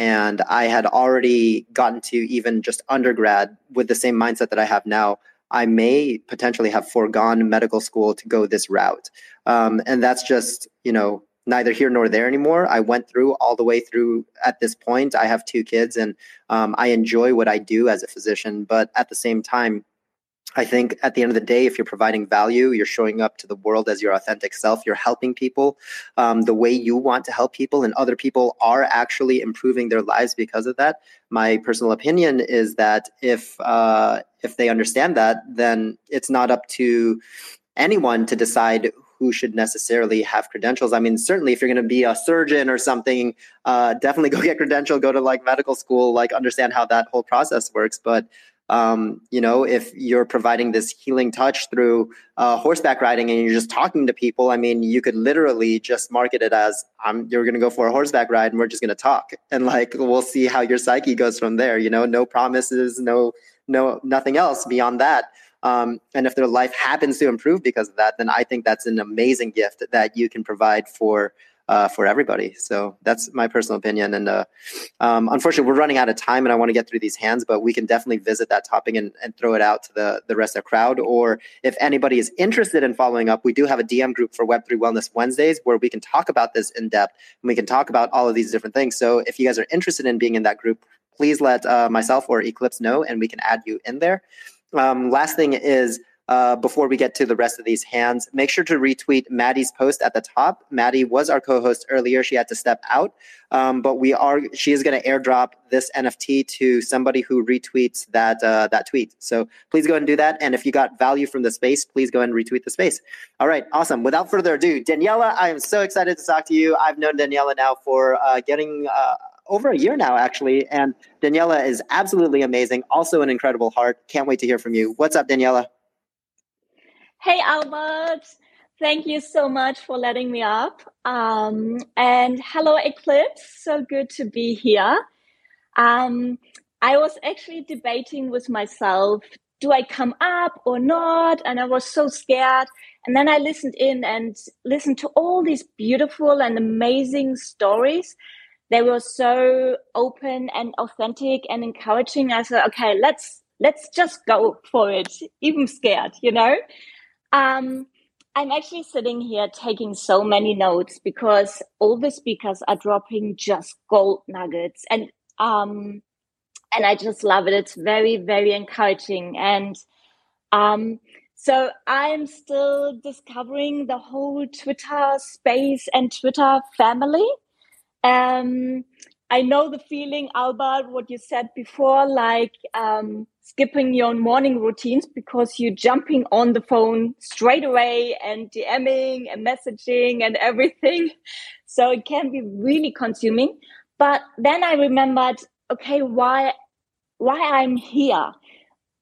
S1: and I had already gotten to even just undergrad with the same mindset that I have now. I may potentially have foregone medical school to go this route. Um, and that's just, you know, neither here nor there anymore. I went through all the way through at this point. I have two kids and um, I enjoy what I do as a physician. But at the same time, I think at the end of the day, if you're providing value, you're showing up to the world as your authentic self, you're helping people um, the way you want to help people, and other people are actually improving their lives because of that. My personal opinion is that if uh, if they understand that, then it's not up to anyone to decide who should necessarily have credentials. I mean, certainly if you're going to be a surgeon or something, uh, definitely go get credential, go to like medical school, like understand how that whole process works. But um, you know, if you're providing this healing touch through uh, horseback riding and you're just talking to people, I mean, you could literally just market it as you're going to go for a horseback ride and we're just going to talk. And like, we'll see how your psyche goes from there, you know, no promises, no, no, nothing else beyond that. Um, and if their life happens to improve because of that, then I think that's an amazing gift that you can provide for uh, for everybody. So that's my personal opinion. And uh, um, unfortunately, we're running out of time, and I want to get through these hands, but we can definitely visit that topic and, and throw it out to the the rest of the crowd. Or if anybody is interested in following up, we do have a DM group for Web3 Wellness Wednesdays where we can talk about this in depth and we can talk about all of these different things. So if you guys are interested in being in that group, please let uh, myself or Eclipse know, and we can add you in there. Um, last thing is uh, before we get to the rest of these hands, make sure to retweet Maddie's post at the top. Maddie was our co-host earlier; she had to step out, um, but we are. She is going to airdrop this NFT to somebody who retweets that uh, that tweet. So please go and do that. And if you got value from the space, please go and retweet the space. All right, awesome. Without further ado, Daniela, I am so excited to talk to you. I've known Daniela now for uh, getting. Uh, over a year now, actually. And Daniela is absolutely amazing. Also, an incredible heart. Can't wait to hear from you. What's up, Daniela?
S18: Hey, Albert. Thank you so much for letting me up. Um, and hello, Eclipse. So good to be here. Um, I was actually debating with myself do I come up or not? And I was so scared. And then I listened in and listened to all these beautiful and amazing stories. They were so open and authentic and encouraging. I said, okay, let's let's just go for it, even scared, you know. Um, I'm actually sitting here taking so many notes because all the speakers are dropping just gold nuggets and um and I just love it. It's very, very encouraging. And um so I'm still discovering the whole Twitter space and Twitter family. Um I know the feeling, Albert, what you said before, like um, skipping your morning routines because you're jumping on the phone straight away and DMing and messaging and everything. So it can be really consuming. But then I remembered, okay, why, why I'm here?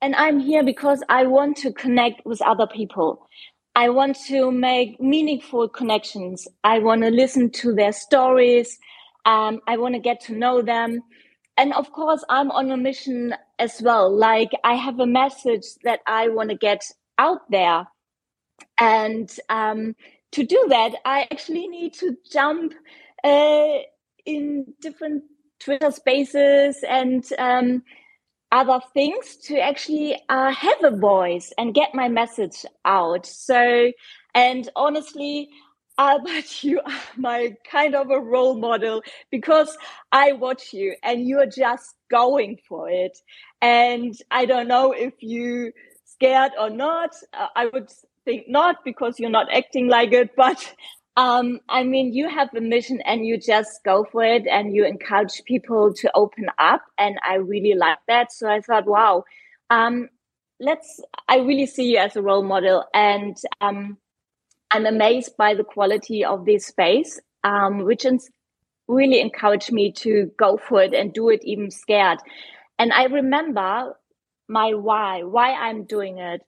S18: And I'm here because I want to connect with other people. I want to make meaningful connections. I want to listen to their stories. Um, I want to get to know them. And of course, I'm on a mission as well. Like, I have a message that I want to get out there. And um, to do that, I actually need to jump uh, in different Twitter spaces and um, other things to actually uh, have a voice and get my message out. So, and honestly, Albert, you are my kind of a role model because I watch you and you're just going for it. And I don't know if you scared or not. Uh, I would think not because you're not acting like it, but um, I mean, you have a mission and you just go for it and you encourage people to open up. And I really like that. So I thought, wow, um, let's, I really see you as a role model. And, um, I'm amazed by the quality of this space, um, which is really encouraged me to go for it and do it even scared. And I remember my why, why I'm doing it.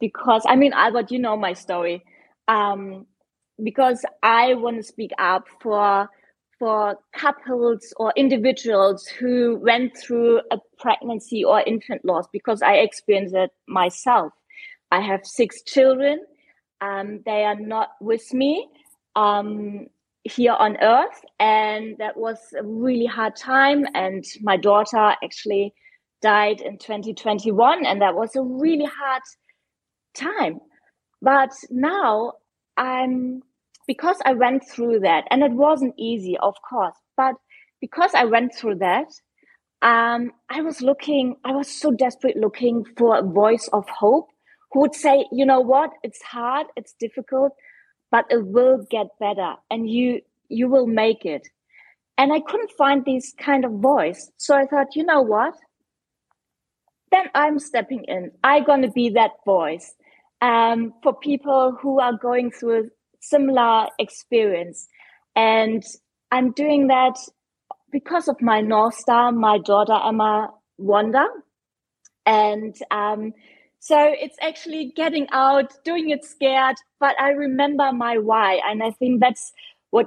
S18: Because I mean, Albert, you know my story. Um, because I want to speak up for for couples or individuals who went through a pregnancy or infant loss because I experienced it myself. I have six children um, they are not with me um, here on earth. And that was a really hard time. And my daughter actually died in 2021. And that was a really hard time. But now I'm, because I went through that, and it wasn't easy, of course, but because I went through that, um, I was looking, I was so desperate looking for a voice of hope who would say, you know what, it's hard, it's difficult, but it will get better and you you will make it. And I couldn't find this kind of voice. So I thought, you know what? Then I'm stepping in. I'm gonna be that voice um, for people who are going through a similar experience. And I'm doing that because of my North Star, my daughter Emma Wanda. And um, so it's actually getting out, doing it scared, but I remember my why. And I think that's what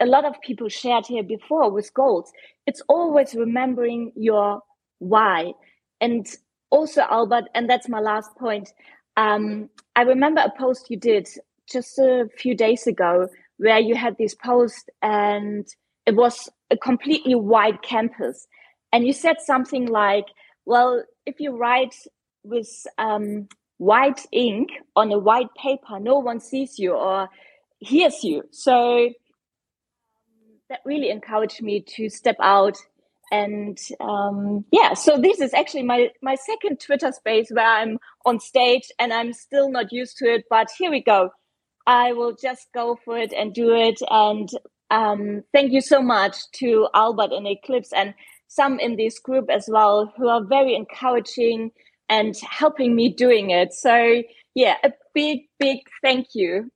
S18: a lot of people shared here before with goals. It's always remembering your why. And also, Albert, and that's my last point. Um, I remember a post you did just a few days ago where you had this post and it was a completely white campus. And you said something like, well, if you write with um, white ink on a white paper, no one sees you or hears you. So that really encouraged me to step out. And um, yeah, so this is actually my my second Twitter space where I'm on stage and I'm still not used to it, but here we go. I will just go for it and do it. And um, thank you so much to Albert and Eclipse and some in this group as well who are very encouraging and helping me doing it. So yeah, a big, big thank you.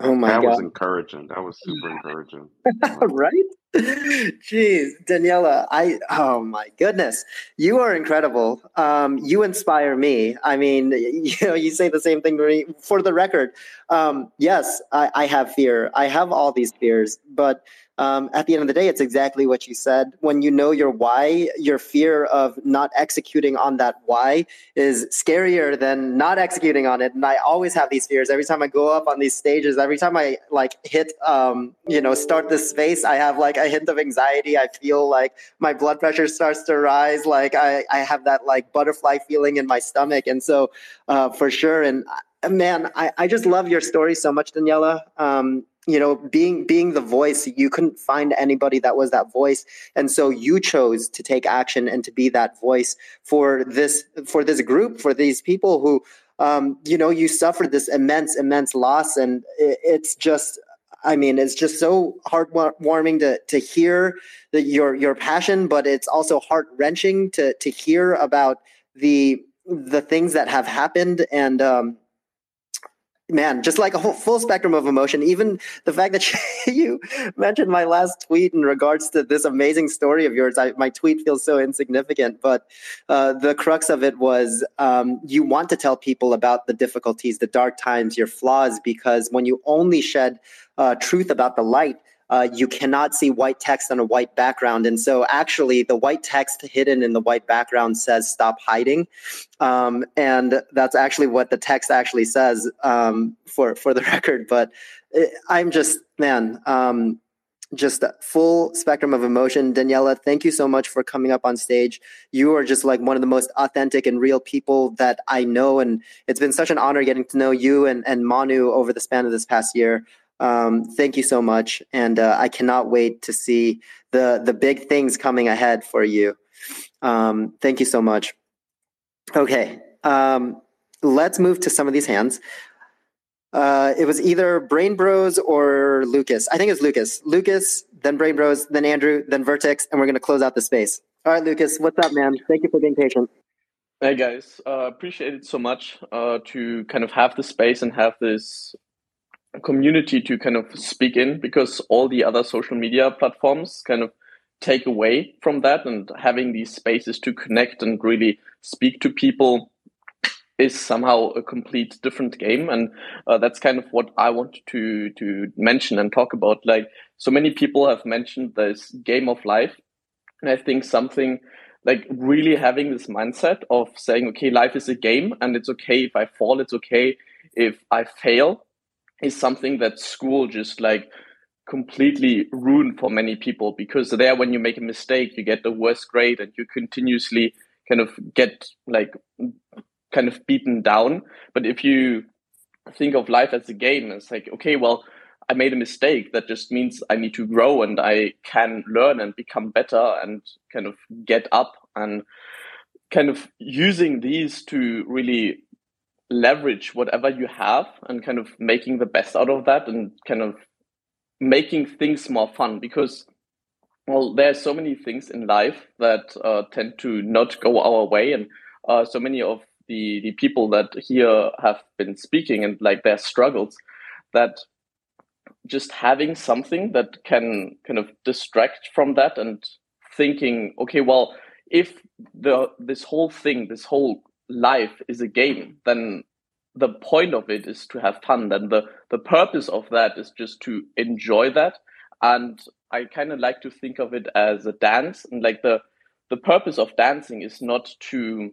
S1: Oh my
S17: that
S1: god.
S17: was encouraging. That was super encouraging.
S1: right? Jeez, Daniela, I oh my goodness, you are incredible. Um, you inspire me. I mean, you know, you say the same thing to me. For the record, um, yes, I, I have fear. I have all these fears, but um, at the end of the day, it's exactly what you said. When you know your why, your fear of not executing on that why is scarier than not executing on it. And I always have these fears every time I go up on these stages. Every time I like hit, um, you know, start this space, I have like a hint of anxiety. I feel like my blood pressure starts to rise. Like I, I have that like butterfly feeling in my stomach. And so, uh, for sure. And uh, man, I, I just love your story so much, Daniela. Um, you know being being the voice you couldn't find anybody that was that voice. And so you chose to take action and to be that voice for this for this group for these people who um, you know you suffered this immense immense loss. And it, it's just I mean, it's just so heartwarming to to hear that your your passion, but it's also heart wrenching to to hear about the the things that have happened. And um, man, just like a whole full spectrum of emotion. Even the fact that you mentioned my last tweet in regards to this amazing story of yours, I, my tweet feels so insignificant, but uh, the crux of it was um, you want to tell people about the difficulties, the dark times, your flaws, because when you only shed uh, truth about the light, uh, you cannot see white text on a white background. And so, actually, the white text hidden in the white background says "Stop hiding," um, and that's actually what the text actually says um, for for the record. But it, I'm just man. Um, just full spectrum of emotion. Daniela, thank you so much for coming up on stage. You are just like one of the most authentic and real people that I know. And it's been such an honor getting to know you and, and Manu over the span of this past year. Um, thank you so much, and uh, I cannot wait to see the the big things coming ahead for you. Um, thank you so much. Okay, um, let's move to some of these hands. Uh, it was either Brain Bros or Lucas. I think it was Lucas. Lucas, then Brain Bros, then Andrew, then Vertex, and we're going to close out the space. All right, Lucas, what's up, man? Thank you for being patient.
S19: Hey guys, uh, appreciate it so much uh, to kind of have the space and have this community to kind of speak in because all the other social media platforms kind of take away from that and having these spaces to connect and really speak to people is somehow a complete different game. And uh, that's kind of what i want to to mention and talk about. Like so many people have mentioned this game of life. And i think something like really having this mindset of saying okay life is a game and it's okay if i fall it's okay if i fail is something that school just like completely ruined for many people because there when you make a mistake you get the worst grade and you continuously kind of get like kind of beaten down. But if you think of life as a game it's like okay well i made a mistake. That just means i need to grow and i can learn and become better and kind of get up and kind of using these to really leverage whatever you have and kind of making the best out of that and kind of making things more fun because well there are so many things in life that uh, tend to not go our way and uh, so many of the the people that here have been speaking and like their struggles that just having something that can kind of distract from that and thinking okay well if the this whole thing this whole life is a game, then the point of it is to have fun. Then the, the purpose of that is just to enjoy that. And I kind of like to think of it as a dance. And like the, the purpose of dancing is not to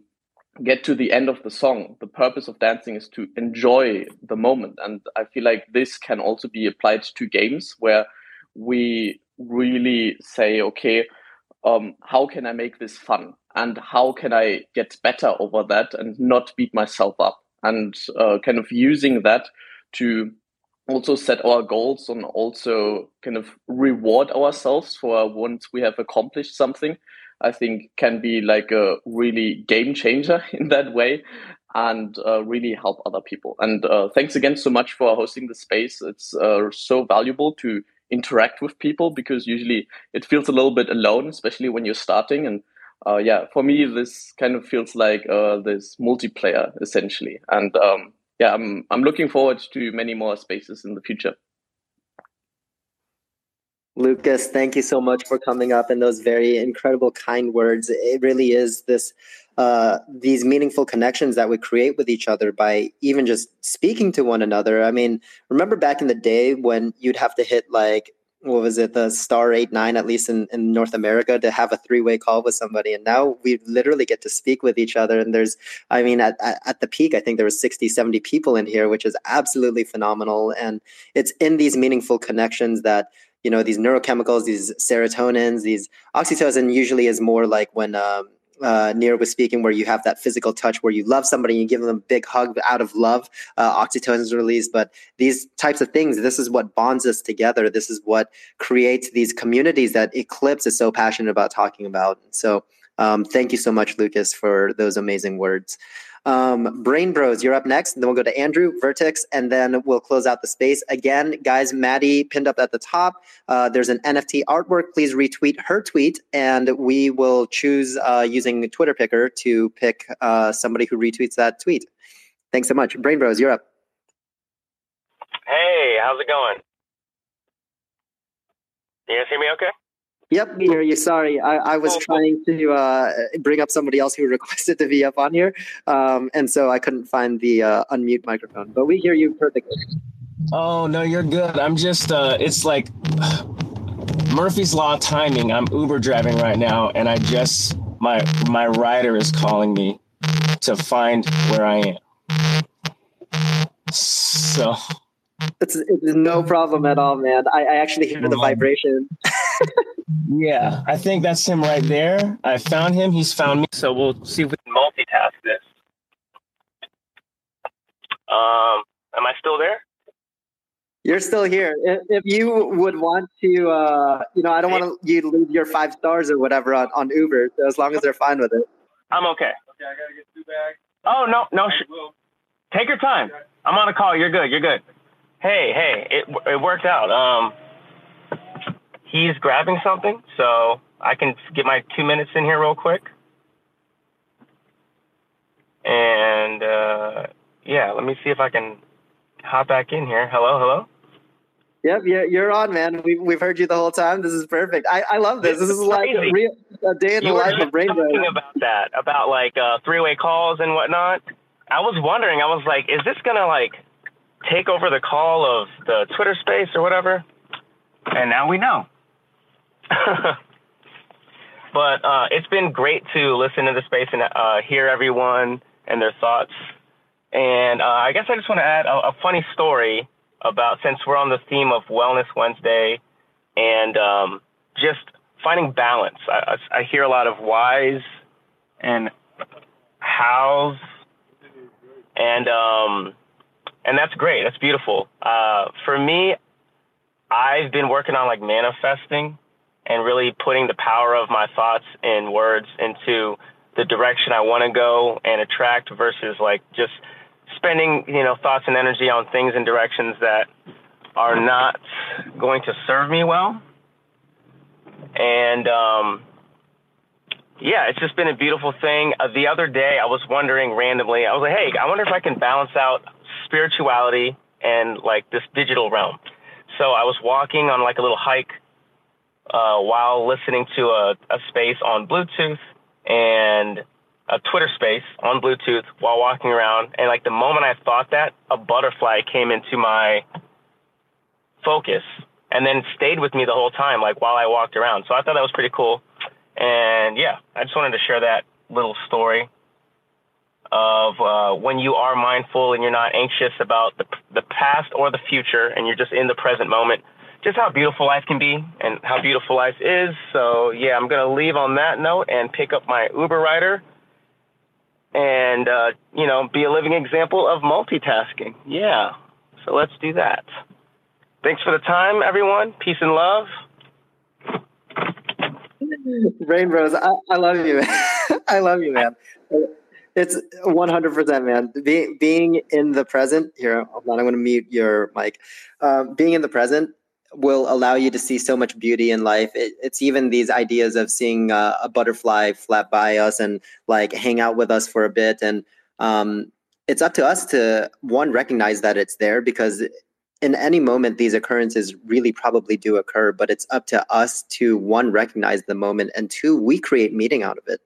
S19: get to the end of the song. The purpose of dancing is to enjoy the moment. And I feel like this can also be applied to games where we really say, okay, um, how can I make this fun? And how can I get better over that and not beat myself up? And uh, kind of using that to also set our goals and also kind of reward ourselves for once we have accomplished something, I think can be like a really game changer in that way and uh, really help other people. And uh, thanks again so much for hosting the space. It's uh, so valuable to interact with people because usually it feels a little bit alone, especially when you're starting. And uh, yeah, for me, this kind of feels like uh, this multiplayer essentially. And um, yeah, I'm I'm looking forward to many more spaces in the future.
S1: Lucas, thank you so much for coming up and those very incredible, kind words. It really is this uh, these meaningful connections that we create with each other by even just speaking to one another. I mean, remember back in the day when you'd have to hit like what was it the star 8 9 at least in, in north america to have a three-way call with somebody. And now we literally get to speak with each other. And there's i mean at, at, at the peak i think there was 60 70 people in here which is absolutely phenomenal. And it's in these meaningful connections that you know these neurochemicals these serotonins these oxytocin usually is more like when um, uh, was speaking, where you have that physical touch, where you love somebody, and you give them a big hug out of love. Uh, oxytocin is released, but these types of things, this is what bonds us together. This is what creates these communities that Eclipse is so passionate about talking about. So, um, thank you so much, Lucas, for those amazing words. Um, Brain Bros, you're up next. And then we'll go to Andrew, Vertex, and then we'll close out the space. Again, guys, Maddie pinned up at the top. Uh, there's an NFT artwork. Please retweet her tweet, and we will choose uh, using Twitter Picker to pick uh, somebody who retweets that tweet. Thanks so much. Brain Bros, you're up.
S20: Hey, how's it going? You guys hear me okay?
S1: Yep, we hear you. Sorry, I, I was trying to uh, bring up somebody else who requested to be up on here, um, and so I couldn't find the uh, unmute microphone. But we hear you perfectly.
S20: Oh no, you're good. I'm just uh it's like Murphy's law timing. I'm Uber driving right now and I just my my rider is calling me to find where I am. So
S1: it's, it's no problem at all, man. I, I actually hear the vibration.
S20: yeah, I think that's him right there. I found him, he's found me. So we'll see if we can multitask this. Um am I still there?
S1: You're still here. If, if you would want to, uh, you know, I don't want you to lose your five stars or whatever on, on Uber. So as long as they're fine with it.
S20: I'm okay. Okay, I gotta get two bags. Oh no, no. Sh- take your time. I'm on a call. You're good. You're good. Hey, hey, it it worked out. Um, he's grabbing something, so I can get my two minutes in here real quick. And uh, yeah, let me see if I can hop back in here. Hello, hello.
S1: Yep, you're, you're on, man. We've, we've heard you the whole time. This is perfect. I, I love this. This is like a, real, a day in the
S20: you were
S1: life
S20: just
S1: of Brain Bros.
S20: talking about that, about like uh, three-way calls and whatnot. I was wondering. I was like, is this gonna like take over the call of the Twitter space or whatever? And now we know. but uh, it's been great to listen to the space and uh, hear everyone and their thoughts. And uh, I guess I just want to add a, a funny story about since we're on the theme of Wellness Wednesday and um, just finding balance. I, I, I hear a lot of whys and hows, and um, and that's great. That's beautiful. Uh, for me, I've been working on like manifesting and really putting the power of my thoughts and words into the direction I want to go and attract versus like just spending, you know, thoughts and energy on things and directions that are not going to serve me well. And um, yeah, it's just been a beautiful thing. Uh, the other day, I was wondering randomly, I was like, hey, I wonder if I can balance out spirituality and like this digital realm. So I was walking on like a little hike uh, while listening to a, a space on Bluetooth and a Twitter space on Bluetooth while walking around. And like the moment I thought that, a butterfly came into my focus and then stayed with me the whole time, like while I walked around. So I thought that was pretty cool. And yeah, I just wanted to share that little story of uh, when you are mindful and you're not anxious about the, the past or the future and you're just in the present moment, just how beautiful life can be and how beautiful life is. So yeah, I'm going to leave on that note and pick up my Uber rider and, uh, you know, be a living example of multitasking. Yeah. So let's do that. Thanks for the time, everyone. Peace and love.
S1: Brain Bros, I, I love you. I love you, man. It's 100%, man. Being, being in the present, here, hold on, I'm going to mute your mic. Um, being in the present will allow you to see so much beauty in life. It, it's even these ideas of seeing uh, a butterfly flap by us and like hang out with us for a bit. And um, it's up to us to, one, recognize that it's there because in any moment these occurrences really probably do occur but it's up to us to one recognize the moment and two we create meaning out of it.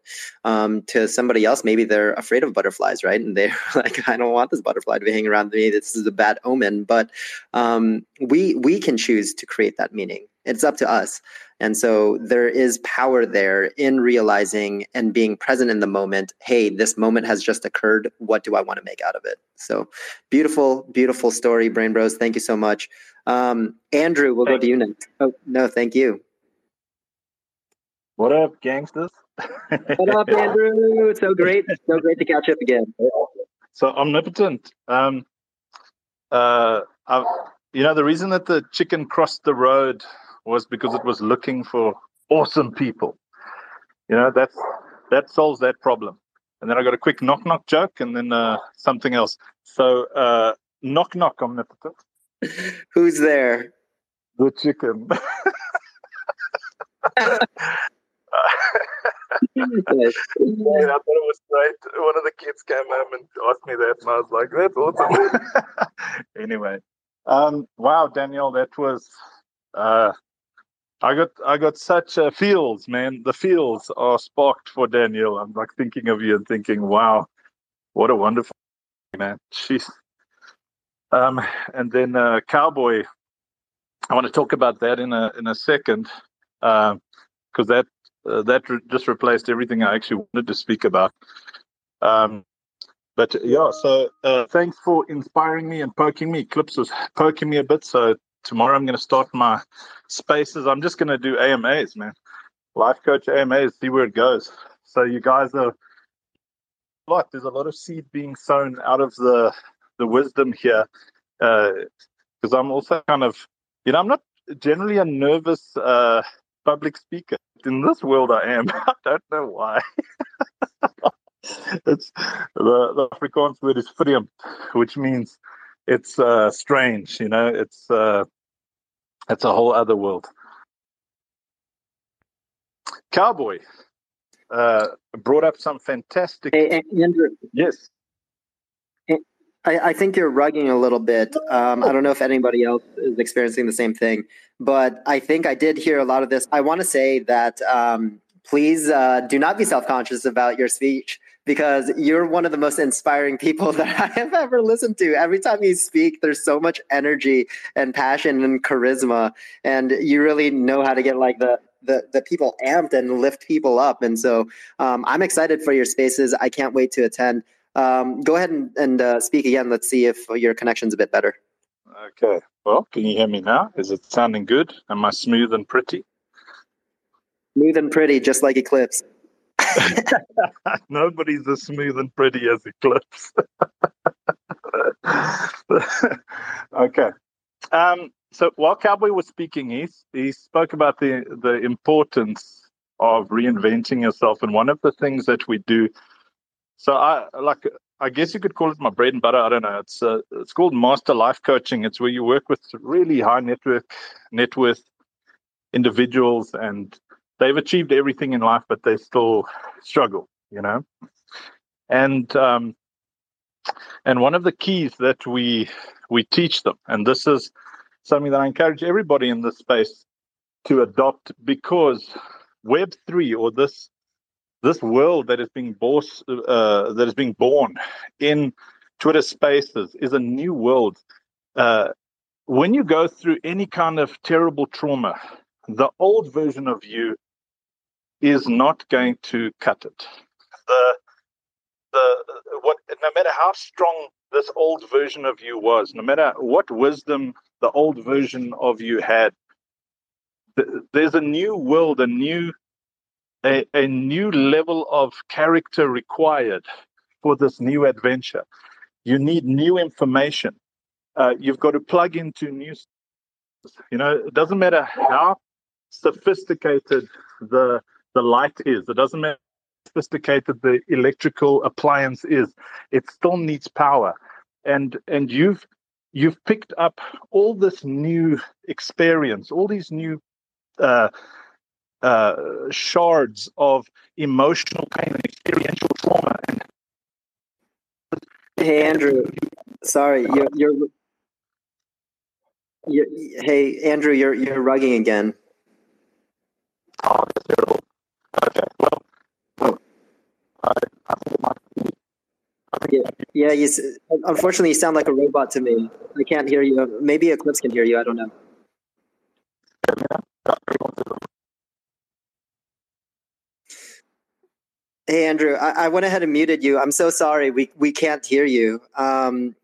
S1: Um, to somebody else maybe they're afraid of butterflies right? And they're like i don't want this butterfly to be hanging around me. This is a bad omen. But um, we we can choose to create that meaning. It's up to us and so there is power there in realizing and being present in the moment. Hey, this moment has just occurred. What do I want to make out of it? So beautiful, beautiful story, Brain Bros. Thank you so much. Um, Andrew, we'll thank go to you next. Oh, no, thank you.
S21: What up, gangsters?
S1: what up, Andrew? It's So great. So great to catch up again.
S21: So omnipotent. Um, uh, I've, you know, the reason that the chicken crossed the road was because it was looking for awesome people. You know, that's that solves that problem. And then I got a quick knock knock joke and then uh, something else. So uh, knock knock omnipotent.
S1: Who's there?
S21: The chicken. yeah, I thought it was great. One of the kids came home and asked me that, and I was like, "That's awesome." anyway, um, wow, Daniel, that was uh, I got I got such uh, feels, man. The feels are sparked for Daniel. I'm like thinking of you and thinking, wow, what a wonderful man. Jeez. Um, and then uh, Cowboy. I want to talk about that in a in a second, because uh, that uh, that re- just replaced everything I actually wanted to speak about. Um, but yeah, so uh, thanks for inspiring me and poking me. Clips was poking me a bit, so tomorrow I'm going to start my spaces. I'm just going to do AMAs, man. Life coach AMAs, see where it goes. So you guys are a lot. There's a lot of seed being sown out of the the wisdom here, because uh, I'm also kind of, you know, I'm not generally a nervous uh, public speaker. In this world, I am. I don't know why. it's the the Afrikaans word is vreemd, which means it's uh, strange. You know, it's uh, it's a whole other world. Cowboy uh, brought up some fantastic.
S1: Hey, Andrew.
S21: Yes.
S1: I, I, think you're rugging a little bit. Um, I don't know if anybody else is experiencing the same thing, but I think I did hear a lot of this. I want to say that um, please uh, do not be self conscious about your speech because you're one of the most inspiring people that I have ever listened to. Every time you speak, there's so much energy and passion and charisma, and you really know how to get like the the, the people amped and lift people up. And so um, I'm excited for your spaces. I can't wait to attend. Um, go ahead and, and uh, speak again. Let's see if your connection's a bit better.
S21: Okay. Well, can you hear me now? Is it sounding good? Am I smooth and pretty?
S1: Smooth and pretty, just like Eclipse.
S21: Nobody's as smooth and pretty as Eclipse. okay. Um, so while Cowboy was speaking, he, he spoke about the, the importance of reinventing yourself. And one of the things that we do, so I like, I guess you could call it my bread and butter. I don't know. It's uh, it's called Master Life Coaching. It's where you work with really high network, net worth individuals and they've achieved everything in life, but they still struggle, you know. And um, and one of the keys that we we teach them, and this is something that I encourage everybody in this space to adopt, because Web three or this this world that is being born uh, that is being born in Twitter Spaces is a new world. Uh, when you go through any kind of terrible trauma, the old version of you is not going to cut it. The the what no matter how strong this old version of you was, no matter what wisdom the old version of you had, there's a new world, a new a, a new level of character required for this new adventure. You need new information. Uh, you've got to plug into new. You know, it doesn't matter how sophisticated the the light is. It doesn't matter how sophisticated the electrical appliance is. It still needs power. And and you've you've picked up all this new experience, all these new uh, uh, shards of emotional pain and experiential trauma. And
S1: hey, Andrew, sorry, you're, you're you hey, Andrew, you're you're rugging again.
S21: Oh, that's terrible. Okay, well, well I, I think my
S1: Yeah. You, unfortunately, you sound like a robot to me. I can't hear you. Maybe Eclipse can hear you. I don't know. Hey, Andrew, I, I went ahead and muted you. I'm so sorry. We we can't hear you. Um,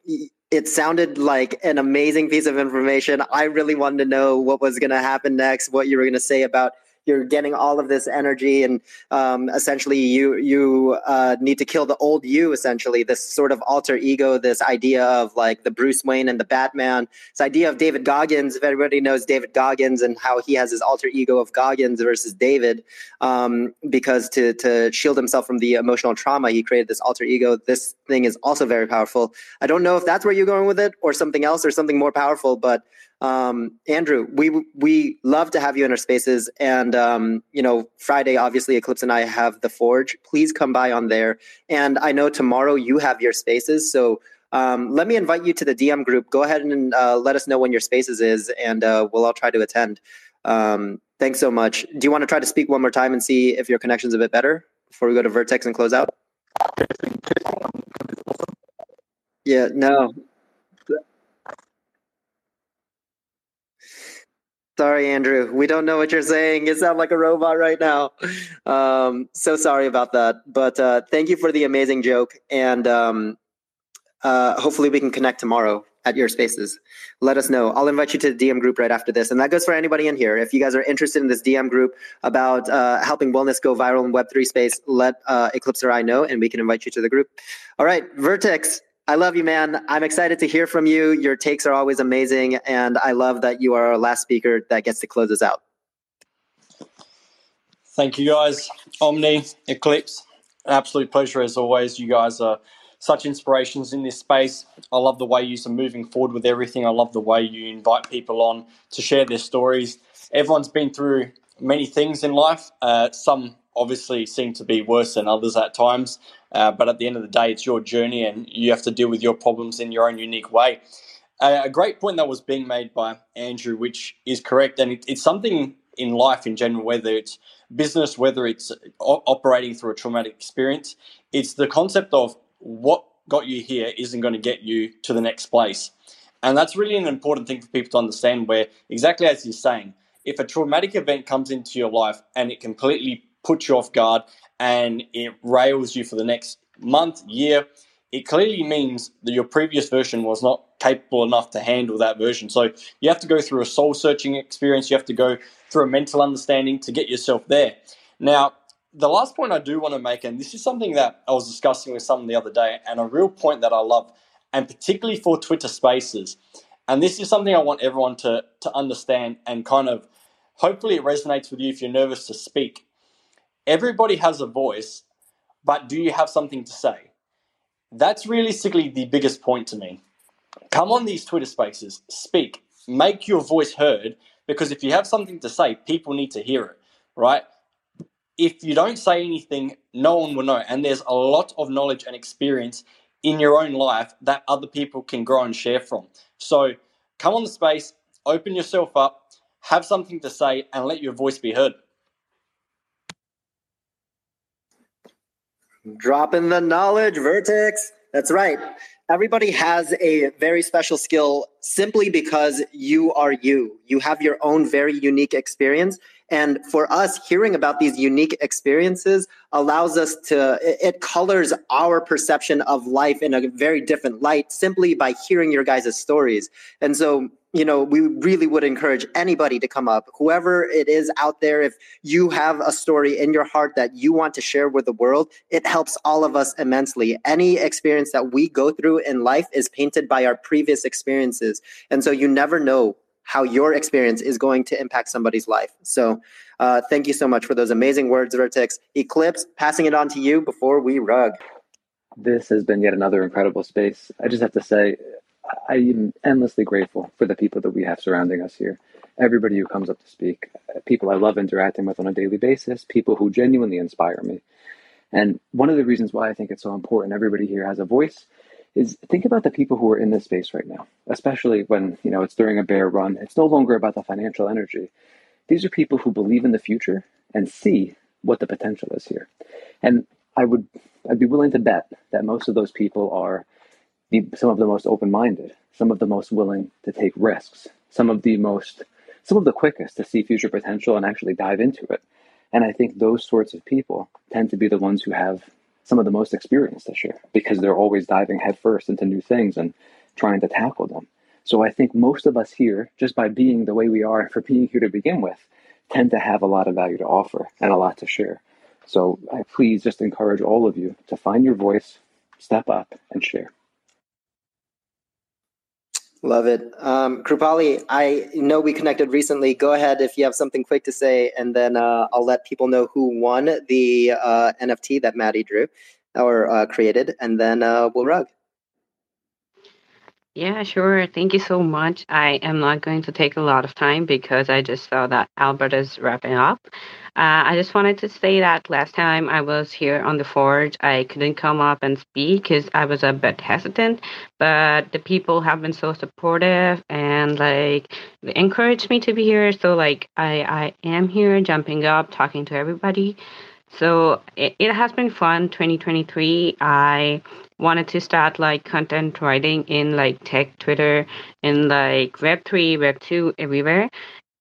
S1: it sounded like an amazing piece of information. I really wanted to know what was going to happen next, what you were going to say about you're getting all of this energy, and um, essentially you you uh, need to kill the old you. Essentially, this sort of alter ego, this idea of like the Bruce Wayne and the Batman. This idea of David Goggins. If everybody knows David Goggins and how he has his alter ego of Goggins versus David, um, because to to shield himself from the emotional trauma, he created this alter ego. This thing is also very powerful. I don't know if that's where you're going with it, or something else, or something more powerful. But um, Andrew, we we love to have you in our spaces, and um, you know, Friday, obviously, Eclipse and I have the Forge. Please come by on there, and I know tomorrow you have your spaces, so. Um, let me invite you to the DM group. Go ahead and uh, let us know when your spaces is, and uh, we'll all try to attend. Um, thanks so much. Do you want to try to speak one more time and see if your connection's a bit better before we go to Vertex and close out? Yeah, no. Sorry, Andrew. We don't know what you're saying. You sound like a robot right now. Um, so sorry about that. But uh, thank you for the amazing joke. And um, uh, hopefully we can connect tomorrow at your spaces. Let us know. I'll invite you to the DM group right after this. And that goes for anybody in here. If you guys are interested in this DM group about uh, helping wellness go viral in Web3 space, let uh, Eclipse or I know and we can invite you to the group. All right, Vertex. I love you, man. I'm excited to hear from you. Your takes are always amazing. And I love that you are our last speaker that gets to close us out.
S22: Thank you, guys. Omni, Eclipse, absolute pleasure as always. You guys are such inspirations in this space. I love the way you are moving forward with everything. I love the way you invite people on to share their stories. Everyone's been through many things in life. Uh, some obviously seem to be worse than others at times. Uh, but at the end of the day, it's your journey and you have to deal with your problems in your own unique way. Uh, a great point that was being made by Andrew, which is correct, and it, it's something in life in general, whether it's business, whether it's o- operating through a traumatic experience, it's the concept of what got you here isn't going to get you to the next place. And that's really an important thing for people to understand, where exactly as you're saying, if a traumatic event comes into your life and it completely puts you off guard and it rails you for the next month, year, it clearly means that your previous version was not capable enough to handle that version. So you have to go through a soul searching experience, you have to go through a mental understanding to get yourself there. Now, the last point I do want to make, and this is something that I was discussing with someone the other day, and a real point that I love, and particularly for Twitter Spaces, and this is something I want everyone to to understand and kind of hopefully it resonates with you if you're nervous to speak. Everybody has a voice, but do you have something to say? That's realistically the biggest point to me. Come on these Twitter spaces, speak, make your voice heard, because if you have something to say, people need to hear it, right? If you don't say anything, no one will know. And there's a lot of knowledge and experience in your own life that other people can grow and share from. So come on the space, open yourself up, have something to say, and let your voice be heard.
S1: Dropping the knowledge, Vertex. That's right. Everybody has a very special skill simply because you are you. You have your own very unique experience. And for us, hearing about these unique experiences allows us to, it colors our perception of life in a very different light simply by hearing your guys' stories. And so, you know, we really would encourage anybody to come up, whoever it is out there. If you have a story in your heart that you want to share with the world, it helps all of us immensely. Any experience that we go through in life is painted by our previous experiences. And so you never know how your experience is going to impact somebody's life. So, uh, thank you so much for those amazing words, Vertex. Eclipse, passing it on to you before we rug.
S23: This has been yet another incredible space. I just have to say, I am endlessly grateful for the people that we have surrounding us here. Everybody who comes up to speak, people I love interacting with on a daily basis, people who genuinely inspire me. And one of the reasons why I think it's so important everybody here has a voice
S2: is think about the people who are in this space right now, especially when you know it's during a bear run. It's no longer about the financial energy. These are people who believe in the future and see what the potential is here. And I would I'd be willing to bet that most of those people are the, some of the most open-minded, some of the most willing to take risks, some of the most some of the quickest to see future potential and actually dive into it. And I think those sorts of people tend to be the ones who have some of the most experienced this year because they're always diving headfirst into new things and trying to tackle them. So I think most of us here, just by being the way we are for being here to begin with, tend to have a lot of value to offer and a lot to share. So I please just encourage all of you to find your voice, step up, and share.
S1: Love it. Um, Krupali, I know we connected recently. Go ahead if you have something quick to say, and then uh, I'll let people know who won the uh, NFT that Maddie drew or uh, created, and then uh, we'll rug.
S24: Yeah, sure. Thank you so much. I am not going to take a lot of time because I just saw that Albert is wrapping up. Uh, I just wanted to say that last time I was here on the Forge, I couldn't come up and speak because I was a bit hesitant. But the people have been so supportive and like encouraged me to be here. So like I I am here, jumping up, talking to everybody. So it, it has been fun. 2023. I wanted to start like content writing in like tech, Twitter, in like Web3, Web2, everywhere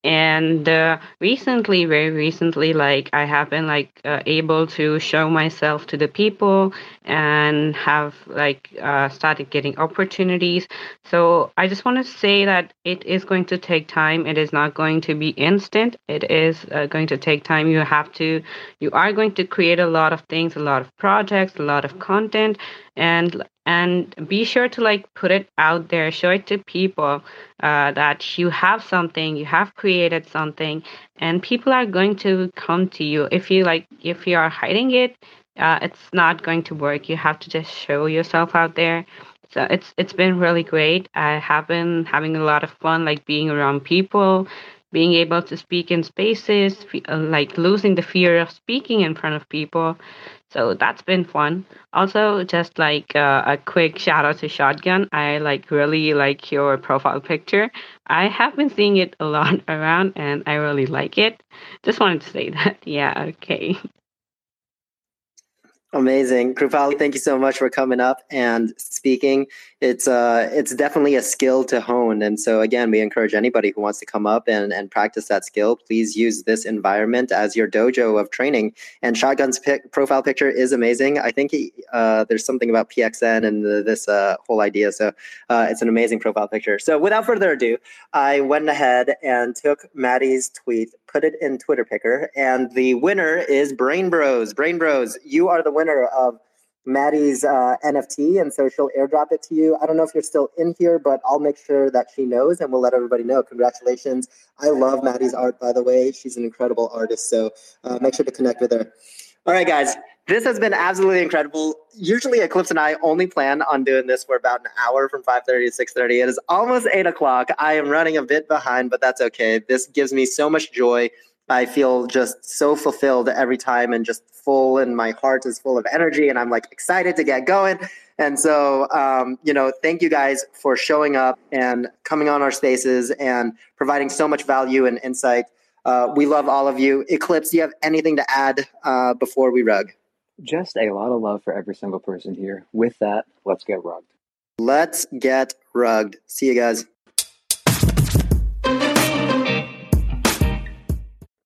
S24: and uh, recently very recently like i have been like uh, able to show myself to the people and have like uh, started getting opportunities. So i just want to say that it is going to take time. It is not going to be instant. It is uh, going to take time. You have to you are going to create a lot of things a lot of projects a lot of content. And and be sure to like put it out there. Show it to people uh, that you have something you have created something and people are going to come to you. If you like if you are hiding it uh, it's not going to work. You have to just show yourself out there. So it's it's been really great. I have been having a lot of fun like being around people being able to speak in spaces uh, like losing the fear of speaking in front of people so that's been fun. Also, just like uh, a quick shout out to Shotgun. I like really like your profile picture. I have been seeing it a lot around and I really like it. Just wanted to say that. Yeah, okay.
S1: Amazing, Krupali. Thank you so much for coming up and speaking. It's uh, it's definitely a skill to hone, and so again, we encourage anybody who wants to come up and and practice that skill. Please use this environment as your dojo of training. And Shotgun's pic- profile picture is amazing. I think he, uh, there's something about PXN and the, this uh, whole idea. So uh, it's an amazing profile picture. So without further ado, I went ahead and took Maddie's tweet put it in Twitter Picker, and the winner is Brain Bros. Brain Bros, you are the winner of Maddie's uh, NFT, and so she'll airdrop it to you. I don't know if you're still in here, but I'll make sure that she knows, and we'll let everybody know. Congratulations! I love Maddie's art, by the way. She's an incredible artist, so uh, make sure to connect with her. All right, guys. This has been absolutely incredible. Usually, Eclipse and I only plan on doing this for about an hour from 5.30 to 6.30. It is almost 8 o'clock. I am running a bit behind, but that's okay. This gives me so much joy. I feel just so fulfilled every time and just full, and my heart is full of energy, and I'm like excited to get going. And so, um, you know, thank you guys for showing up and coming on our spaces and providing so much value and insight. Uh, we love all of you. Eclipse, do you have anything to add uh, before we rug?
S2: Just a lot of love for every single person here. With that, let's get rugged.
S1: Let's get rugged. See you guys.